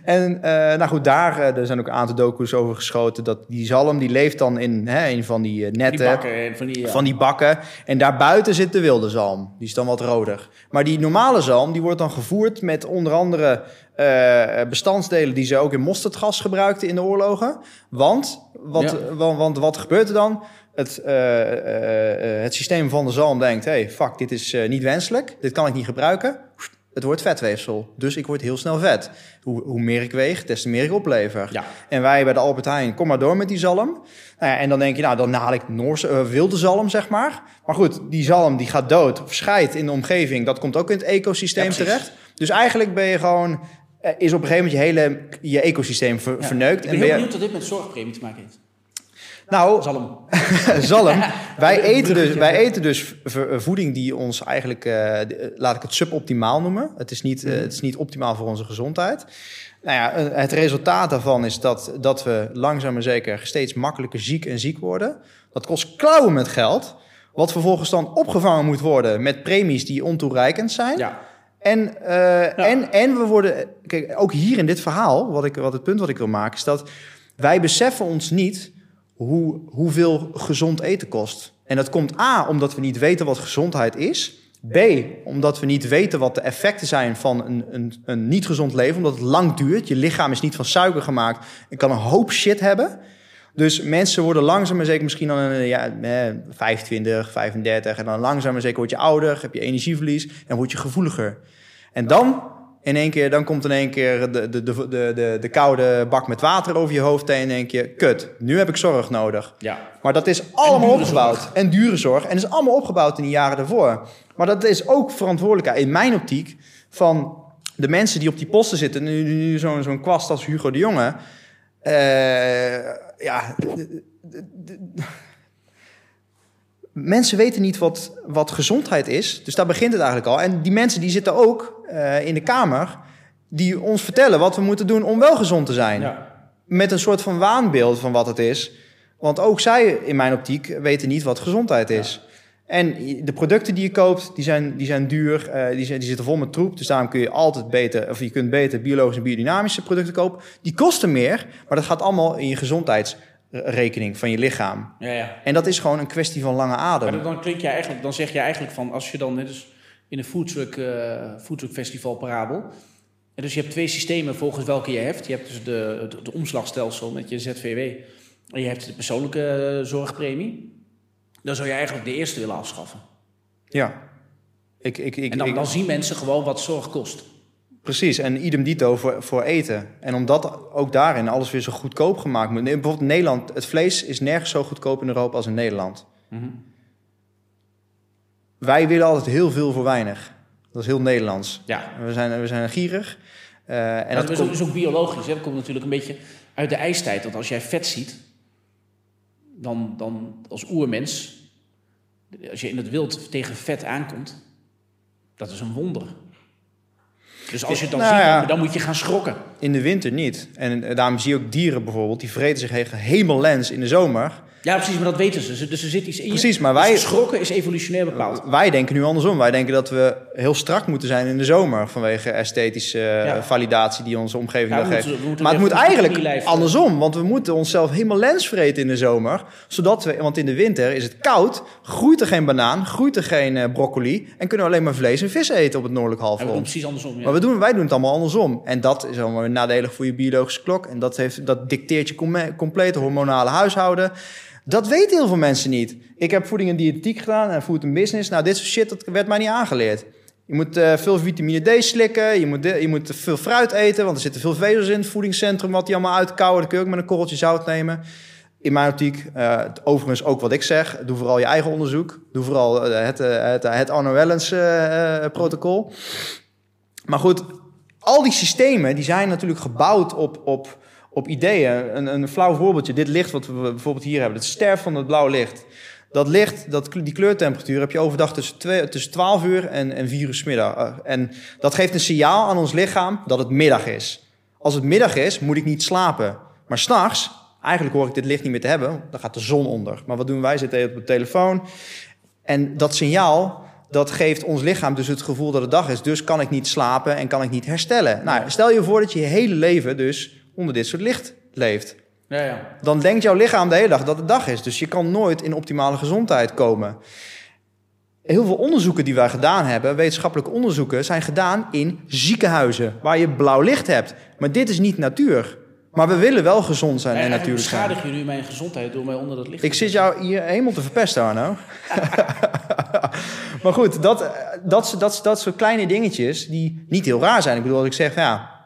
En eh, nou goed, daar eh, er zijn ook een aantal docu's over geschoten. Dat die zalm die leeft dan in hè, een van die eh, Die netten. bakken van die... ja. Van die bakken. En daarbuiten zit de wilde zalm. Die is dan wat roder. Maar die normale zalm die wordt dan gevoerd met onder andere eh, bestandsdelen die ze ook in mosterdgas gebruikten in de oorlogen. Want wat, Ja. want, want wat gebeurt er dan? Het, eh, eh, eh, het systeem van de zalm denkt: hey, fuck, dit is eh, niet wenselijk. Dit kan ik niet gebruiken. Het wordt vetweefsel. Dus ik word heel snel vet. Hoe, hoe meer ik weeg, des te meer ik oplever. Ja. En wij bij de Albert Heijn, kom maar door met die zalm. Nou ja, en dan denk je, nou, dan haal ik Noorse, eh, wilde zalm, zeg maar. Maar goed, die zalm die gaat dood, of scheidt in de omgeving. Dat komt ook in het ecosysteem Ja, terecht. Dus eigenlijk ben je gewoon, eh, is op een gegeven moment je hele je ecosysteem ver- verneukt. Ik ben en heel ben je- benieuwd wat dit met zorgpremie te maken heeft. Nou, Zalm. <laughs> zalm. Wij Een eten dus, wij eten dus voeding die ons eigenlijk, eh, eh, laat ik het suboptimaal noemen. Het is niet, eh, het is niet optimaal voor onze gezondheid. Nou ja, het resultaat daarvan is dat, dat we langzaam maar zeker steeds makkelijker ziek en ziek worden. Dat kost klauwen met geld. Wat vervolgens dan opgevangen moet worden met premies die ontoereikend zijn. Ja. En, en, en we worden, kijk, ook hier in dit verhaal, wat, ik, wat het punt wat ik wil maken, is dat wij beseffen ons niet hoe, hoeveel gezond eten kost. En dat komt A, omdat we niet weten wat gezondheid is. B, omdat we niet weten wat de effecten zijn van een, een, een niet gezond leven, omdat het lang duurt. Je lichaam is niet van suiker gemaakt en kan een hoop shit hebben. Dus mensen worden langzaam maar zeker misschien dan een, ja, eh, 25, 35 en dan langzaam maar zeker word je ouder, heb je energieverlies en word je gevoeliger. En dan in één keer, dan komt in één keer de, de, de, de, de, de koude bak met water over je hoofd heen en denk je, kut, nu heb ik zorg nodig. Ja. Maar dat is allemaal opgebouwd. zorg. En dure zorg. En is allemaal opgebouwd in de jaren daarvoor. Maar dat is ook verantwoordelijkheid, in mijn optiek, van de mensen die op die posten zitten. Nu, nu zo'n zo'n kwast als Hugo de Jonge. Eh, ja, mensen weten niet wat, wat gezondheid is. Dus daar begint het eigenlijk al. En die mensen die zitten ook eh, in de Kamer... die ons vertellen wat we moeten doen om wel gezond te zijn Ja. met een soort van waanbeeld van wat het is. Want ook zij, in mijn optiek, weten niet wat gezondheid is. En de producten die je koopt, die zijn, die zijn duur, eh, die, zijn, die zitten vol met troep. Dus daarom kun je altijd beter, of je kunt beter biologische en biodynamische producten kopen. Die kosten meer, maar dat gaat allemaal in je gezondheidsrekening van je lichaam. Ja, ja. En dat is gewoon een kwestie van lange adem. Maar dan, klink je eigenlijk, dan zeg je eigenlijk van als je dan, dus in een foodtruck, eh foodtruck festival parabel. En dus je hebt twee systemen volgens welke je hebt. Je hebt dus de, het, het omslagstelsel met je ZVW. En je hebt de persoonlijke eh, zorgpremie. Dan zou je eigenlijk de eerste willen afschaffen. Ja. Ik, ik, ik, En dan, dan zien mensen gewoon wat zorg kost. Precies, en idem dito voor, voor eten. En omdat ook daarin alles weer zo goedkoop gemaakt moet. Bijvoorbeeld Nederland, het vlees is nergens zo goedkoop in Europa als in Nederland. Mhm. Wij willen altijd heel veel voor weinig. Dat is heel Nederlands. Ja, We zijn, we zijn gierig. Eh, en dat dat is, komt- ook, is ook biologisch. Hè? Dat komt natuurlijk een beetje uit de ijstijd. Want als jij vet ziet, dan, dan als oermens, als je in het wild tegen vet aankomt, dat is een wonder. Dus als je het dan Nou ziet, dan, dan moet je gaan schrokken. in de winter niet. En eh, daarom zie je ook dieren bijvoorbeeld, die vreten zich he- helemaal lens in de zomer. Ja, precies, maar dat weten ze. Dus er zit iets in. Precies, maar Dus wij- schrokken is evolutionair bepaald. Wij denken nu andersom. Wij denken dat we heel strak moeten zijn in de zomer vanwege esthetische eh, Ja. validatie die onze omgeving Ja, geeft. maar het moet eigenlijk eh. andersom, want we moeten onszelf helemaal lens vreten in de zomer, zodat we, want in de winter is het koud, groeit er geen banaan, groeit er geen eh, broccoli en kunnen we alleen maar vlees en vis eten op het noordelijk halfrond. precies andersom. Ja. Maar we doen, wij doen het allemaal andersom. En dat is allemaal weer nadelig voor je biologische klok. En dat, heeft, dat dicteert je com- complete hormonale huishouden. Dat weten heel veel mensen niet. Ik heb voeding en diëtetiek gedaan en food and business. Nou, dit soort shit, dat werd mij niet aangeleerd. Je moet eh, veel vitamine D slikken. Je moet, je moet veel fruit eten, want er zitten veel vezels in het voedingscentrum. Wat die allemaal uitkouwen. Dat kun je ook met een korreltje zout nemen. In mijn optiek, eh, overigens ook wat ik zeg. Doe vooral je eigen onderzoek. Doe vooral eh, het, het, het Arno Wellens protocol. Maar goed, al die systemen die zijn natuurlijk gebouwd op, op, op ideeën. Een, een flauw voorbeeldje, dit licht wat we bijvoorbeeld hier hebben, het sterf van het blauwe licht. Dat licht, dat, die kleurtemperatuur heb je overdag tussen, twee, tussen 12 uur en, en 4 uur 's middag. Eh, En dat geeft een signaal aan ons lichaam dat het middag is. Als het middag is, moet ik niet slapen. Maar s'nachts, eigenlijk hoor ik dit licht niet meer te hebben, dan gaat de zon onder. Maar wat doen wij? Zitten op de telefoon. En dat signaal, dat geeft ons lichaam dus het gevoel dat het dag is. Dus kan ik niet slapen en kan ik niet herstellen. Nou, stel je voor dat je je hele leven dus onder dit soort licht leeft. Ja, ja. Dan denkt jouw lichaam de hele dag dat het dag is. Dus je kan nooit in optimale gezondheid komen. Heel veel onderzoeken die wij gedaan hebben, wetenschappelijke onderzoeken, zijn gedaan in ziekenhuizen waar je blauw licht hebt. Maar dit is niet natuur. Maar we willen wel gezond zijn en natuurlijk zijn. beschadig je nu mijn gezondheid door mij onder dat licht Ik zit jou hier helemaal te verpesten, Arno. <laughs> maar goed, dat, dat, dat, dat soort kleine dingetjes die niet heel raar zijn. Ik bedoel, als ik zeg, ja,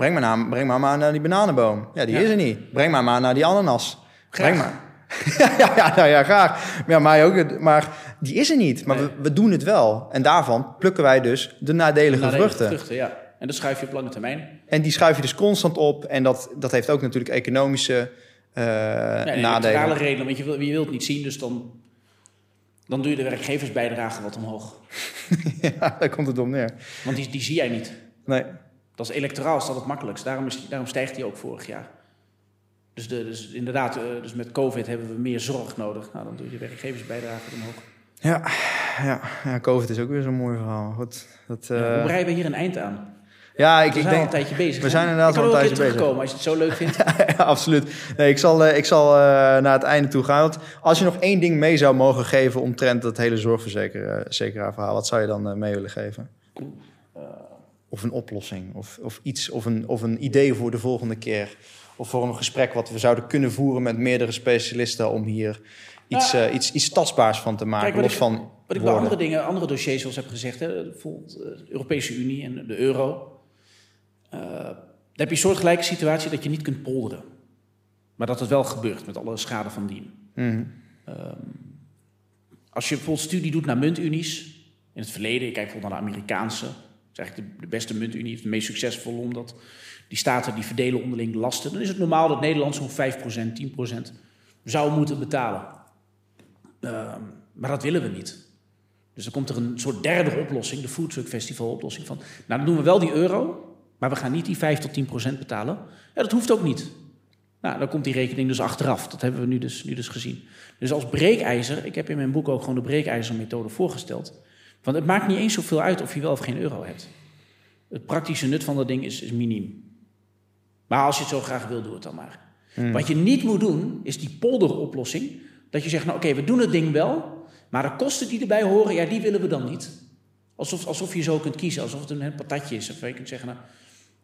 breng maar, naar, breng maar, maar naar die bananenboom. Ja, die Ja. is er niet. Breng maar maar naar die ananas. Graag. Breng maar. <laughs> ja, ja, nou ja, graag. Ja, mij ook. Maar die is er niet. Maar Nee. we, we doen het wel. En daarvan plukken wij dus de nadelige Nadelige vruchten. vruchten, ja. En dat schuif je op lange termijn. En die schuif je dus constant op. En dat, dat heeft ook natuurlijk economische eh Ja, en nadelen. redenen, want je wil, je wilt het niet zien, dus dan, dan doe je de werkgeversbijdrage wat omhoog. <laughs> ja, daar komt het om neer. Want die, die zie jij niet. Nee. Dat is electoraal is dat het makkelijkst. Daarom, is, daarom stijgt die ook vorig jaar. Dus, de, dus inderdaad, eh, dus met COVID hebben we meer zorg nodig. Nou, dan doe je werkgeversbijdrage omhoog. Ja, ja, ja, COVID is ook weer zo'n mooi verhaal. Goed, dat, Ja, eh, hoe breiden we hier een eind aan? ja, ik, We ik zijn al denk... een tijdje bezig. we zijn inderdaad ik al een tijdje terugkomen als je het zo leuk vindt. <laughs> ja, absoluut. Nee, ik zal, eh, ik zal naar het einde toe gaan. Want als je nog één ding mee zou mogen geven omtrent dat hele zorgverzekeraar verhaal, wat zou je dan mee willen geven? Of een oplossing, of, of iets, of een, of een idee voor de volgende keer. Of voor een gesprek wat we zouden kunnen voeren met meerdere specialisten om hier iets, eh, iets, iets tastbaars van te maken. Kijk, wat ik- van Wat ik bij andere dingen, andere dossiers zoals heb gezegd, hè, bijvoorbeeld eh, de Europese Unie en de euro. eh, dan heb je een soortgelijke situatie dat je niet kunt polderen. Maar dat het wel gebeurt met alle schade van dien. Mhm. Als je bijvoorbeeld studie doet naar muntunies, in het verleden, ik kijk bijvoorbeeld naar de Amerikaanse, eigenlijk de, beste muntunie, het meest succesvol, omdat die staten die verdelen onderling de lasten. Dan is het normaal dat Nederland zo'n 5%, 10% zou moeten betalen. Ehm, maar dat willen we niet. Dus dan komt er een soort derde oplossing, de Food Truck Festival oplossing van, nou dan doen we wel die euro, maar we gaan niet die 5 tot 10% betalen. Ja, dat hoeft ook niet. Nou, dan komt die rekening dus achteraf. Dat hebben we nu dus, nu dus gezien. Dus als breekijzer, ik heb in mijn boek ook gewoon de breekijzermethode voorgesteld. Want het maakt niet eens zoveel uit of je wel of geen euro hebt. Het praktische nut van dat ding is, is miniem. Maar als je het zo graag wil, doe het dan maar. Wat je niet moet doen, is die polderoplossing. Dat je zegt, nou oké, we doen het ding wel, maar de kosten die erbij horen, ja, die willen we dan niet. Alsof, alsof je zo kunt kiezen, alsof het een, een patatje is. Of je kunt zeggen, nou,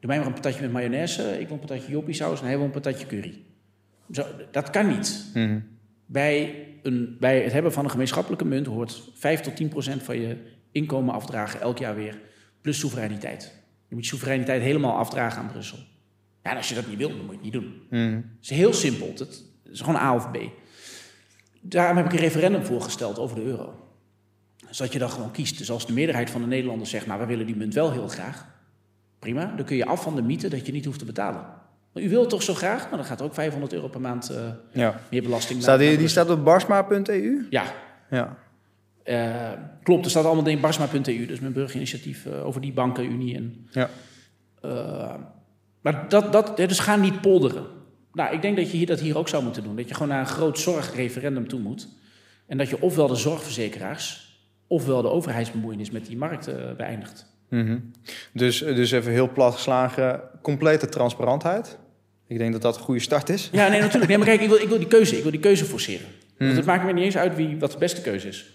doe mij maar een patatje met mayonaise, ik wil een patatje joppie saus en hij wil een patatje curry. Zo, dat kan niet. Mhm. Bij, een, bij het hebben van een gemeenschappelijke munt hoort 5 tot 10 procent van je inkomen afdragen elk jaar weer, plus soevereiniteit. Je moet je soevereiniteit helemaal afdragen aan Brussel. Ja, en als je dat niet wil, dan moet je het niet doen. Mhm. Het is heel simpel. Het het is gewoon A of B. Daarom heb ik een referendum voorgesteld over de euro. Zodat je dan gewoon kiest. Dus als de meerderheid van de Nederlanders zegt... nou, we willen die munt wel heel graag. Prima, dan kun je af van de mythe dat je niet hoeft te betalen. Maar u wilt het toch zo graag? Nou, dan gaat er ook 500 euro per maand eh, Ja. meer belasting Staat die, die staat op barsma.eu? Ja, Ja. eh, klopt. Er staat allemaal in barsma.eu. Dus mijn burgerinitiatief eh, over die bankenunie. En, Ja. maar dat, dat, dus ga niet polderen. Nou, ik denk dat je hier, dat hier ook zou moeten doen. Dat je gewoon naar een groot zorgreferendum toe moet. En dat je ofwel de zorgverzekeraars... ofwel de overheidsbemoeienis met die markt beëindigt. Mhm. dus, dus even heel plat geslagen, complete transparantheid. Ik denk dat dat een goede start is. Ja, nee, natuurlijk. Nee, maar kijk, ik wil, ik wil die keuze, ik wil die keuze forceren. Want het maakt me niet eens uit wie, wat de beste keuze is.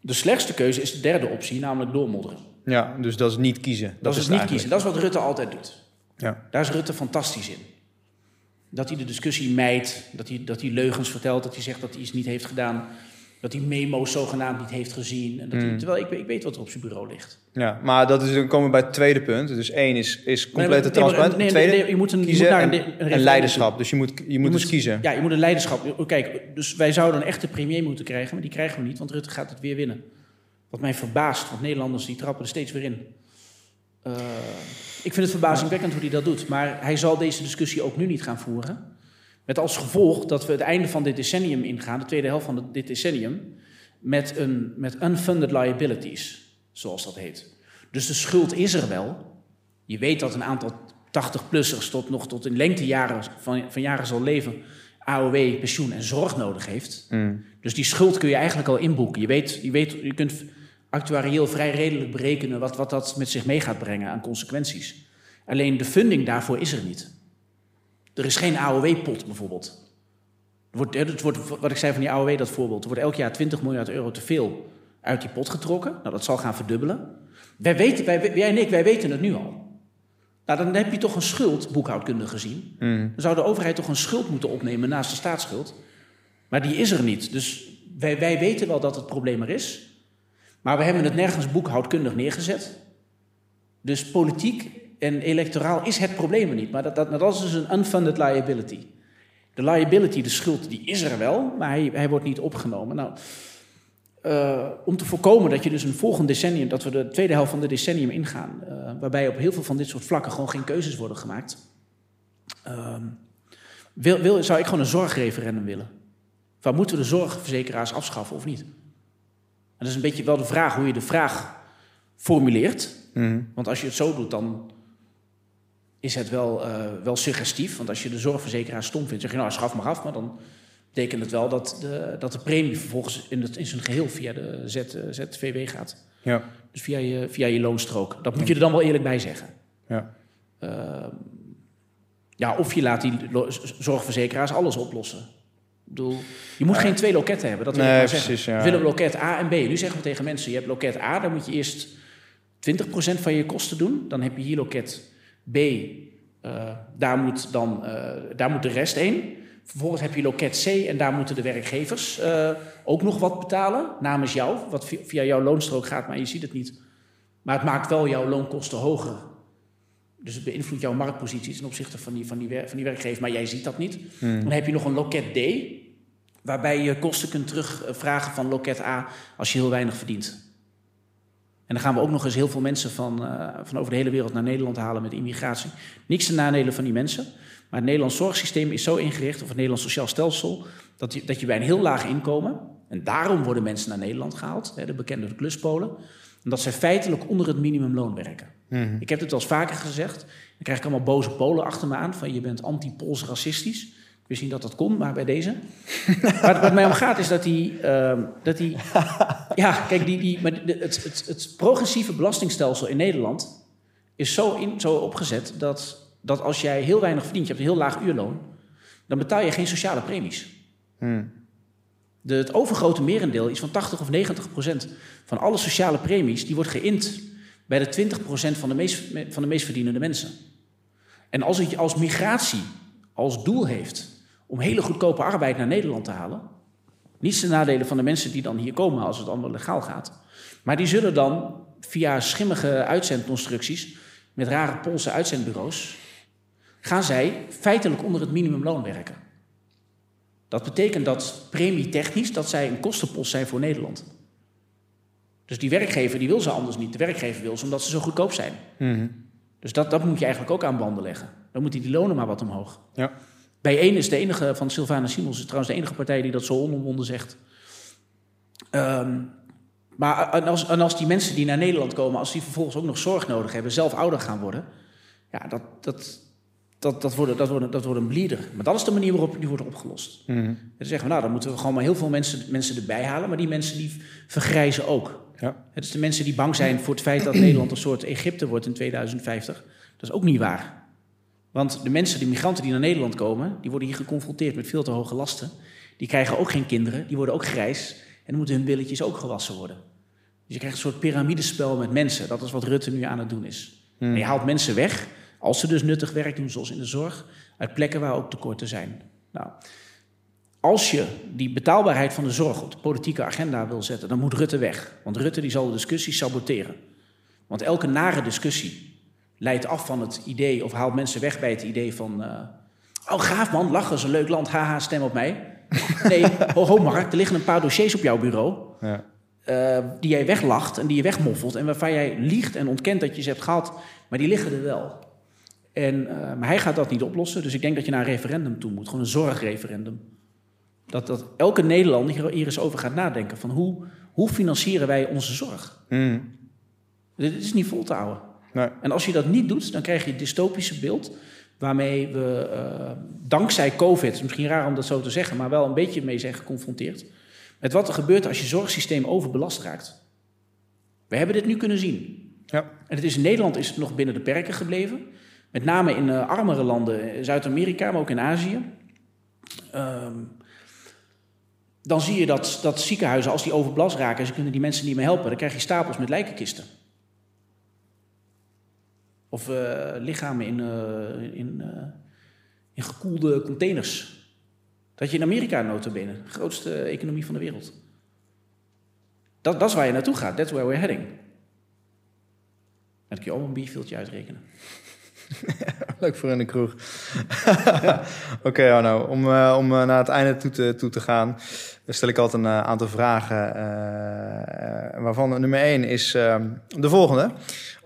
De slechtste keuze is de derde optie, namelijk doormodderen. Ja, dus dat is niet kiezen. Dat, Dat, is niet kiezen. Dat is wat Rutte altijd doet. Ja. Daar is Rutte fantastisch in. Dat hij de discussie mijdt, dat hij, dat hij leugens vertelt, dat hij zegt dat hij iets niet heeft gedaan, dat hij memo's zogenaamd niet heeft gezien. En dat hij, Mm. terwijl ik, ik weet wat er op zijn bureau ligt. ja, maar dat is, dan komen we bij het tweede punt. Dus één is, is complete Nee, maar- transparant. nee, nee, tweede, nee, je moet een- je kiezen moet naar en, een- leiderschap. Dus je moet, je moet Je dus kiezen. Ja, je moet een leiderschap. Kijk, dus wij zouden een echte premier moeten krijgen, maar die krijgen we niet, want Rutte gaat het weer winnen. Wat mij verbaast, want Nederlanders die trappen er steeds weer in. Eh, ik vind het verbazingwekkend hoe hij dat doet, maar hij zal deze discussie ook nu niet gaan voeren. Met als gevolg dat we het einde van dit decennium ingaan, de tweede helft van dit decennium, met, een, met unfunded liabilities, zoals dat heet. Dus de schuld is er wel. Je weet dat een aantal 80-plussers tot nog tot in lengtejaren van, van jaren zal leven, AOW, pensioen en zorg nodig heeft. Mm. Dus die schuld kun je eigenlijk al inboeken. Je, weet, je, weet, je kunt actuarieel vrij redelijk berekenen wat, wat dat met zich mee gaat brengen aan consequenties. Alleen de funding daarvoor is er niet. Er is geen AOW-pot bijvoorbeeld. Er wordt, het wordt, wat ik zei van die AOW, dat voorbeeld. Er wordt elk jaar 20 miljard euro te veel uit die pot getrokken. Nou, dat zal gaan verdubbelen. Wij weten, wij, jij en ik, wij weten het nu al. Nou, dan heb je toch een schuld, boekhoudkundig gezien. Mm. Dan zou de overheid toch een schuld moeten opnemen naast de staatsschuld. Maar die is er niet. Dus wij, wij weten wel dat het probleem er is. Maar we hebben het nergens boekhoudkundig neergezet. Dus politiek en electoraal is het probleem er niet. Maar dat, dat, dat is dus een unfunded liability. De liability, de schuld, die is er wel, maar hij, hij wordt niet opgenomen. Nou, eh, om te voorkomen dat je dus een volgend decennium, dat we de tweede helft van de decennium ingaan, eh, waarbij op heel veel van dit soort vlakken gewoon geen keuzes worden gemaakt, ehm, wil, wil, zou ik gewoon een zorgreferendum willen. Van moeten we de zorgverzekeraars afschaffen of niet? En dat is een beetje wel de vraag hoe je de vraag formuleert. Mm. Want als je het zo doet, dan is het wel, eh, wel suggestief. Want als je de zorgverzekeraar stom vindt, zeg je nou schaf maar af. Maar dan betekent het wel dat de, dat de premie vervolgens in, het, in zijn geheel via de Z, eh, ZVW gaat. Ja. Dus via je, via je loonstrook. Dat moet je er dan wel eerlijk bij zeggen. Ja. Ehm, ja, of je laat die zorgverzekeraars alles oplossen. Ik bedoel, je moet geen twee loketten hebben, dat wil Nee, ik maar zeggen. ja. We willen loket A en B. Nu zeggen we tegen mensen, je hebt loket A, dan moet je eerst 20% van je kosten doen. Dan heb je hier loket B, eh, daar, moet dan, eh, daar moet de rest heen. Vervolgens heb je loket C en daar moeten de werkgevers eh, ook nog wat betalen namens jou. Wat vi- via jouw loonstrook gaat, maar je ziet het niet. Maar het maakt wel jouw loonkosten hoger. Dus het beïnvloedt jouw marktpositie ten opzichte van die, van die, van die werkgever. Maar jij ziet dat niet. Dan heb je nog een loket D, waarbij je kosten kunt terugvragen van loket A als je heel weinig verdient. En dan gaan we ook nog eens heel veel mensen van, eh, van over de hele wereld naar Nederland halen met immigratie. Niks te nadelen van die mensen. Maar het Nederlands zorgsysteem is zo ingericht, of het Nederlands sociaal stelsel, dat je, dat je bij een heel laag inkomen, en daarom worden mensen naar Nederland gehaald, hè, de bekende kluspolen, omdat zij feitelijk onder het minimumloon werken. Mhm. Ik heb het wel eens vaker gezegd. Dan krijg ik allemaal boze Polen achter me aan van je bent anti-Pools racistisch. Ik wist niet dat dat kon, maar bij deze. Waar wat mij om gaat is dat die... ehm, dat die <laughs> ja, kijk, die, die, maar de- het, het, het progressieve belastingstelsel in Nederland is zo, in, zo opgezet dat, dat als jij heel weinig verdient, je hebt een heel laag uurloon, dan betaal je geen sociale premies. Mm. De, het overgrote merendeel, iets van 80 of 90 procent van alle sociale premies, die wordt geïnd bij de 20 procent van, de meest, van de meest verdienende mensen. En als het als migratie als doel heeft om hele goedkope arbeid naar Nederland te halen, niet de nadelen van de mensen die dan hier komen als het allemaal legaal gaat, maar die zullen dan via schimmige uitzendconstructies met rare Poolse uitzendbureaus, gaan zij feitelijk onder het minimumloon werken. Dat betekent dat premietechnisch dat zij een kostenpost zijn voor Nederland. Dus die werkgever die wil ze anders niet. De werkgever wil ze omdat ze zo goedkoop zijn. Dus dat, dat moet je eigenlijk ook aan banden leggen. Dan moeten die lonen maar wat omhoog. Ja. Bij één is de enige, van Sylvana Simons is trouwens de enige partij die dat zo onomwonden zegt. Ehm, maar en als, en als die mensen die naar Nederland komen, als die vervolgens ook nog zorg nodig hebben, zelf ouder gaan worden, ja, dat, dat, dat, dat, wordt, dat, wordt, dat wordt een bleeder. Maar dat is de manier waarop die wordt opgelost. En dan zeggen we, nou, dan moeten we gewoon maar heel veel mensen, mensen erbij halen, maar die mensen die vergrijzen ook. Ja. Het is de mensen die bang zijn voor het feit dat Nederland een soort Egypte wordt in 2050. Dat is ook niet waar. Want de mensen, de migranten die naar Nederland komen, die worden hier geconfronteerd met veel te hoge lasten. Die krijgen ook geen kinderen, die worden ook grijs. En dan moeten hun billetjes ook gewassen worden. Dus je krijgt een soort piramidespel met mensen. Dat is wat Rutte nu aan het doen is. En je haalt mensen weg, als ze dus nuttig werk doen, zoals in de zorg, uit plekken waar ook tekorten zijn. Nou, als je die betaalbaarheid van de zorg op de politieke agenda wil zetten, dan moet Rutte weg. Want Rutte die zal de discussie saboteren. Want elke nare discussie leidt af van het idee, of haalt mensen weg bij het idee van. eh, oh, gaaf man, lachen is een leuk land, haha, stem op mij. <laughs> Nee, ho, ho Mark, er liggen een paar dossiers op jouw bureau. Ja. eh, die jij weglacht en die je wegmoffelt. En waarvan jij liegt en ontkent dat je ze hebt gehad. Maar die liggen er wel. En, eh, maar hij gaat dat niet oplossen. Dus ik denk dat je naar een referendum toe moet. Gewoon een zorgreferendum. Dat, dat elke Nederlander hier, hier eens over gaat nadenken. Van hoe, hoe financieren wij onze zorg? Mhm. Dit is niet vol te houden. Nee. En als je dat niet doet, dan krijg je het dystopische beeld. Waarmee we eh, dankzij COVID, misschien raar om dat zo te zeggen, maar wel een beetje mee zijn geconfronteerd. Met wat er gebeurt als je zorgsysteem overbelast raakt. We hebben dit nu kunnen zien. Ja. En het is in Nederland is het nog binnen de perken gebleven. Met name in eh, armere landen, in Zuid-Amerika, maar ook in Azië. Ehm, dan zie je dat, dat ziekenhuizen, als die overbelast raken en ze kunnen die mensen niet meer helpen, dan krijg je stapels met lijkenkisten. Of eh, lichamen in, eh, in, eh, in gekoelde containers. Dat je in Amerika nota bene, de grootste economie van de wereld. Dat, dat is waar je naartoe gaat. That's where we're heading. Dan kun je allemaal een bierveeltje uitrekenen. <laughs> Leuk voor in de kroeg. <laughs> Oké, Arno. Om, om naar het einde toe te, toe te gaan, stel ik altijd een aantal vragen. waarvan nummer één is eh, de volgende.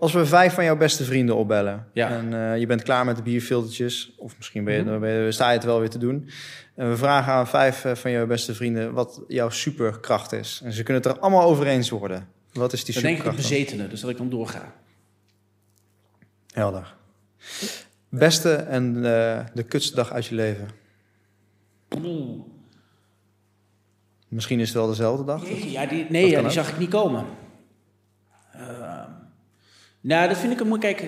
Als we vijf van jouw beste vrienden opbellen Ja. en eh, je bent klaar met de bierfiltertjes, of misschien ben je, Mhm. ben je- sta je het wel weer te doen. En we vragen aan vijf eh, van jouw beste vrienden wat jouw superkracht is. En ze kunnen het er allemaal over eens worden. Wat is die Dan denk ik superkracht? bezetenen, dus dat ik dan doorga. Helder. Beste en eh, de kutste dag uit je leven. Misschien is het wel dezelfde dag. Jeetje, ja, die, nee, ja, die ook. zag ik niet komen. Nou, dat vind ik een mooi. Kijk,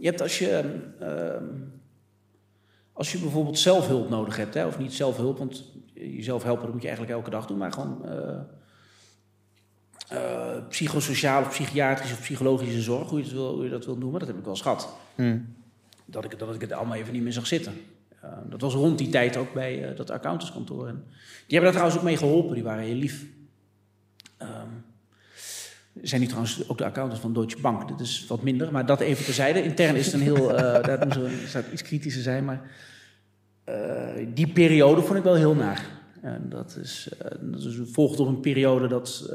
je hebt als je. ehm, als je bijvoorbeeld zelfhulp nodig hebt, hè, of niet zelfhulp, want jezelf helpen dat moet je eigenlijk elke dag doen, maar gewoon eh, eh, psychosociale, of psychiatrische of psychologische zorg, hoe je, het wil, hoe je dat wil noemen, dat heb ik wel eens gehad. Hmm. Dat ik, dat ik het allemaal even niet meer zag zitten. Eh, dat was rond die tijd ook bij dat accountantskantoor. En die hebben daar trouwens ook mee geholpen, die waren heel lief. Ehm, zijn nu trouwens ook de accountants van Deutsche Bank. Dit is wat minder, maar dat even terzijde. Intern is het een heel... eh <laughs> daar moet het iets kritischer zijn, maar... eh, die periode vond ik wel heel naar. En dat is, dat is volgt op een periode dat...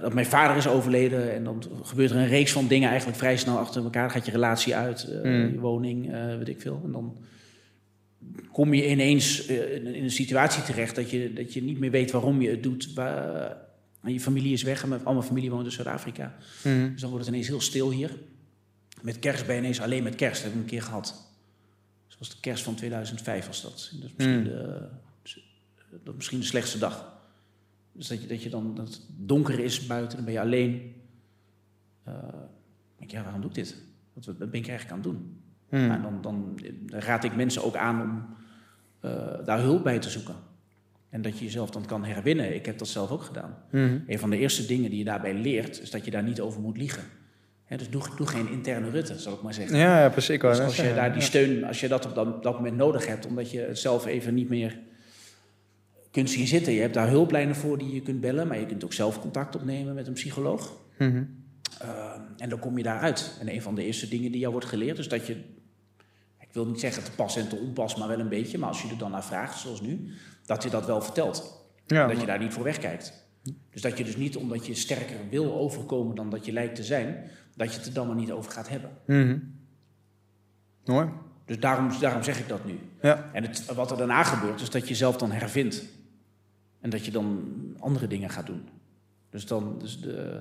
dat mijn vader is overleden en dan gebeurt er een reeks van dingen eigenlijk vrij snel achter elkaar. Dan gaat je relatie uit, eh, Mm. je woning, weet ik veel. En dan kom je ineens in, in een situatie terecht dat je, dat je niet meer weet waarom je het doet. Waar, en je familie is weg en mijn, al mijn familie woont in Zuid-Afrika. Hmm. Dus dan wordt het ineens heel stil hier. Met kerst ben je ineens alleen met kerst. Dat heb ik een keer gehad. Zoals de kerst van 2005 was dat. Dat is misschien, Mm. de, dat is misschien de slechtste dag. Dus dat je, dat je dan dat het donker is buiten, dan ben je alleen. Eh, denk ik, ja, waarom doe ik dit? Wat, wat ben ik eigenlijk aan het doen? Hmm. Nou, dan, dan, dan raad ik mensen ook aan om eh, daar hulp bij te zoeken. En dat je jezelf dan kan herwinnen. Ik heb dat zelf ook gedaan. Mhm. Een van de eerste dingen die je daarbij leert, is dat je daar niet over moet liegen. Dus doe, doe geen interne rutte, zal ik maar zeggen. Ja, ja, precies. Dus als je daar die steun, als je dat op dat, dat moment nodig hebt, omdat je het zelf even niet meer kunt zien zitten. Je hebt daar hulplijnen voor die je kunt bellen, maar je kunt ook zelf contact opnemen met een psycholoog. Mhm. Uh, en dan kom je daaruit. En een van de eerste dingen die jou wordt geleerd is dat je, ik wil niet zeggen te pas en te onpas, maar wel een beetje, maar als je er dan naar vraagt, zoals nu, dat je dat wel vertelt. Ja, dat je daar niet voor wegkijkt. Dus dat je dus niet omdat je sterker wil overkomen dan dat je lijkt te zijn, dat je het er dan maar niet over gaat hebben. Mhm. Mooi. Dus daarom, daarom zeg ik dat nu. Ja. En het, wat er daarna gebeurt, is dat je zelf dan hervindt. En dat je dan andere dingen gaat doen. Dus dan. Dus, de,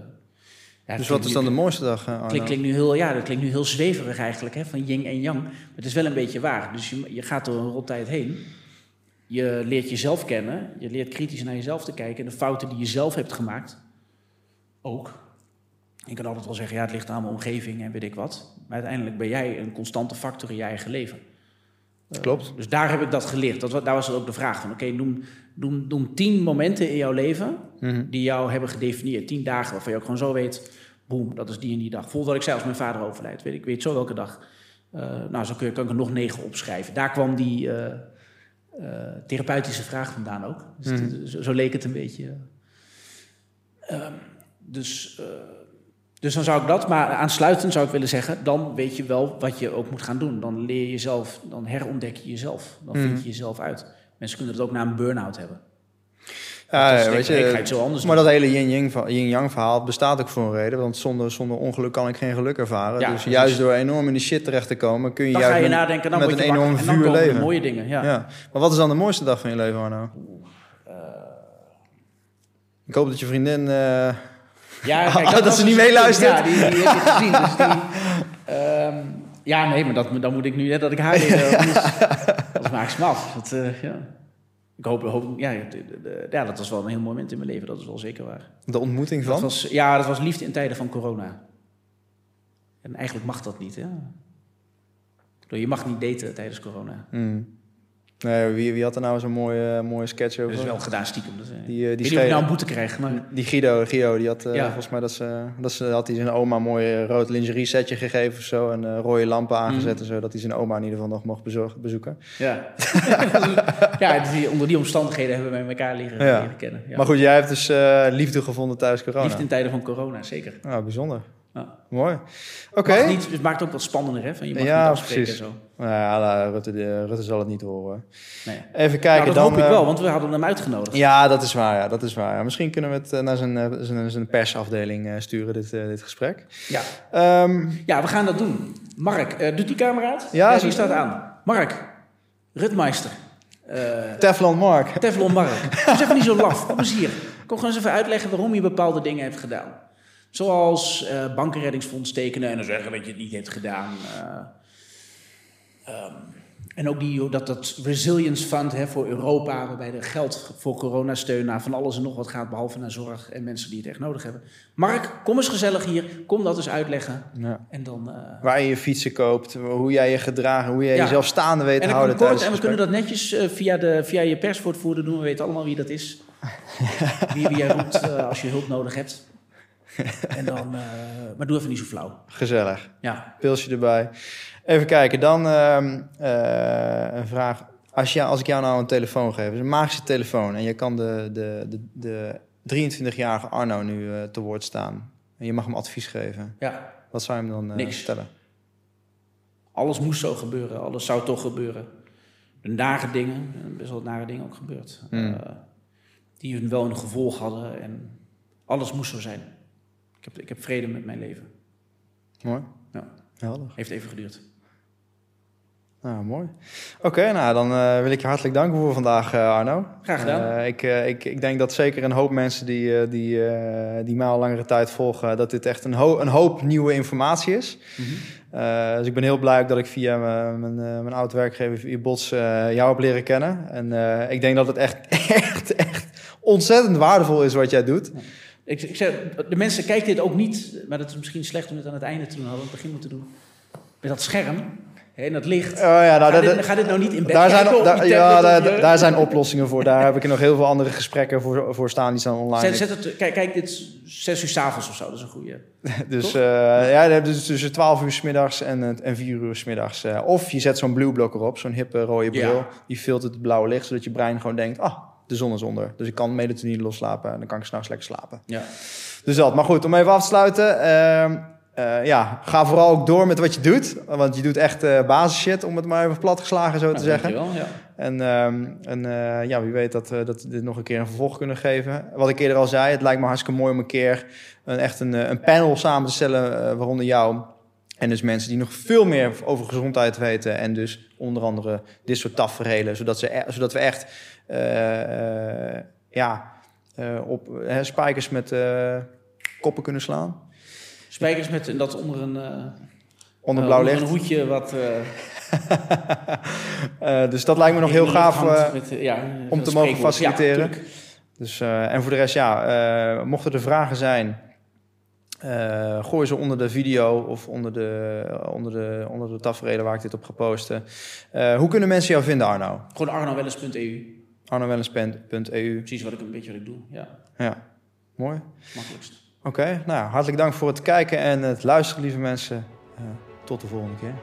ja, Dus wat is dan de mooiste dag, eh, Arno? Klinkt, klinkt nu heel, ja, dat klinkt nu heel zweverig eigenlijk, hè, van yin en yang. Maar het is wel een beetje waar. Dus je, je gaat door een rottijd heen. Je leert jezelf kennen. Je leert kritisch naar jezelf te kijken. En de fouten die je zelf hebt gemaakt, ook. Je kan altijd wel zeggen, ja, het ligt aan mijn omgeving en weet ik wat. Maar uiteindelijk ben jij een constante factor in je eigen leven. Klopt. Dus daar heb ik dat geleerd. Dat, daar was ook de vraag van, oké, noem, noem, noem tien momenten in jouw leven Mhm. die jou hebben gedefinieerd. Tien dagen waarvan je ook gewoon zo weet, boem, dat is die en die dag. Wat ik zei als mijn vader overlijdt, weet ik weet zo welke dag. Eh, nou, zo kun kan ik er nog negen opschrijven. Daar kwam die eh, eh, therapeutische vraag vandaan ook. Dus Mhm. het- zo, zo leek het een beetje. Ehm, dus, dus dan zou ik dat, maar aansluitend zou ik willen zeggen, dan weet je wel wat je ook moet gaan doen. Dan leer je jezelf, dan herontdek je jezelf. Dan vind Mhm. je jezelf uit. Mensen kunnen het ook na een burn-out hebben. Ja, Dat ja, weet ik, ik ga je, het anders maar doen. dat hele yin-yang verha- yin-yang verhaal bestaat ook voor een reden. Want zonder, zonder ongeluk kan ik geen geluk ervaren. Ja, dus juist door enorm in die shit terecht te komen... kun je Dan juist ga je met, nadenken, dan met een je enorm En dan vuur de leven. mooie dingen, ja. Ja. Maar wat is dan de mooiste dag van je leven, Arno? ik hoop dat je vriendin... eh, Ja, <laughs> Oh, dat ze dus- niet meeluistert. Ja, die, die heb je gezien. Dus die, ehm, ja, nee, maar dat, dan moet ik nu net dat ik haar <laughs> leer. Anders, anders maak ik ze me af. Dat, eh, ja. Ik hoop, hoop ja, dat was wel een heel mooi moment in mijn leven. Dat is wel zeker waar. de ontmoeting Dat van? was, ja, dat was liefde in tijden van corona. En eigenlijk mag dat niet, hè? Je mag niet daten tijdens corona. Hmm. Nee, wie, wie had er nou zo'n mooie, mooie sketch over? Dat is wel gedaan stiekem. Eh, Die, eh, die schreef- nou een boete krijg, maar... Die Guido, Guido die had eh, Ja. volgens mij dat ze, dat ze had hij zijn oma een mooi rood lingerie setje gegeven of zo en rode lampen aangezet Mm. en zo, dat hij zijn oma in ieder geval nog mocht bezorg- bezoeken. Ja, <laughs> ja die, onder die omstandigheden hebben wij elkaar leren, Ja. kennen. Ja. Maar goed, jij hebt dus liefde gevonden tijdens corona. Liefde in tijden van corona, zeker. Nou, bijzonder. Ja. Mooi. Oké. Niet, het maakt het ook wat spannender, hè? Van je mag Ja, niet afspreken precies. en zo. Nou ja, nou, Rutte, de- Rutte zal het niet horen. Nee. Even kijken Nou, dat dan. hoop ik eh, wel, want we hadden hem uitgenodigd. Ja, dat is waar. Ja, dat is waar. Misschien kunnen we het eh, naar zijn, eh, zijn, zijn persafdeling sturen, dit, dit gesprek. Ja. Ehm, ja, we gaan dat doen. Mark, doet die camera uit? Ja, die staat aan. Mark, Rutmeister. Teflon Mark. Teflon Mark. <laughs> Doe eens even niet zo laf. Kom eens hier. Kom gewoon eens even uitleggen waarom je bepaalde dingen hebt gedaan. Zoals eh bankenreddingsfonds tekenen en dan zeggen dat je het niet hebt gedaan. Eh, ehm, en ook die, dat, dat Resilience Fund hè, voor Europa, waarbij er geld voor coronasteun naar van alles en nog wat gaat, behalve naar zorg en mensen die het echt nodig hebben. Mark, kom eens gezellig hier. Kom dat eens uitleggen. Ja. En dan. eh, Waar je je fietsen koopt, hoe jij je gedragen, hoe jij Ja. jezelf staande weet te houden kort, en we kunnen dat netjes via, de, via je perswoordvoerder doen. We weten allemaal wie dat is. <laughs> wie, wie jij roept als je hulp nodig hebt. <laughs> En dan, eh, maar doe even niet zo flauw. Gezellig. Ja. Pilsje erbij. Even kijken, dan ehm, eh, een vraag. Als, je, als ik jou nou een telefoon geef, een magische telefoon... en je kan de, de, de, de 23-jarige Arno nu eh, te woord staan... en je mag hem advies geven, ja, wat zou je hem dan Niks. vertellen? alles moest zo gebeuren. Alles zou toch gebeuren. De nare dingen, en best wel wat nare dingen ook gebeurd. Hmm. die hun wel een gevolg hadden. En alles moest zo zijn. Ik heb, ik heb vrede met mijn leven. Mooi. Ja. Helder. Heeft even geduurd. Nou, mooi. Oké, nou dan eh, wil ik je hartelijk danken voor vandaag, eh, Arno. Graag gedaan. Eh, ik, ik, ik denk dat zeker een hoop mensen die, die, die mij al langere tijd volgen, dat dit echt een, ho- een hoop nieuwe informatie is. Mhm. Dus ik ben heel blij dat ik via mijn, mijn, mijn oud werkgever, via Bots, jou heb leren kennen. En ik denk dat het echt, <laughs> echt, echt ontzettend waardevol is wat jij doet. Ik, ik zeg, de mensen kijken dit ook niet, maar dat is misschien slecht om het aan het einde te doen, hadden we het begin moeten doen. Met dat scherm. hè, en dat licht. Oh ja, nou, ga, dat- dit, ga dit nou niet in bed Daar zijn, op daar, ja, daar, zijn oplossingen voor. Daar heb ik nog heel veel andere gesprekken voor, voor staan. Die staan online. Zet, zet het, kijk, kijk, dit is zes uur s'avonds of zo. Dat is een goede. <laughs> Dus eh, ja, je hebt dus tussen 12 uur 's middags en, eh, en 4 uur 's middags. eh, of je zet zo'n blue erop, zo'n hippe rode bril. Ja. Die filtert het blauwe licht, zodat je brein gewoon denkt... ah, de zon is onder. Dus ik kan melatonine loslapen en dan kan ik s'nachts lekker slapen. Ja. Dus dat. Maar goed, om even af te sluiten. ehm, eh, ja, ga vooral ook door met wat je doet. Want je doet echt eh basis shit, om het maar even platgeslagen zo te Nou, zeggen. dankjewel, ja. En, ehm, en eh, ja, wie weet dat, dat we dit nog een keer een vervolg kunnen geven. Wat ik eerder al zei, het lijkt me hartstikke mooi om een keer een, echt een, een panel samen te stellen, waaronder jou. En dus mensen die nog veel meer over gezondheid weten. En dus onder andere dit soort taferelen. Zodat, ze, e- zodat we echt ja, eh, op eh, spijkers met eh, koppen kunnen slaan. Spijkers met dat onder een, eh, Onder eh, blauw onder licht. een hoedje wat... eh, <laughs> Eh, dus dat lijkt me nog heel gaaf. eh, met, eh, ja, om te mogen faciliteren. Ja. Dus, eh, en voor de rest, ja, eh, mochten er vragen zijn, eh, gooi ze onder de video of onder de, onder de, onder de tafereelen waar ik dit op ga posten. Eh, hoe kunnen mensen jou vinden, Arno? Gewoon arnowelles.eu. arnowellenspen.eu. Precies wat ik een beetje wat ik doe. Ja, Ja, mooi. makkelijkst. Oké, nou, hartelijk dank voor het kijken en het luisteren, lieve mensen. Eh, tot de volgende keer.